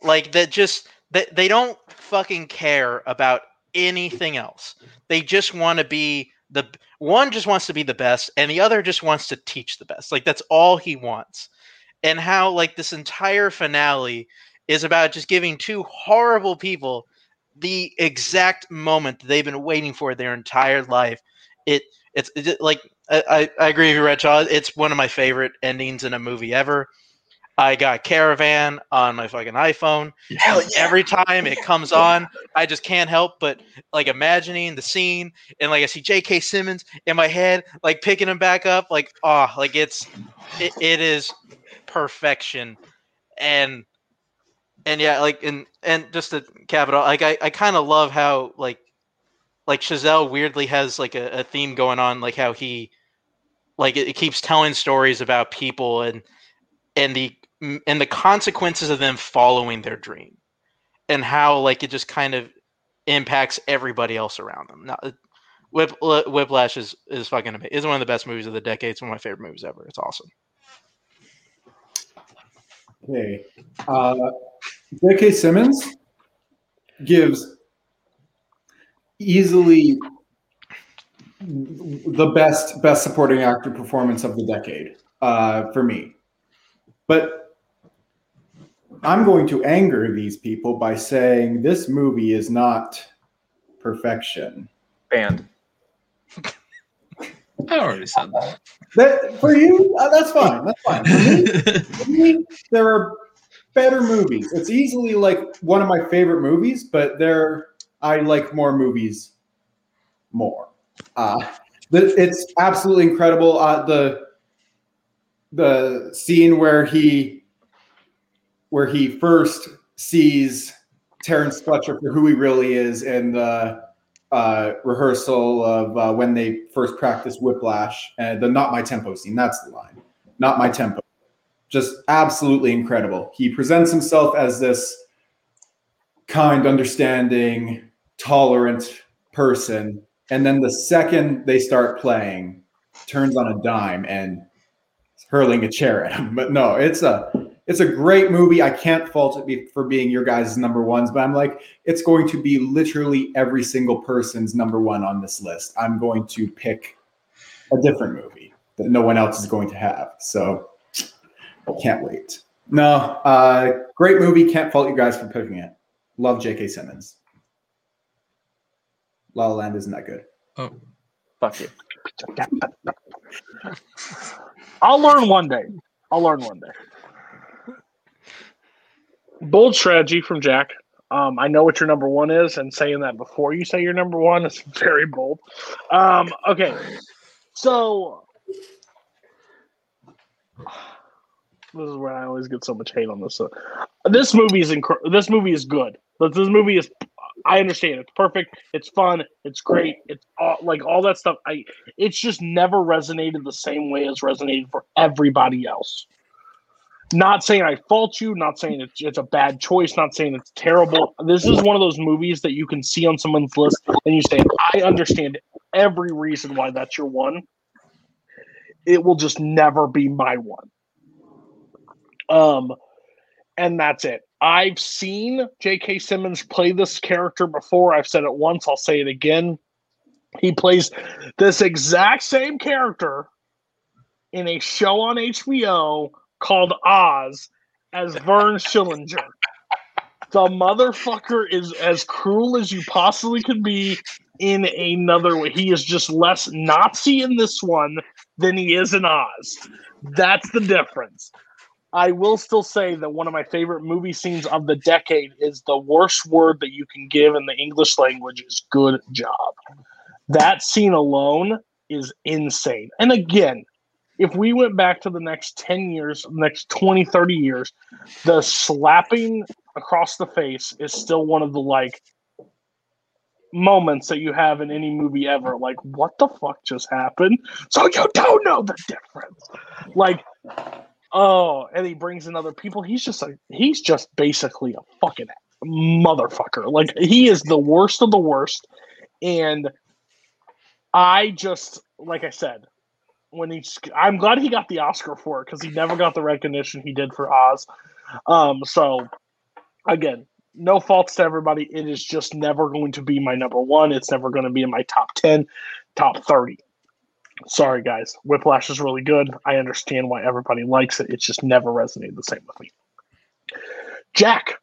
like that just that they don't fucking care about anything else. They just want to be the one just wants to be the best and the other just wants to teach the best. Like that's all he wants. And how like this entire finale is about just giving two horrible people the exact moment they've been waiting for their entire life. It it's, it's like I, I agree with you, Redshaw. It's one of my favorite endings in a movie ever. I got Caravan on my fucking iPhone. Hell yeah. Every time it comes on, I just can't help but like imagining the scene and like I see J.K. Simmons in my head, like picking him back up, like oh, like it's it, it is perfection, and and yeah, like and and just to cap it off, like I I kind of love how like like Chazelle weirdly has like a, a theme going on, like how he like it, it keeps telling stories about people and and the and the consequences of them following their dream and how like it just kind of impacts everybody else around them. Now, Whip, Whiplash is is fucking amazing. It's one of the best movies of the decade. It's one of my favorite movies ever. It's awesome. Okay. Uh, J.K. Simmons gives easily the best best supporting actor performance of the decade uh, for me. But I'm going to anger these people by saying this movie is not perfection. Banned. i already said that That for you, uh, that's fine. That's fine. For me, for me, there are better movies. It's easily like one of my favorite movies, but there I like more movies more. Uh, it's absolutely incredible. Uh, the the scene where he where he first sees Terrence Fletcher for who he really is in the uh, rehearsal of uh, when they first practice Whiplash and the "Not My Tempo" scene. That's the line. Not my tempo. Just absolutely incredible. He presents himself as this kind, understanding, tolerant person, and then the second they start playing, turns on a dime and hurling a chair at him. But no, it's a it's a great movie. I can't fault it for being your guys' number ones, but I'm like, it's going to be literally every single person's number one on this list. I'm going to pick a different movie that no one else is going to have. So I can't wait. No, uh, great movie. Can't fault you guys for picking it. Love J.K. Simmons. La La Land isn't that good. Oh, Fuck you. I'll learn one day. I'll learn one day. Bold strategy from Jack. Um, I know what your number one is, and saying that before you say your number one is very bold. Um, okay, so this is where I always get so much hate on this. This movie is inc- This movie is good, this movie is. I understand it's perfect. It's fun. It's great. It's all, like all that stuff. I. It's just never resonated the same way as resonated for everybody else. Not saying I fault you. Not saying it's, it's a bad choice. Not saying it's terrible. This is one of those movies that you can see on someone's list and you say, I understand every reason why that's your one. It will just never be my one. Um, and that's it. I've seen J.K. Simmons play this character before. I've said it once. I'll say it again. He plays this exact same character in a show on HBO called Oz as Vern Schillinger. The motherfucker is as cruel as you possibly could be in another way. He is just less Nazi in this one than he is in Oz. That's the difference. I will still say that one of my favorite movie scenes of the decade is the worst word that you can give in the English language is good job. That scene alone is insane. And again, if we went back to the next 10 years, next 20, 30 years, the slapping across the face is still one of the like moments that you have in any movie ever. Like, what the fuck just happened? So you don't know the difference. Like, oh, and he brings in other people. He's just like, he's just basically a fucking motherfucker. Like, he is the worst of the worst. And I just, like I said, when he's, I'm glad he got the Oscar for it because he never got the recognition he did for Oz. Um, so again, no faults to everybody. It is just never going to be my number one. It's never going to be in my top 10, top 30. Sorry, guys. Whiplash is really good. I understand why everybody likes it. It's just never resonated the same with me. Jack,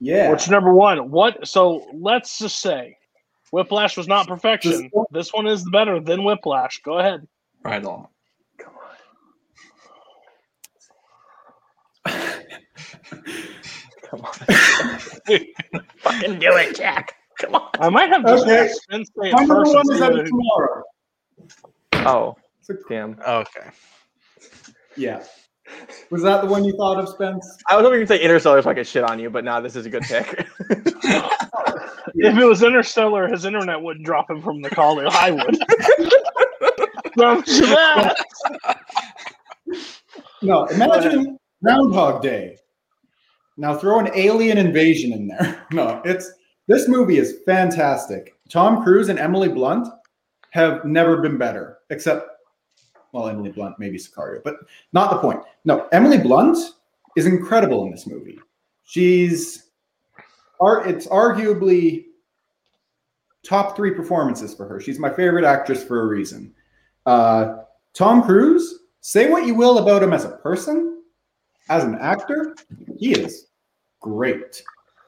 Yeah. what's your number one? What? So let's just say Whiplash was not perfection. This one is better than Whiplash. Go ahead. right on. Come on. Come on. Fucking do it, Jack. Come on. I might have just Okay. Spence say My it number first. one is out of tomorrow. Oh, It's a- damn. Oh, okay. yeah. Was that the one you thought of, Spence? I was hoping you'd say Interstellar so I could shit on you, but nah, this is a good pick. If it was Interstellar, his internet wouldn't drop him from the call. I would. No, imagine Groundhog Day. Now throw an alien invasion in there. No, it's this movie is fantastic. Tom Cruise and Emily Blunt have never been better, except well, Emily Blunt, maybe Sicario, but not the point. No, Emily Blunt is incredible in this movie. She's it's arguably top three performances for her. She's my favorite actress for a reason. Uh, Tom Cruise, say what you will about him as a person, as an actor, he is great.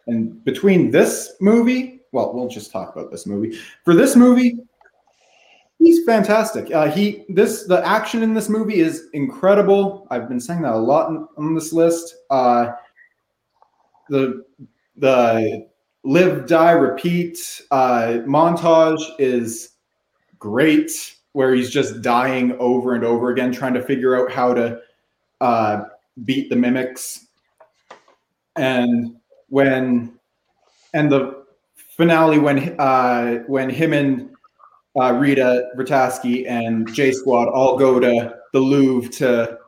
And between this movie, well, we'll just talk about this movie. For this movie, he's fantastic. Uh, he this the action in this movie is incredible. I've been saying that a lot on, on this list. Uh, the the live die repeat uh, montage is great where he's just dying over and over again trying to figure out how to uh, beat the mimics and when and the finale when uh, when him and uh, Rita Vrataski and J Squad all go to the Louvre to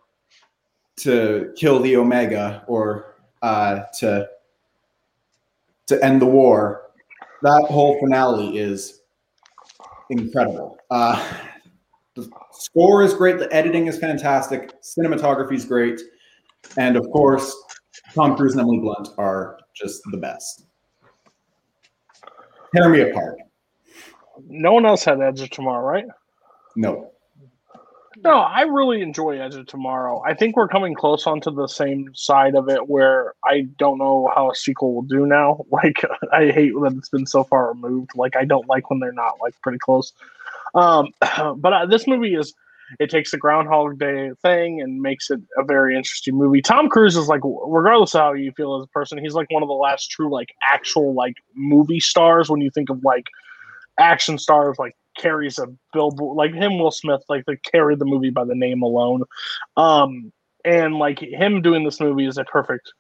to kill the Omega or uh, to to end the war. that whole finale is incredible. Uh, the score is great. The editing is fantastic. Cinematography is great, and of course, Tom Cruise and Emily Blunt are just the best. Tear me apart. No one else had Edge of Tomorrow, right? No. No, I really enjoy Edge of Tomorrow. I think we're coming close onto the same side of it where I don't know how a sequel will do now. Like I hate that it's been so far removed. Like I don't like when they're not like pretty close. Um, but uh, this movie is it takes the Groundhog Day thing and makes it a very interesting movie. Tom Cruise is like, regardless of how you feel as a person, he's like one of the last true like actual like movie stars when you think of like action stars like carries a billboard like him will smith like they carry the movie by the name alone. Um and like him doing this movie is a perfect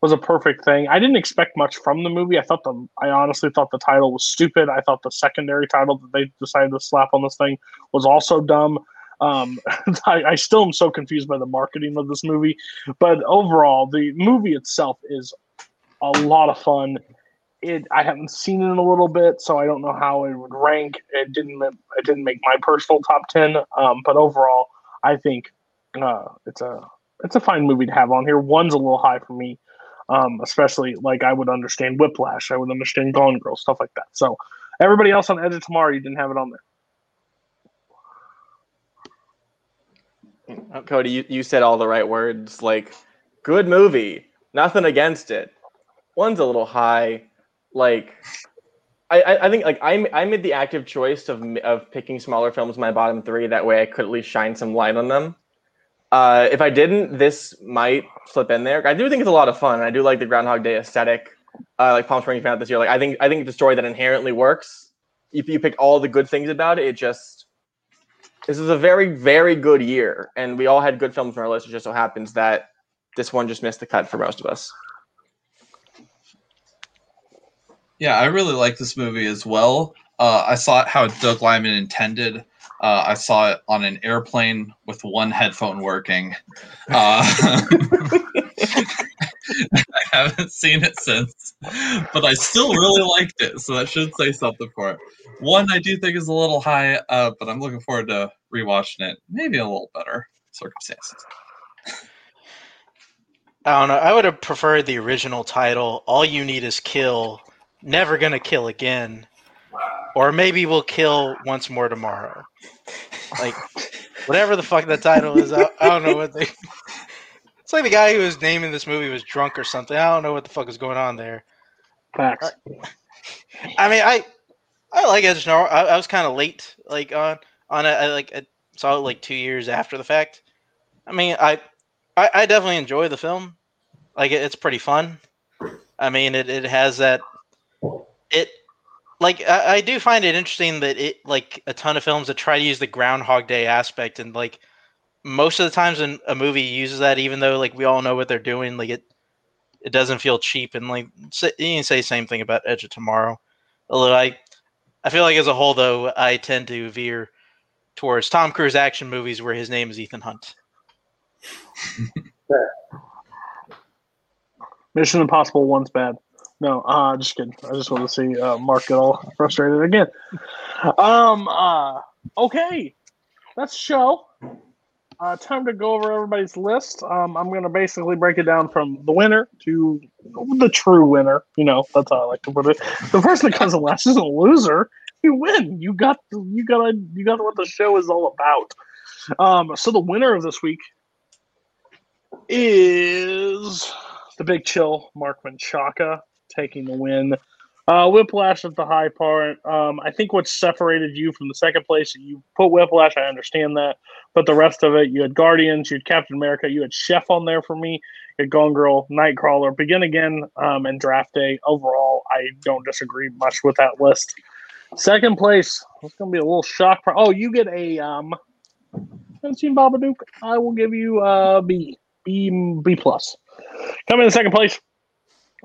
was a perfect thing. I didn't expect much from the movie. I thought the i honestly thought the title was stupid. I thought the secondary title that they decided to slap on this thing was also dumb. Um I, I still am so confused by the marketing of this movie. But overall the movie itself is a lot of fun it I haven't seen it in a little bit, so I don't know how it would rank. It didn't it didn't make my personal top ten, um, but overall, I think uh, it's a it's a fine movie to have on here. One's a little high for me, um, especially like I would understand Whiplash, I would understand Gone Girl, stuff like that. So everybody else on Edge of Tomorrow, you didn't have it on there. Uh, Cody, you, you said all the right words. Like, good movie. Nothing against it. One's a little high. Like, I, I think like I I made the active choice of of picking smaller films my bottom three. That way, I could at least shine some light on them. Uh, if I didn't, this might slip in there. I do think it's a lot of fun. I do like the Groundhog Day aesthetic. Uh, like Palm Springs out this year. Like I think I think it's a story that inherently works. If you pick all the good things about it, it just this is a very very good year, and we all had good films on our list. It just so happens that this one just missed the cut for most of us. Yeah, I really like this movie as well. Uh, I saw it how Doug Liman intended. Uh, I saw it on an airplane with one headphone working. Uh, I haven't seen it since, but I still really liked it, so that should say something for it. One I do think is a little high, uh, but I'm looking forward to rewatching it. Maybe a little better circumstances. I don't know. I would have preferred the original title. All you need is kill. Never gonna kill again, or maybe we'll kill once more tomorrow. Like whatever the fuck that title is. I, I don't know what they. It's like the guy who was naming this movie was drunk or something. I don't know what the fuck is going on there. Facts. I mean, I I like Edge Tomorrow. I, I was kind of late, like on on it. I like I saw it like two years after the fact. I mean, I I, I definitely enjoy the film. Like it, it's pretty fun. I mean, it, it has that it like I, I do find it interesting that it like a ton of films that try to use the Groundhog Day aspect and like most of the times when a movie uses that, even though like we all know what they're doing, like it it doesn't feel cheap and like you can say the same thing about Edge of Tomorrow. Although I I feel like as a whole though I tend to veer towards Tom Cruise action movies where his name is Ethan Hunt. Mission Impossible one's bad. No, uh, just kidding. I just want to see uh, Mark get all frustrated again. Um. Uh. Okay, let's show. Uh, time to go over everybody's list. Um, I'm going to basically break it down from the winner to the true winner. You know, that's how I like to put it. The person that comes last isn't a loser. You win. You got. You got. You got what the show is all about. Um. So the winner of this week is the Big Chill, Mark Menchaca, taking the win. Uh, Whiplash at the high part. Um, I think what separated you from the second place, you put Whiplash. I understand that, but the rest of it, you had Guardians, you had Captain America, you had Chef on there for me. You had Gone Girl, Nightcrawler, Begin Again, um, and Draft Day. Overall, I don't disagree much with that list. Second place, it's going to be a little shock. For, oh, you get a um, haven't seen Babadook. I will give you a B, B, B plus. Coming in second place,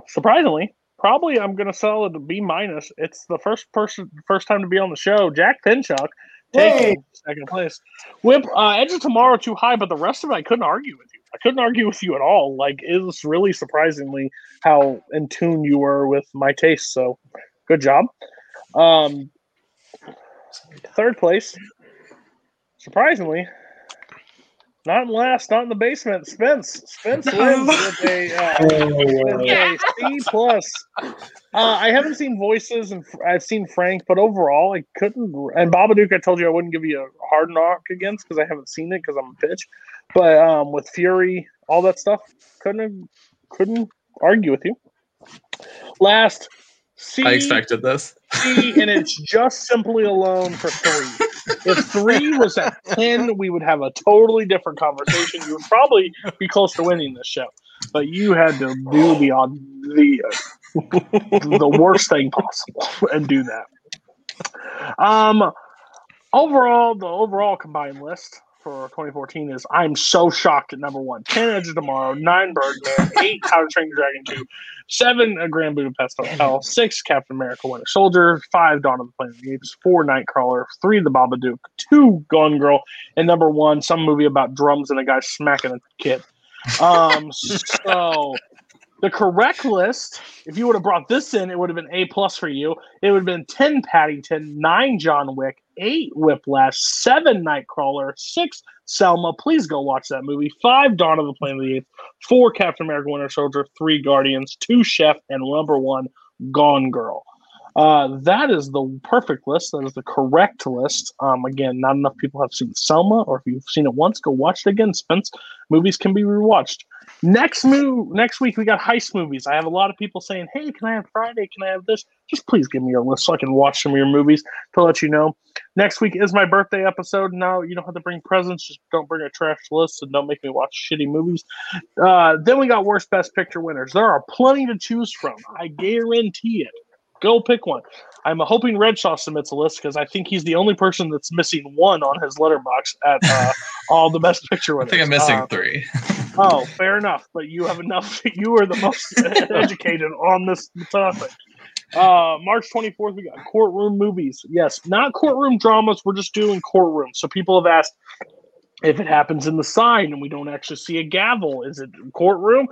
surprisingly, probably I'm going to sell it a B minus. It's the first person, first time to be on the show. Jack Pinchuk taking second place. Whip uh, Edge of Tomorrow too high, but the rest of it I couldn't argue with you. I couldn't argue with you at all. Like it was really surprisingly how in tune you were with my taste. So good Good job. Um, third place, surprisingly, not in last, not in the basement. Spence. Spence wins with a, uh, with a C plus. Uh, I haven't seen voices and I've seen Frank, but overall, I couldn't. And Babadook, I told you I wouldn't give you a hard knock against because I haven't seen it because I'm a bitch. But um, with Fury, all that stuff, couldn't couldn't argue with you. Last, C. I expected this. C, and it's just simply alone for three. If three was at ten, we would have a totally different conversation. You would probably be close to winning this show, but you had to do the on the uh, the worst thing possible and do that. Um, overall, the overall combined list for 2014 is I'm so shocked at number one 10 Edge of Tomorrow, 9 Birdman, 8 How to Train Your Dragon 2, 7 A Grand Budapest Hotel, 6 Captain America Winter Soldier, 5 Dawn of the Planet of the Apes, 4 Nightcrawler, 3 The Babadook, 2 Gone Girl, and number 1 some movie about drums and a guy smacking a kid. Um, so the correct list, if you would have brought this in, it would have been A plus for you. It would have been 10 Paddington, 9 John Wick, 8 Whiplash, 7 Nightcrawler, 6 Selma. Please go watch that movie. 5 Dawn of the Planet of the Apes, 4 Captain America Winter Soldier, 3 Guardians, 2 Chef, and number 1 Gone Girl. Uh, that is the perfect list. That is the correct list. Um, again, not enough people have seen Selma, or if you've seen it once, go watch it again. Spence movies can be rewatched. Next move, next week we got heist movies. I have a lot of people saying, "Hey, can I have Friday? Can I have this?" Just please give me your list so I can watch some of your movies to let you know. Next week is my birthday episode. Now you don't have to bring presents. Just don't bring a trash list and don't make me watch shitty movies. Uh, then we got worst best picture winners. There are plenty to choose from. I guarantee it. Go pick one. I'm hoping Redshaw submits a list because I think he's the only person that's missing one on his Letterboxd at uh, all the best picture winners. I think I'm missing Uh, three. Oh, fair enough. But you have enough. You are the most educated on this topic. Uh, March 24th, we got courtroom movies. Yes, not courtroom dramas. We're just doing courtroom. So people have asked if it happens in the sign and we don't actually see a gavel, is it courtroom?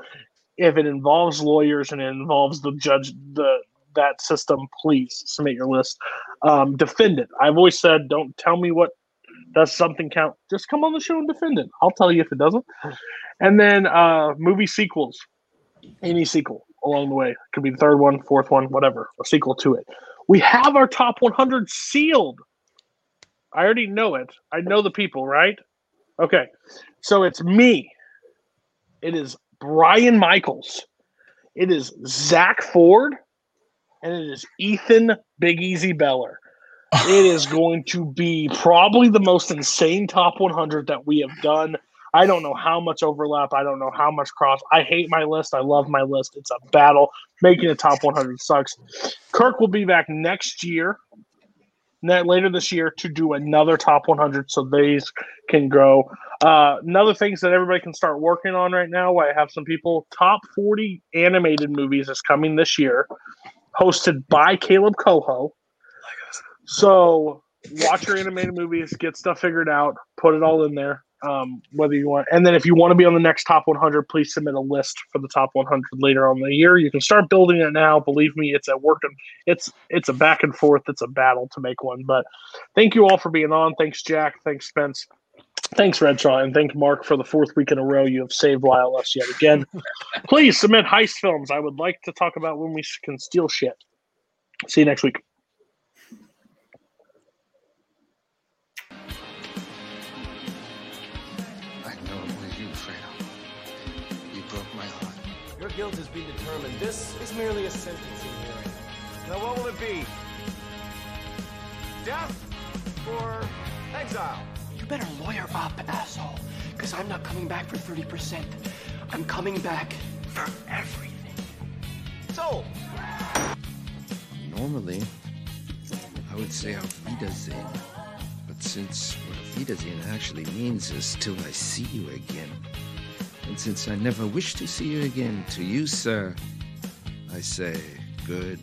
If it involves lawyers and it involves the judge, the that system, please submit your list. Um, defend it. I've always said, don't tell me what does something count. Just come on the show and defend it. I'll tell you if it doesn't. And then uh, movie sequels, any sequel along the way could be the third one, fourth one, whatever, a sequel to it. We have our top 100 sealed. I already know it. I know the people, right? Okay, so it's me. It is Brian Michaels. It is Zach Ford, and it is Ethan Big Easy Beller. It is going to be probably the most insane top 100 that we have done. I don't know how much overlap. I don't know how much cross. I hate my list. I love my list. It's a battle. Making a top 100 sucks. Kirk will be back next year, later this year, to do another top 100 so these can grow. Uh, another things that everybody can start working on right now. I have some people. Top 40 animated movies is coming this year, hosted by Caleb Coho. So watch your animated movies, get stuff figured out, put it all in there. Um, whether you want, and then if you want to be on the next top 100, please submit a list for the top 100 later on the year. You can start building it now. Believe me, it's a working. It's it's a back and forth. It's a battle to make one. But thank you all for being on. Thanks, Jack. Thanks, Spence. Thanks, Redshaw, and thank Mark for the fourth week in a row. You have saved YLS yet again. Please submit heist films. I would like to talk about when we can steal shit. See you next week. I know it was you, Fredo. You broke my heart. Your guilt has been determined. This is merely a sentencing hearing. Now, what will it be? Death or exile? Better lawyer up, asshole. Because I'm not coming back for 30%. I'm coming back for everything. So. Normally, I would say auf Wiedersehen. But since what auf Wiedersehen actually means is till I see you again, and since I never wish to see you again, to you, sir, I say good